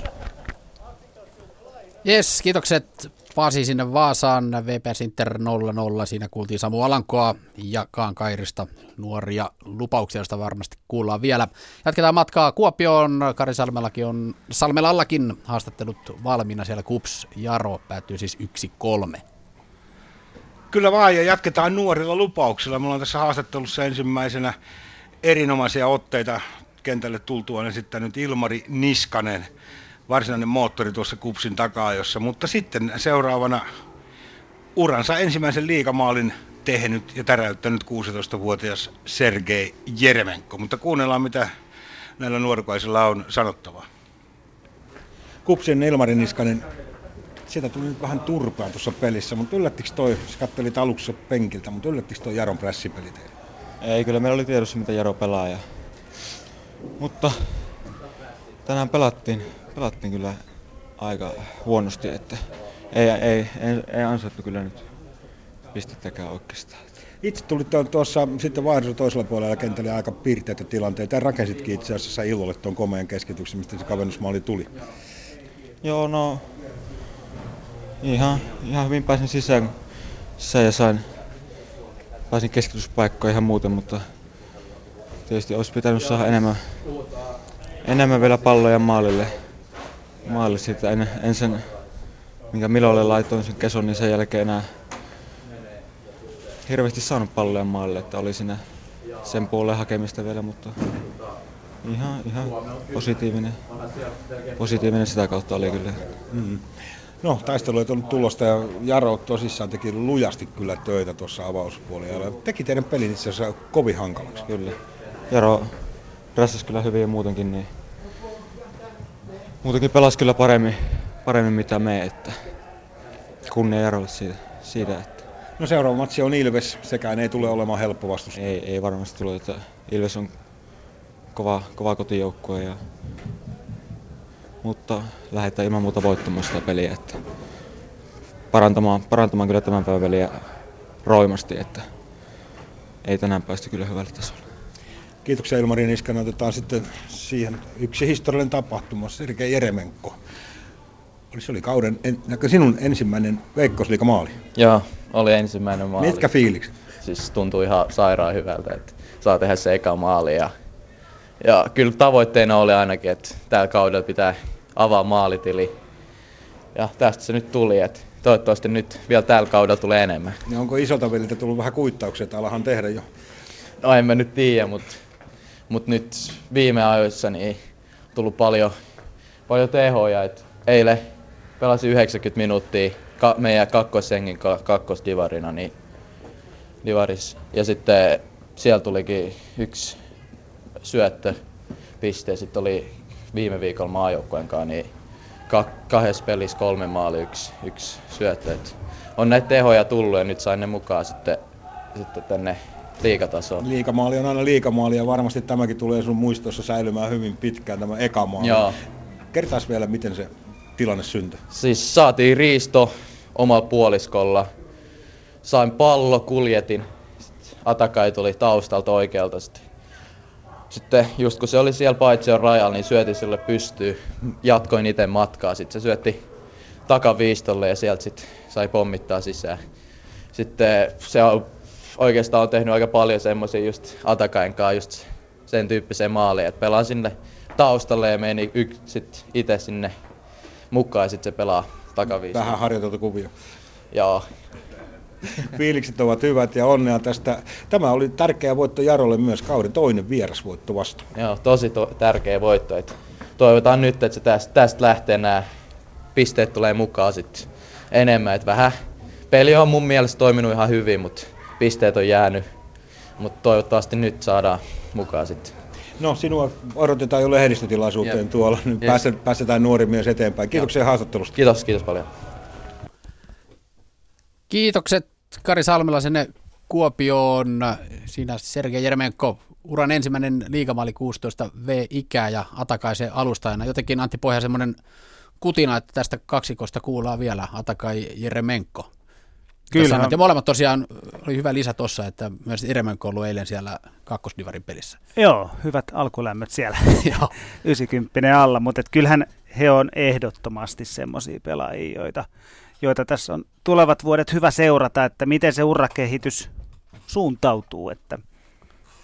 Jes, kiitokset Pasi sinne Vaasaan, VPS Inter 0-0. Siinä kuultiin Samu Alankoa ja Kaan Kairista nuoria lupauksia, joista varmasti kuullaan vielä. Jatketaan matkaa Kuopioon. Kari Salmelakin on, Salmelallakin haastattelut valmiina siellä. Kups Jaro päättyy siis 1-3. Kyllä vaan, ja jatketaan nuorilla lupauksilla. Mulla on tässä haastattelussa ensimmäisenä erinomaisia otteita kentälle tultuaan esittänyt Ilmari Niskanen – varsinainen moottori tuossa kupsin takaa, jossa, mutta sitten seuraavana uransa ensimmäisen liikamaalin tehnyt ja täräyttänyt 16-vuotias Sergei Jeremenko. Mutta kuunnellaan, mitä näillä nuorukaisilla on sanottavaa. Kupsin Ilmari Niskanen, sieltä tuli nyt vähän turpaa tuossa pelissä, mutta yllättikö toi, sä kattelit aluksi penkiltä, mutta yllättikö toi Jaron prässipeli teille? Ei, kyllä meillä oli tiedossa, mitä Jaro pelaa. Ja... Mutta tänään pelattiin pelattiin kyllä aika huonosti, että ei, ei, ei, ei ansaittu kyllä nyt pistettäkään oikeastaan. Itse tulit tuossa sitten vaihdossa toisella puolella kentällä aika piirteitä tilanteita ja rakensitkin itse asiassa Illolle tuon komeen keskityksen, mistä se kavennusmaali tuli. Joo, no ihan, ihan hyvin pääsin sisään, sisään ja sain, pääsin keskityspaikkoon ihan muuten, mutta tietysti olisi pitänyt saada enemmän, enemmän vielä palloja maalille. Maalille siitä en, en sen, minkä Milolle laitoin sen keson, niin sen jälkeen enää hirveästi saanut palloja maalille, että oli siinä sen puolen hakemista vielä, mutta ihan, ihan positiivinen, positiivinen sitä kautta oli kyllä. Mm. No, taistelu ei tullut tulosta ja Jaro tosissaan teki lujasti kyllä töitä tuossa avauspuolella. Teki teidän pelin itse asiassa kovin hankalaksi. Kyllä. Jaro rässäsi kyllä hyvin ja muutenkin, niin muutenkin pelasi kyllä paremmin, paremmin mitä me, että kunnia Jarolle siitä, siitä että No seuraava matsi on Ilves, sekään ei tule olemaan helppo vastus. ei, ei varmasti tule, että Ilves on kova, kova kotijoukkue, ja, mutta lähdetään ilman muuta voittamaan sitä peliä, että parantamaan, parantamaan kyllä tämän päivän peliä roimasti, että ei tänään päästy kyllä hyvälle tasolle. Kiitoksia Ilmari Niskanen. Otetaan sitten siihen yksi historiallinen tapahtuma, Sergei Jeremenko. Oli- Se oli kauden, en, sinun ensimmäinen veikkausliikamaali. Joo, oli ensimmäinen maali. Mitkä fiilikset? Siis tuntui ihan sairaan hyvältä, että saa tehdä se eka maali. Ja, ja kyllä tavoitteena oli ainakin, että tällä kaudella pitää avaa maalitili. Ja tästä se nyt tuli, että toivottavasti nyt vielä tällä kaudella tulee enemmän. Ja onko isolta veliltä tullut vähän kuittauksia, että alahan tehdä jo? No en mä nyt tiedä, mutta mut nyt viime ajoissa niin tullut paljon, paljon tehoja. Et eilen pelasin 90 minuuttia ka- meidän kakkosengin ka- kakkosdivarina, niin divaris. Ja sitten siellä tulikin yksi syöttö piste. Sitten oli viime viikolla maajoukkojen kanssa, niin ka- kahdessa pelissä kolme maali, yksi, yksi syöttö. Et on näitä tehoja tullut ja nyt sain ne mukaan sitten, sitten tänne liikatasoon. Liikamaali on aina liikamaali ja varmasti tämäkin tulee sun muistossa säilymään hyvin pitkään, tämä eka maali. Joo. Kertaas vielä, miten se tilanne syntyi. Siis saatiin riisto omalla puoliskolla. Sain pallo, kuljetin. Sitten Atakai tuli taustalta oikealta. Sitten, sitten just kun se oli siellä paitsion rajalla, niin syötin sille pystyy. Jatkoin itse matkaa. Sitten se syötti takaviistolle ja sieltä sitten sai pommittaa sisään. Sitten se oikeastaan on tehnyt aika paljon semmoisia just Atakain kanssa just sen tyyppiseen maaliin, että pelaan sinne taustalle ja meni yk, sit itse sinne mukaan ja sitten se pelaa takaviistolle. Vähän harjoiteltu kuvio. Joo. Fiilikset ovat hyvät ja onnea tästä. Tämä oli tärkeä voitto Jarolle myös kauden toinen vierasvoitto vasta. Joo, tosi to- tärkeä voitto. Et toivotaan nyt, että se tästä, tästä lähtee nämä pisteet tulee mukaan sit enemmän. Et vähän peli on mun mielestä toiminut ihan hyvin, mutta pisteet on jäänyt. Mutta toivottavasti nyt saadaan mukaan sitten. No, sinua odotetaan jo lehdistötilaisuuteen Jep. tuolla. Nyt Jep. pääse, päästetään nuori mies eteenpäin. Kiitoksia haastattelusta. Kiitos, kiitos paljon. Kiitokset Kari Salmelaisen Kuopioon. Siinä Sergei Jeremenko, uran ensimmäinen liigamaali 16 V-ikää ja Atakaisen alustajana. Jotenkin Antti Pohja semmoinen kutina, että tästä kaksikosta kuullaan vielä Atakai Jeremenko. Kyllä. Ja molemmat tosiaan oli hyvä lisä tuossa, että myös Jeremenko on ollut eilen siellä kakkosdivarin pelissä. Joo, hyvät alkulämmöt siellä. Joo. 90 alla, mutta et kyllähän he on ehdottomasti semmoisia pelaajia, joita, joita tässä on tulevat vuodet hyvä seurata, että miten se urakehitys suuntautuu. Että,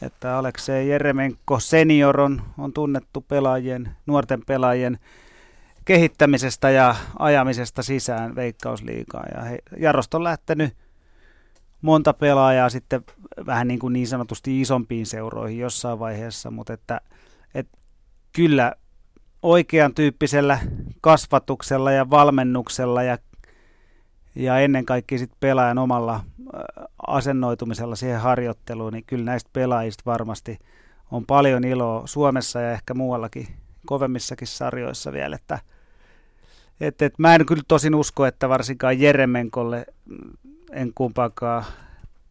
että Aleksei Jeremenko senior on, on tunnettu pelaajien, nuorten pelaajien kehittämisestä ja ajamisesta sisään Veikkausliigaan. Ja he, Jarosta on lähtenyt monta pelaajaa sitten vähän niin, kuin niin sanotusti isompiin seuroihin jossain vaiheessa, mutta että, että kyllä oikean tyyppisellä kasvatuksella ja valmennuksella ja, ja ennen kaikkea sit pelaajan omalla äh, asennoitumisella siihen harjoitteluun, niin kyllä näistä pelaajista varmasti on paljon iloa Suomessa ja ehkä muuallakin kovemmissakin sarjoissa vielä, että et, et mä en kyllä tosin usko, että varsinkaan Jeremenkolle mm, en kumpaakaan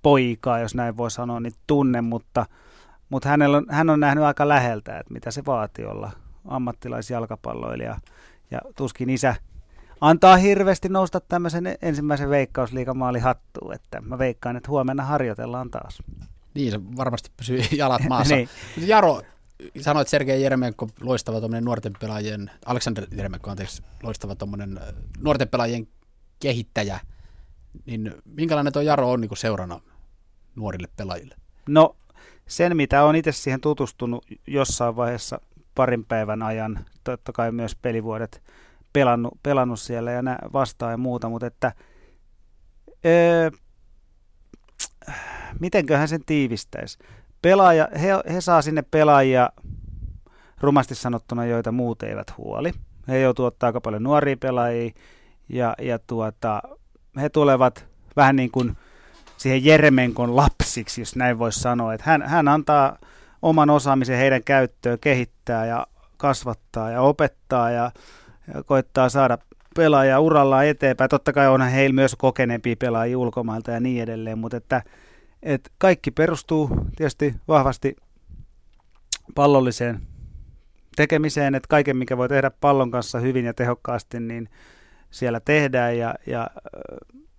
poikaa, jos näin voi sanoa, niin tunne, mutta, mutta hänellä on, hän on nähnyt aika läheltä, että mitä se vaatii olla ammattilaisjalkapalloilija. Ja tuskin isä antaa hirveästi nousta tämmöisen ensimmäisen veikkausliikamaali hattuun, että mä veikkaan, että huomenna harjoitellaan taas. Niin, se varmasti pysyy jalat maassa. niin. Jaro, sanoit Sergei Jeremenko, loistava tuommoinen nuorten pelaajien, Aleksander Jeremenko, anteeksi, loistava tuommoinen nuorten pelaajien kehittäjä, niin minkälainen tuo Jaro on niin kuin seurana nuorille pelaajille? No sen, mitä on itse siihen tutustunut jossain vaiheessa parin päivän ajan, totta kai myös pelivuodet pelannut, pelannut siellä ja vastaan ja muuta, mutta että öö, mitenköhän sen tiivistäisi? Pelaaja, he, he saa sinne pelaajia rumasti sanottuna, joita muut eivät huoli. He joutuu ottaa aika paljon nuoria pelaajia ja, ja tuota, he tulevat vähän niin kuin siihen Jeremenkon lapsiksi, jos näin voisi sanoa. Että hän, hän antaa oman osaamisen heidän käyttöön, kehittää ja kasvattaa ja opettaa ja, ja koittaa saada pelaajia urallaan eteenpäin. Totta kai onhan heillä myös kokeneempia pelaajia ulkomailta ja niin edelleen, mutta että, että kaikki perustuu tietysti vahvasti pallolliseen tekemiseen, että kaiken mikä voi tehdä pallon kanssa hyvin ja tehokkaasti, niin siellä tehdään ja, ja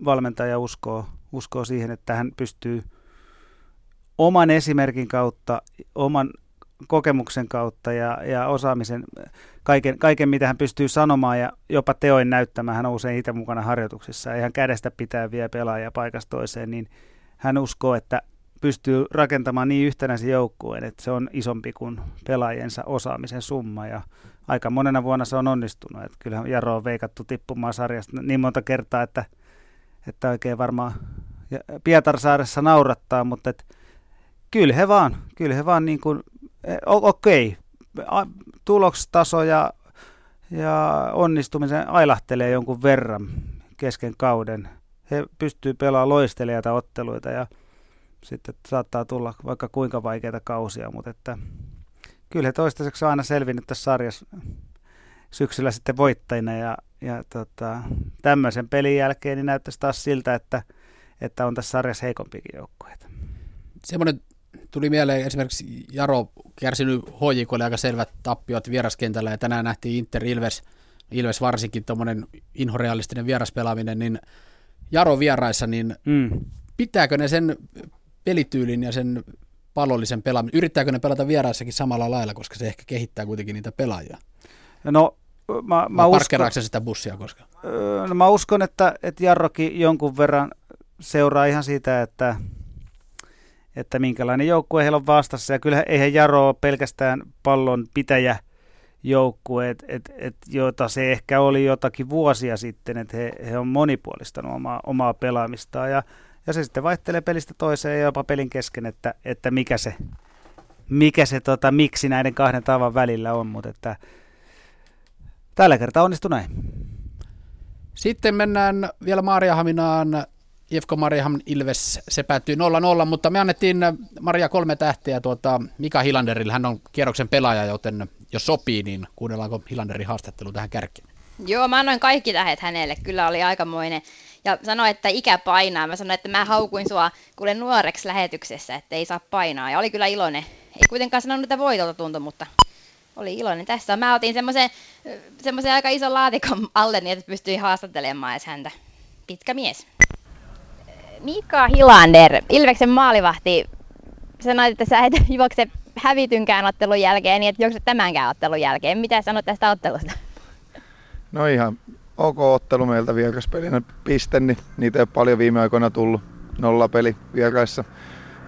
valmentaja uskoo, uskoo siihen, että hän pystyy oman esimerkin kautta, oman kokemuksen kautta ja, ja osaamisen, kaiken, kaiken mitä hän pystyy sanomaan ja jopa teoin näyttämään, hän on usein itse mukana harjoituksissa. Ihan kädestä pitää vie pelaajia paikasta toiseen, niin hän uskoo, että pystyy rakentamaan niin yhtenäisen joukkueen, että se on isompi kuin pelaajiensa osaamisen summa ja aika monena vuonna se on onnistunut. Että kyllähän Jaro on veikattu tippumaan sarjasta niin monta kertaa, että, että oikein varmaan Pietarsaaressa naurattaa, mutta että kyllä he vaan, kyllä he vaan niin kuin, e, okei, okay, ja, ja onnistumisen ailahtelee jonkun verran kesken kauden. He pystyy pelaamaan loistelijoita otteluita ja sitten saattaa tulla vaikka kuinka vaikeita kausia, mutta että kyllä he toistaiseksi on aina selvinnyt tässä sarjassa syksyllä sitten voittajina ja, ja tota, tämmöisen pelin jälkeen niin näyttäisi taas siltä, että, että on tässä sarjassa heikompikin joukkueita. Semmoinen tuli mieleen esimerkiksi Jaro kärsinyt HJKlle aika selvät tappiot vieraskentällä ja tänään nähtiin Inter Ilves, Ilves varsinkin tuommoinen inhorealistinen vieraspelaaminen, niin Jaro vieraissa, niin mm. pitääkö ne sen pelityylin ja sen pallollisen pelaamisen, yrittääkö ne pelata vieraissakin samalla lailla, koska se ehkä kehittää kuitenkin niitä pelaajia? No, mä, mä uskon, sitä bussia koska? No, mä uskon, että, että Jarrokin jonkun verran seuraa ihan siitä, että, että minkälainen joukkue heillä on vastassa. Ja kyllä eihän Jaro ole pelkästään pallon pitäjä joukkue, et, et, jota se ehkä oli jotakin vuosia sitten, että he, he on monipuolistanut omaa, omaa pelaamistaan. Ja ja se sitten vaihtelee pelistä toiseen ja jopa pelin kesken, että, että mikä se, mikä se tota, miksi näiden kahden tavan välillä on, mutta että tällä kertaa onnistui näin. Sitten mennään vielä Maariahaminaan. IFK Mariaham Ilves, se päättyi 0-0, mutta me annettiin Maria kolme tähteä tuota Mika Hilanderille. Hän on kierroksen pelaaja, joten jos sopii, niin kuunnellaanko Hilanderin haastattelu tähän kärkeen? Joo, mä annoin kaikki tähet hänelle. Kyllä oli aikamoinen ja sanoi, että ikä painaa. Mä sanoin, että mä haukuin sua kuule nuoreksi lähetyksessä, että ei saa painaa. Ja oli kyllä iloinen. Ei kuitenkaan sanonut, että voitolta tuntui, mutta oli iloinen tässä. Mä otin semmoisen, aika ison laatikon alle, niin että pystyin haastattelemaan edes häntä. Pitkä mies. Mika Hilander, Ilveksen maalivahti, sanoit, että sä et juokse hävitynkään ottelun jälkeen, niin et juokse tämänkään ottelun jälkeen. Mitä sanot tästä ottelusta? No ihan ok ottelu meiltä vieraspelinä piste, niin niitä ei ole paljon viime aikoina tullut. Nolla peli vieraissa.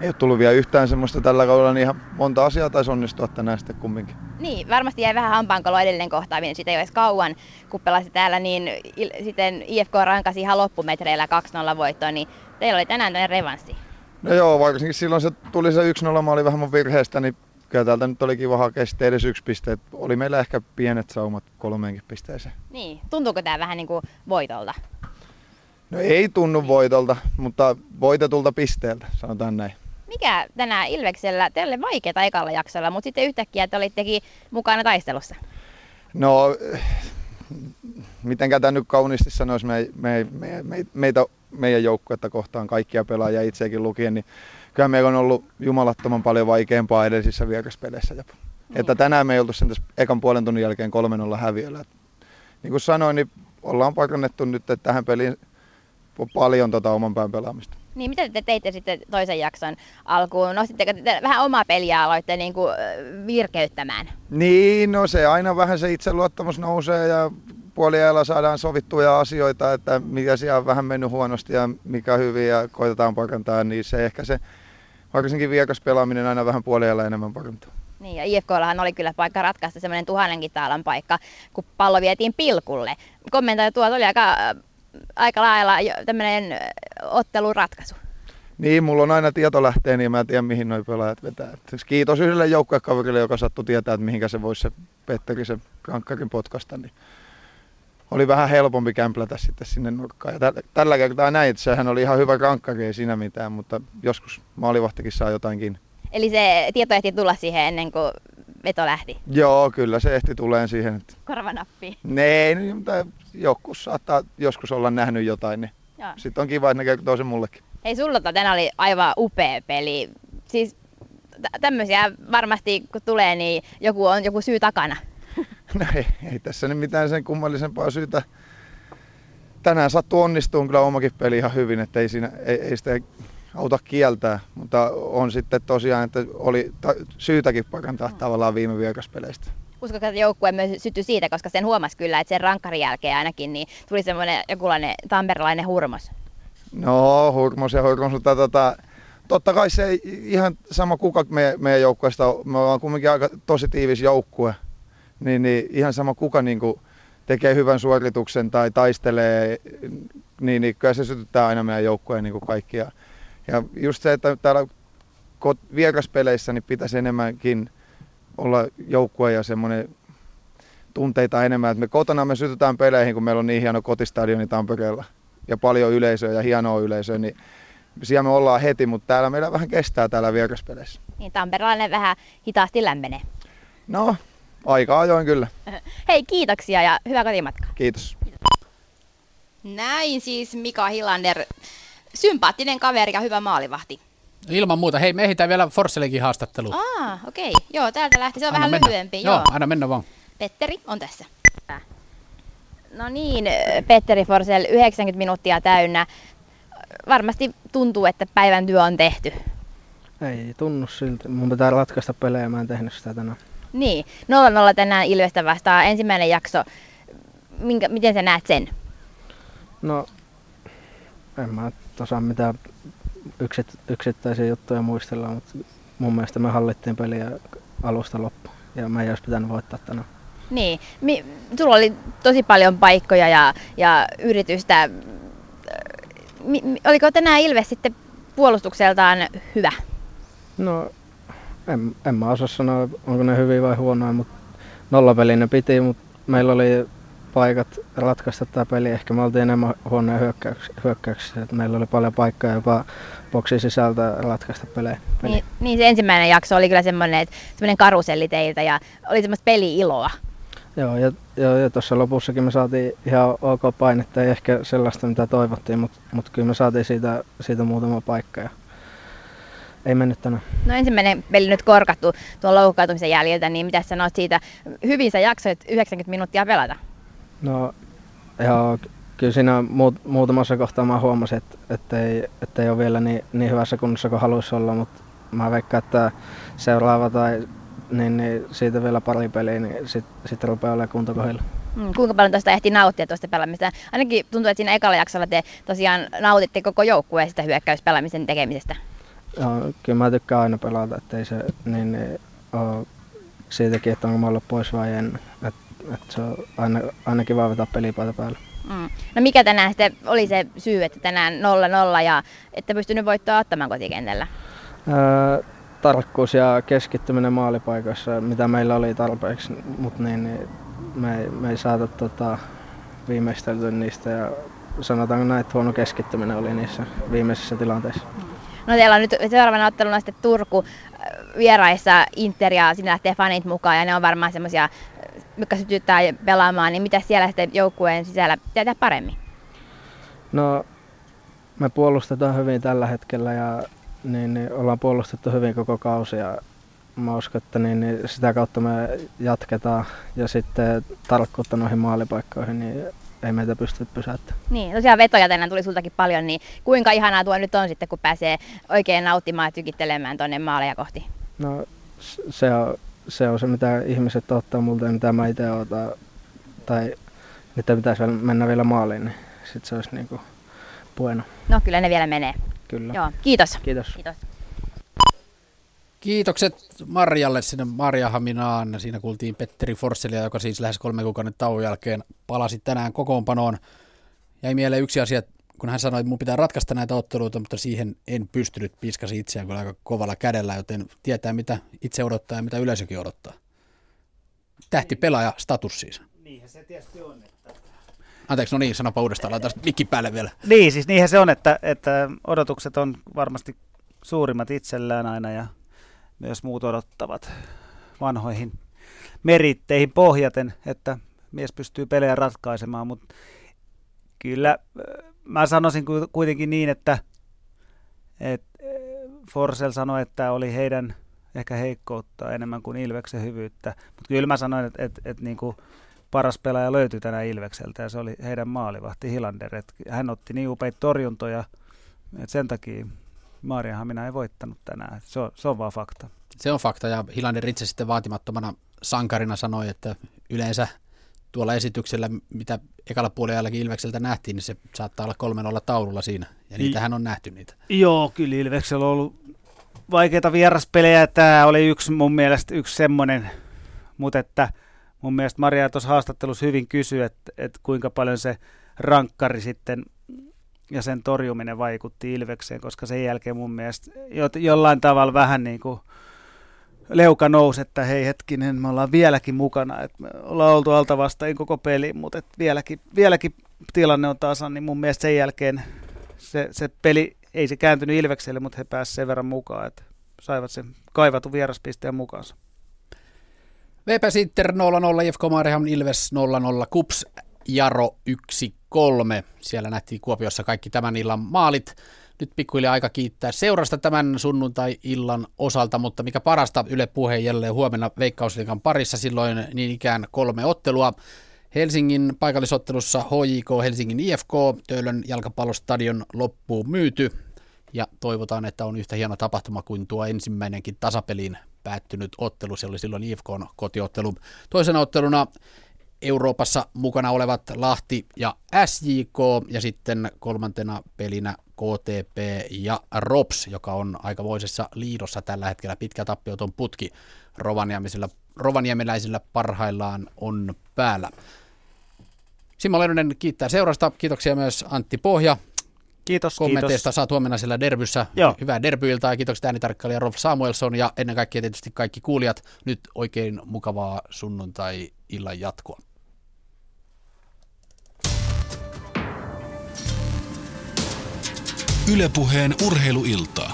Ei ole tullut vielä yhtään semmoista tällä kaudella, niin ihan monta asiaa taisi onnistua tänään sitten kumminkin. Niin, varmasti jäi vähän hampaankolo edellinen kohtaaminen, sitä ei ole edes kauan, kun pelasi täällä, niin il- sitten IFK rankasi ihan loppumetreillä 2-0 voittoon, niin teillä oli tänään tämmöinen revanssi. No joo, varsinkin silloin se tuli se 1-0 maali vähän mun virheestä, niin kyllä täältä nyt oli kiva hakea sitten edes yksi piste. Oli meillä ehkä pienet saumat kolmeenkin pisteeseen. Niin, tuntuuko tämä vähän niin kuin voitolta? No ei tunnu voitolta, mutta voitetulta pisteeltä, sanotaan näin. Mikä tänään Ilveksellä, teille vaikeaa ekalla jaksolla, mutta sitten yhtäkkiä te olittekin mukana taistelussa? No, mitenkä tämä nyt kauniisti sanoisi me, me, me, me, meitä, meidän joukkuetta kohtaan kaikkia pelaajia itsekin lukien, niin kyllä meillä on ollut jumalattoman paljon vaikeampaa edellisissä vieraspeleissä. Jopa. Niin. Että tänään me ei oltu sen ekan puolen tunnin jälkeen 3-0 häviöllä. Niin kuin sanoin, niin ollaan parannettu nyt että tähän peliin paljon tota oman pään pelaamista. Niin, mitä te teitte sitten toisen jakson alkuun? Nostitteko te vähän omaa peliä aloitte niin kuin virkeyttämään? Niin, no se aina vähän se itseluottamus nousee ja puoliajalla saadaan sovittuja asioita, että mikä siellä on vähän mennyt huonosti ja mikä hyvin ja koitetaan parantaa, niin se ehkä se varsinkin viekas pelaaminen aina vähän puoliajalla enemmän parantaa. Niin, ja IFKllahan oli kyllä paikka ratkaista semmoinen tuhannenkin taalan paikka, kun pallo vietiin pilkulle. Kommentoija tuo oli aika, aika lailla tämmöinen ottelun ratkaisu. Niin, mulla on aina tieto lähtee, niin mä en tiedä mihin noi pelaajat vetää. Et siis kiitos yhdelle joukkuekaverille, joka sattui tietää, että mihinkä se voisi se Petteri se rankkarin potkasta. Niin oli vähän helpompi kämplätä sitten sinne nurkkaan. Ja tällä kertaa näin, että sehän oli ihan hyvä rankkari, ei siinä mitään, mutta joskus maalivahtikin saa jotainkin. Eli se tieto ehti tulla siihen ennen kuin veto lähti? Joo, kyllä se ehti tulee siihen. Että... Korvanappi? Nee, niin, mutta joskus saattaa joskus olla nähnyt jotain, niin sitten on kiva, että ne kertoo sen mullekin. Hei, sulla tänään oli aivan upea peli. Siis tämmöisiä varmasti kun tulee, niin joku on joku syy takana. No ei, ei tässä nyt mitään sen kummallisempaa syytä. Tänään sattuu onnistuun kyllä omakin peli ihan hyvin, että ei, siinä, ei, ei sitä auta kieltää, mutta on sitten tosiaan, että oli ta- syytäkin parantaa mm. tavallaan viime vieraspeleistä. Uskotko, että joukkue myös syttyi siitä, koska sen huomasi kyllä, että sen rankkarin jälkeen ainakin niin tuli semmoinen jokinlainen tamperelainen hurmos? No, hurmos ja hurmos, mutta tota, totta kai se ihan sama kuka me, meidän joukkueesta, me ollaan kuitenkin aika tosi tiivis joukkue, niin, niin ihan sama kuka niin kuin tekee hyvän suorituksen tai taistelee, niin, niin kyllä se sytyttää aina meidän joukkueen niin kuin kaikki. Ja, just se, että täällä vieraspeleissä niin pitäisi enemmänkin olla joukkue ja semmoinen tunteita enemmän. Että me kotona me sytytään peleihin, kun meillä on niin hieno kotistadioni Tampereella ja paljon yleisöä ja hienoa yleisöä, niin siellä me ollaan heti, mutta täällä meillä vähän kestää täällä vieraspeleissä. Niin tamperelainen vähän hitaasti lämmenee. No, aika ajoin kyllä. Hei, kiitoksia ja hyvää kotimatkaa. Kiitos. Näin siis Mika Hillander, sympaattinen kaveri ja hyvä maalivahti. Ilman muuta. Hei, me ehditään vielä Forssellekin haastattelu. Ah, okei. Okay. Joo, täältä lähti. Se on Anna vähän mennä. lyhyempi. Joo, aina mennä vaan. Petteri on tässä. No niin, Petteri Forsell, 90 minuuttia täynnä. Varmasti tuntuu, että päivän työ on tehty. Ei tunnu siltä. Mun pitää ratkaista pelejä, mä en tehnyt sitä tänään. Niin, 0-0 tänään Ilvestä vastaan. Ensimmäinen jakso. Minkä, miten sä näet sen? No, en mä osaa mitään yksit, yksittäisiä juttuja muistella, mutta mun mielestä me hallittiin peliä alusta loppuun ja me ei olisi pitänyt voittaa tänään. Niin, Mi- sulla oli tosi paljon paikkoja ja, ja yritystä. Mi- oliko tänään Ilves sitten puolustukseltaan hyvä? No, en, en mä osaa sanoa, onko ne hyviä vai huonoja, mutta nollapeli ne piti, mutta meillä oli paikat ratkaista tämä peli. Ehkä me oltiin enemmän huonoja hyökkäyksiä, että meillä oli paljon paikkoja jopa boksin sisältä ratkaista pelejä. Peli. Niin, niin, se ensimmäinen jakso oli kyllä semmoinen, että semmoinen karuselli teiltä ja oli semmoista peli-iloa. Joo, ja, ja, ja tuossa lopussakin me saatiin ihan ok painetta, ei ehkä sellaista mitä toivottiin, mutta, mutta kyllä me saatiin siitä, siitä muutama paikka ja ei mennyt tänään. No ensimmäinen peli nyt korkattu tuon loukkaantumisen jäljiltä, niin mitä sanot siitä? Hyvin sä jaksoit 90 minuuttia pelata. No joo, kyllä siinä muut, muutamassa kohtaa mä huomasin, että, että, ei, että ei ole vielä niin, niin hyvässä kunnossa kuin haluaisi olla, mutta mä veikkaan, että seuraava tai niin, niin siitä vielä pari peliä, niin sitten sit rupeaa olemaan kunto kohdilla. Hmm, kuinka paljon tuosta ehti nauttia tuosta pelaamista? Ainakin tuntuu, että siinä ekalla jaksolla te tosiaan nautitte koko joukkueen sitä hyökkäyspelaamisen tekemisestä. Kyllä mä tykkään aina pelata, ettei se niin, niin ole siitäkin, että onko mä ollut pois vai en. Et, et se on aina, aina kiva vetää pelipaita päälle. Mm. No mikä tänään sitten oli se syy, että tänään 0-0 ja että pystynyt voittoa ottamaan kotikentällä? Öö, tarkkuus ja keskittyminen maalipaikoissa, mitä meillä oli tarpeeksi, mutta niin, niin me, ei, me ei saatu tota, viimeisteltyä niistä ja sanotaanko näin, että huono keskittyminen oli niissä viimeisissä tilanteissa. No teillä on nyt seuraavana otteluna sitten Turku äh, vieraissa Inter ja sinne lähtee fanit mukaan ja ne on varmaan semmoisia, jotka sytyttää pelaamaan, niin mitä siellä sitten joukkueen sisällä pitää tehdä paremmin? No me puolustetaan hyvin tällä hetkellä ja niin, niin ollaan puolustettu hyvin koko kausi ja mä uskon, että niin, niin sitä kautta me jatketaan ja sitten tarkkuutta noihin maalipaikkoihin, niin ei meitä pysty pysäyttämään. Niin, tosiaan vetoja tänään tuli sultakin paljon, niin kuinka ihanaa tuo nyt on sitten, kun pääsee oikein nauttimaan ja tykittelemään tuonne maaleja kohti? No se on, se on se, mitä ihmiset ottaa multa ja mitä mä itse otan, tai mitä pitäisi mennä vielä maaliin, niin sitten se olisi niinku bueno. No kyllä ne vielä menee. Kyllä. Joo, kiitos. Kiitos. kiitos. Kiitokset Marjalle sinne Marjahaminaan. Siinä kuultiin Petteri Forsselia, joka siis lähes kolme kuukauden tauon jälkeen palasi tänään kokoonpanoon. Jäi mieleen yksi asia, kun hän sanoi, että mun pitää ratkaista näitä otteluita, mutta siihen en pystynyt, piskasi itseään kyllä aika kovalla kädellä, joten tietää mitä itse odottaa ja mitä yleisökin odottaa. Tähti pelaaja status siis. Niinhän se tietysti on. Että... Anteeksi, no niin, sanapa uudestaan, laitetaan mikki päälle vielä. Niin, siis niinhän se on, että, että odotukset on varmasti suurimmat itsellään aina ja myös muut odottavat vanhoihin meritteihin pohjaten, että mies pystyy pelejä ratkaisemaan, mutta kyllä äh, mä sanoisin kuitenkin niin, että, että äh, Forsell sanoi, että oli heidän ehkä heikkoutta enemmän kuin Ilveksen hyvyyttä, mutta kyllä mä sanoin, että, että, että niin kuin paras pelaaja löytyi tänään Ilvekseltä ja se oli heidän maalivahti Hilander. Että hän otti niin upeita torjuntoja, että sen takia minä ei voittanut tänään. Se on, se on vaan fakta. Se on fakta ja Hilander itse sitten vaatimattomana sankarina sanoi, että yleensä tuolla esityksellä, mitä ekalla puoliajallakin Ilvekseltä nähtiin, niin se saattaa olla kolmen olla taululla siinä. Ja niitähän on nähty niitä. Joo, kyllä Ilveksellä on ollut vaikeita vieraspelejä. Tämä oli yksi mun mielestä yksi semmoinen, mutta että mun mielestä Maria tuossa haastattelussa hyvin kysyi, että, että kuinka paljon se rankkari sitten ja sen torjuminen vaikutti Ilvekseen, koska sen jälkeen mun mielestä jollain tavalla vähän niin kuin leuka nousi, että hei hetkinen, me ollaan vieläkin mukana, että me ollaan oltu alta vastaan koko peli, mutta että vieläkin, vieläkin tilanne on tasan, niin mun mielestä sen jälkeen se, se peli, ei se kääntynyt Ilvekselle, mutta he pääsivät sen verran mukaan, että saivat sen kaivatun vieraspisteen mukaansa. VP Sinter 0-0, IFK Mariham Ilves 0-0, Kups Jaro 1-3. Siellä nähtiin Kuopiossa kaikki tämän illan maalit. Nyt pikkuhiljaa aika kiittää seurasta tämän sunnuntai-illan osalta, mutta mikä parasta Yle puheen jälleen huomenna Veikkausliikan parissa silloin niin ikään kolme ottelua. Helsingin paikallisottelussa HJK Helsingin IFK, Töölön jalkapallostadion loppuun myyty ja toivotaan, että on yhtä hieno tapahtuma kuin tuo ensimmäinenkin tasapeliin päättynyt ottelu. Se oli silloin IFK kotiottelu. Toisena otteluna Euroopassa mukana olevat Lahti ja SJK ja sitten kolmantena pelinä KTP ja ROPS, joka on aikamoisessa liidossa tällä hetkellä. Pitkä tappioton putki rovaniemeläisillä parhaillaan on päällä. Simo Leinonen kiittää seurasta. Kiitoksia myös Antti Pohja. Kiitos, kommenteista. kiitos. Saat huomenna siellä derbyssä. Joo. Hyvää derbyiltaa ja kiitoksia äänitarkkailija Rolf Samuelson ja ennen kaikkea tietysti kaikki kuulijat. Nyt oikein mukavaa sunnuntai-illan jatkoa. Ylepuheen urheiluiltaa.